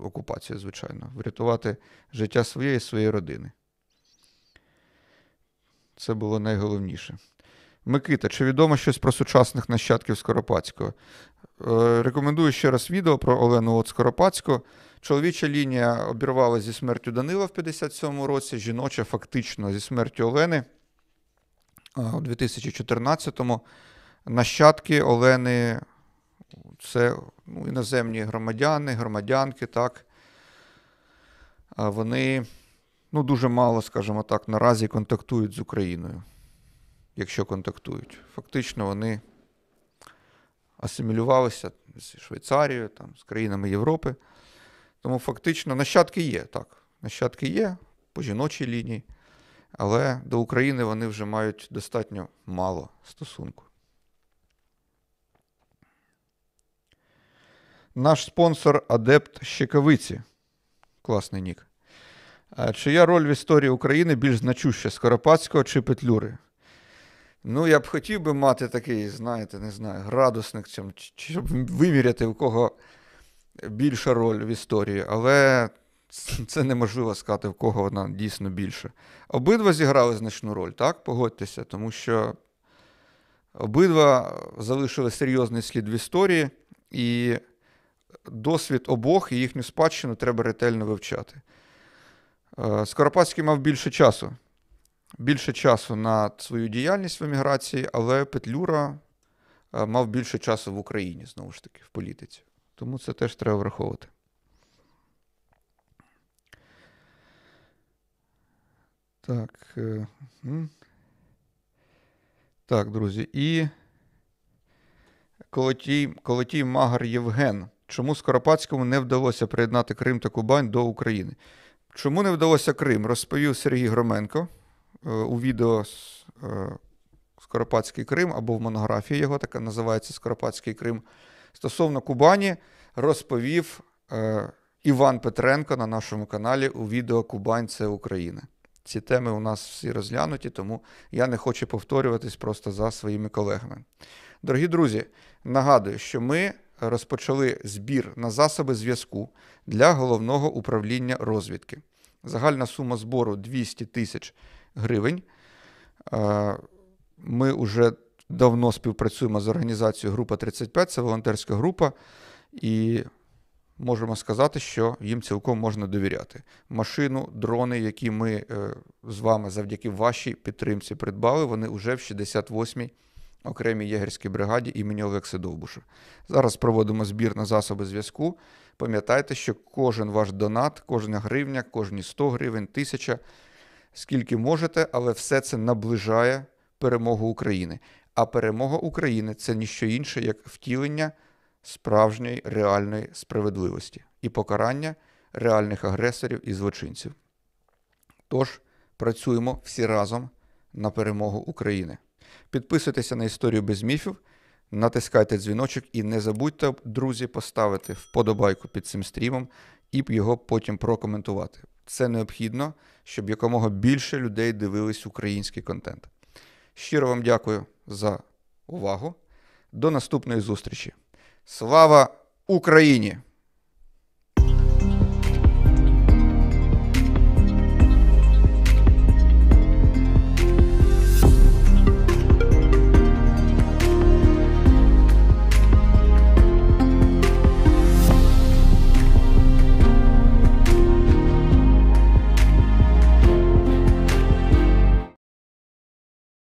окупацію, звичайно, врятувати життя своєї і своєї родини. Це було найголовніше. Микита, чи відомо щось про сучасних нащадків Скоропадського? Е, рекомендую ще раз відео про Олену от Скоропадську. Чоловіча лінія обірвала зі смертю Данила в 57-му році, жіноча фактично зі смертю Олени у 2014-му. Нащадки Олени це ну, іноземні громадяни, громадянки, так. Вони ну, дуже мало, скажімо так, наразі контактують з Україною, якщо контактують. Фактично вони асимілювалися з Швейцарією, там, з країнами Європи. Тому фактично нащадки є, так. Нащадки є по жіночій лінії, але до України вони вже мають достатньо мало стосунку. Наш спонсор Адепт Щекавиці. Класний нік. Чия роль в історії України більш значуща Скоропадського чи Петлюри? Ну, я б хотів би мати такий, знаєте, не знаю, градусник, щоб виміряти, у кого більша роль в історії, але [LAUGHS] це неможливо сказати, в кого вона дійсно більша. Обидва зіграли значну роль, так? Погодьтеся, тому що обидва залишили серйозний слід в історії, і досвід обох і їхню спадщину треба ретельно вивчати. Е, Скоропадський мав більше часу. Більше часу на свою діяльність в еміграції, але Петлюра е, мав більше часу в Україні, знову ж таки, в політиці. Тому це теж треба враховувати. Так. е. Так, друзі. І Колотій, Колотій Магар Євген. Чому Скоропадському не вдалося приєднати Крим та Кубань до України? Чому не вдалося Крим? Розповів Сергій Громенко е, у відео е, Скоропадський Крим або в монографії його, така називається Скоропадський Крим. Стосовно Кубані розповів е, Іван Петренко на нашому каналі у відео Кубань це Україна. Ці теми у нас всі розглянуті, тому я не хочу повторюватись просто за своїми колегами. Дорогі друзі, нагадую, що ми розпочали збір на засоби зв'язку для головного управління розвідки. Загальна сума збору 200 тисяч гривень. Е, Ми вже давно співпрацюємо з організацією Група 35, це волонтерська група, і можемо сказати, що їм цілком можна довіряти. Машину, дрони, які ми е, з вами завдяки вашій підтримці придбали, вони вже в 68-й окремій єгерській бригаді імені Олекси Довбуша. Зараз проводимо збір на засоби зв'язку. Пам'ятайте, що кожен ваш донат, кожна гривня, кожні 100 гривень, тисяча, скільки можете, але все це наближає перемогу України. А перемога України це ніщо інше, як втілення справжньої реальної справедливості і покарання реальних агресорів і злочинців. Тож працюємо всі разом на перемогу України. Підписуйтеся на історію без міфів, натискайте дзвіночок і не забудьте, друзі, поставити вподобайку під цим стрімом і його потім прокоментувати. Це необхідно, щоб якомога більше людей дивились український контент. Щиро вам дякую за увагу. До наступної зустрічі. Слава Україні!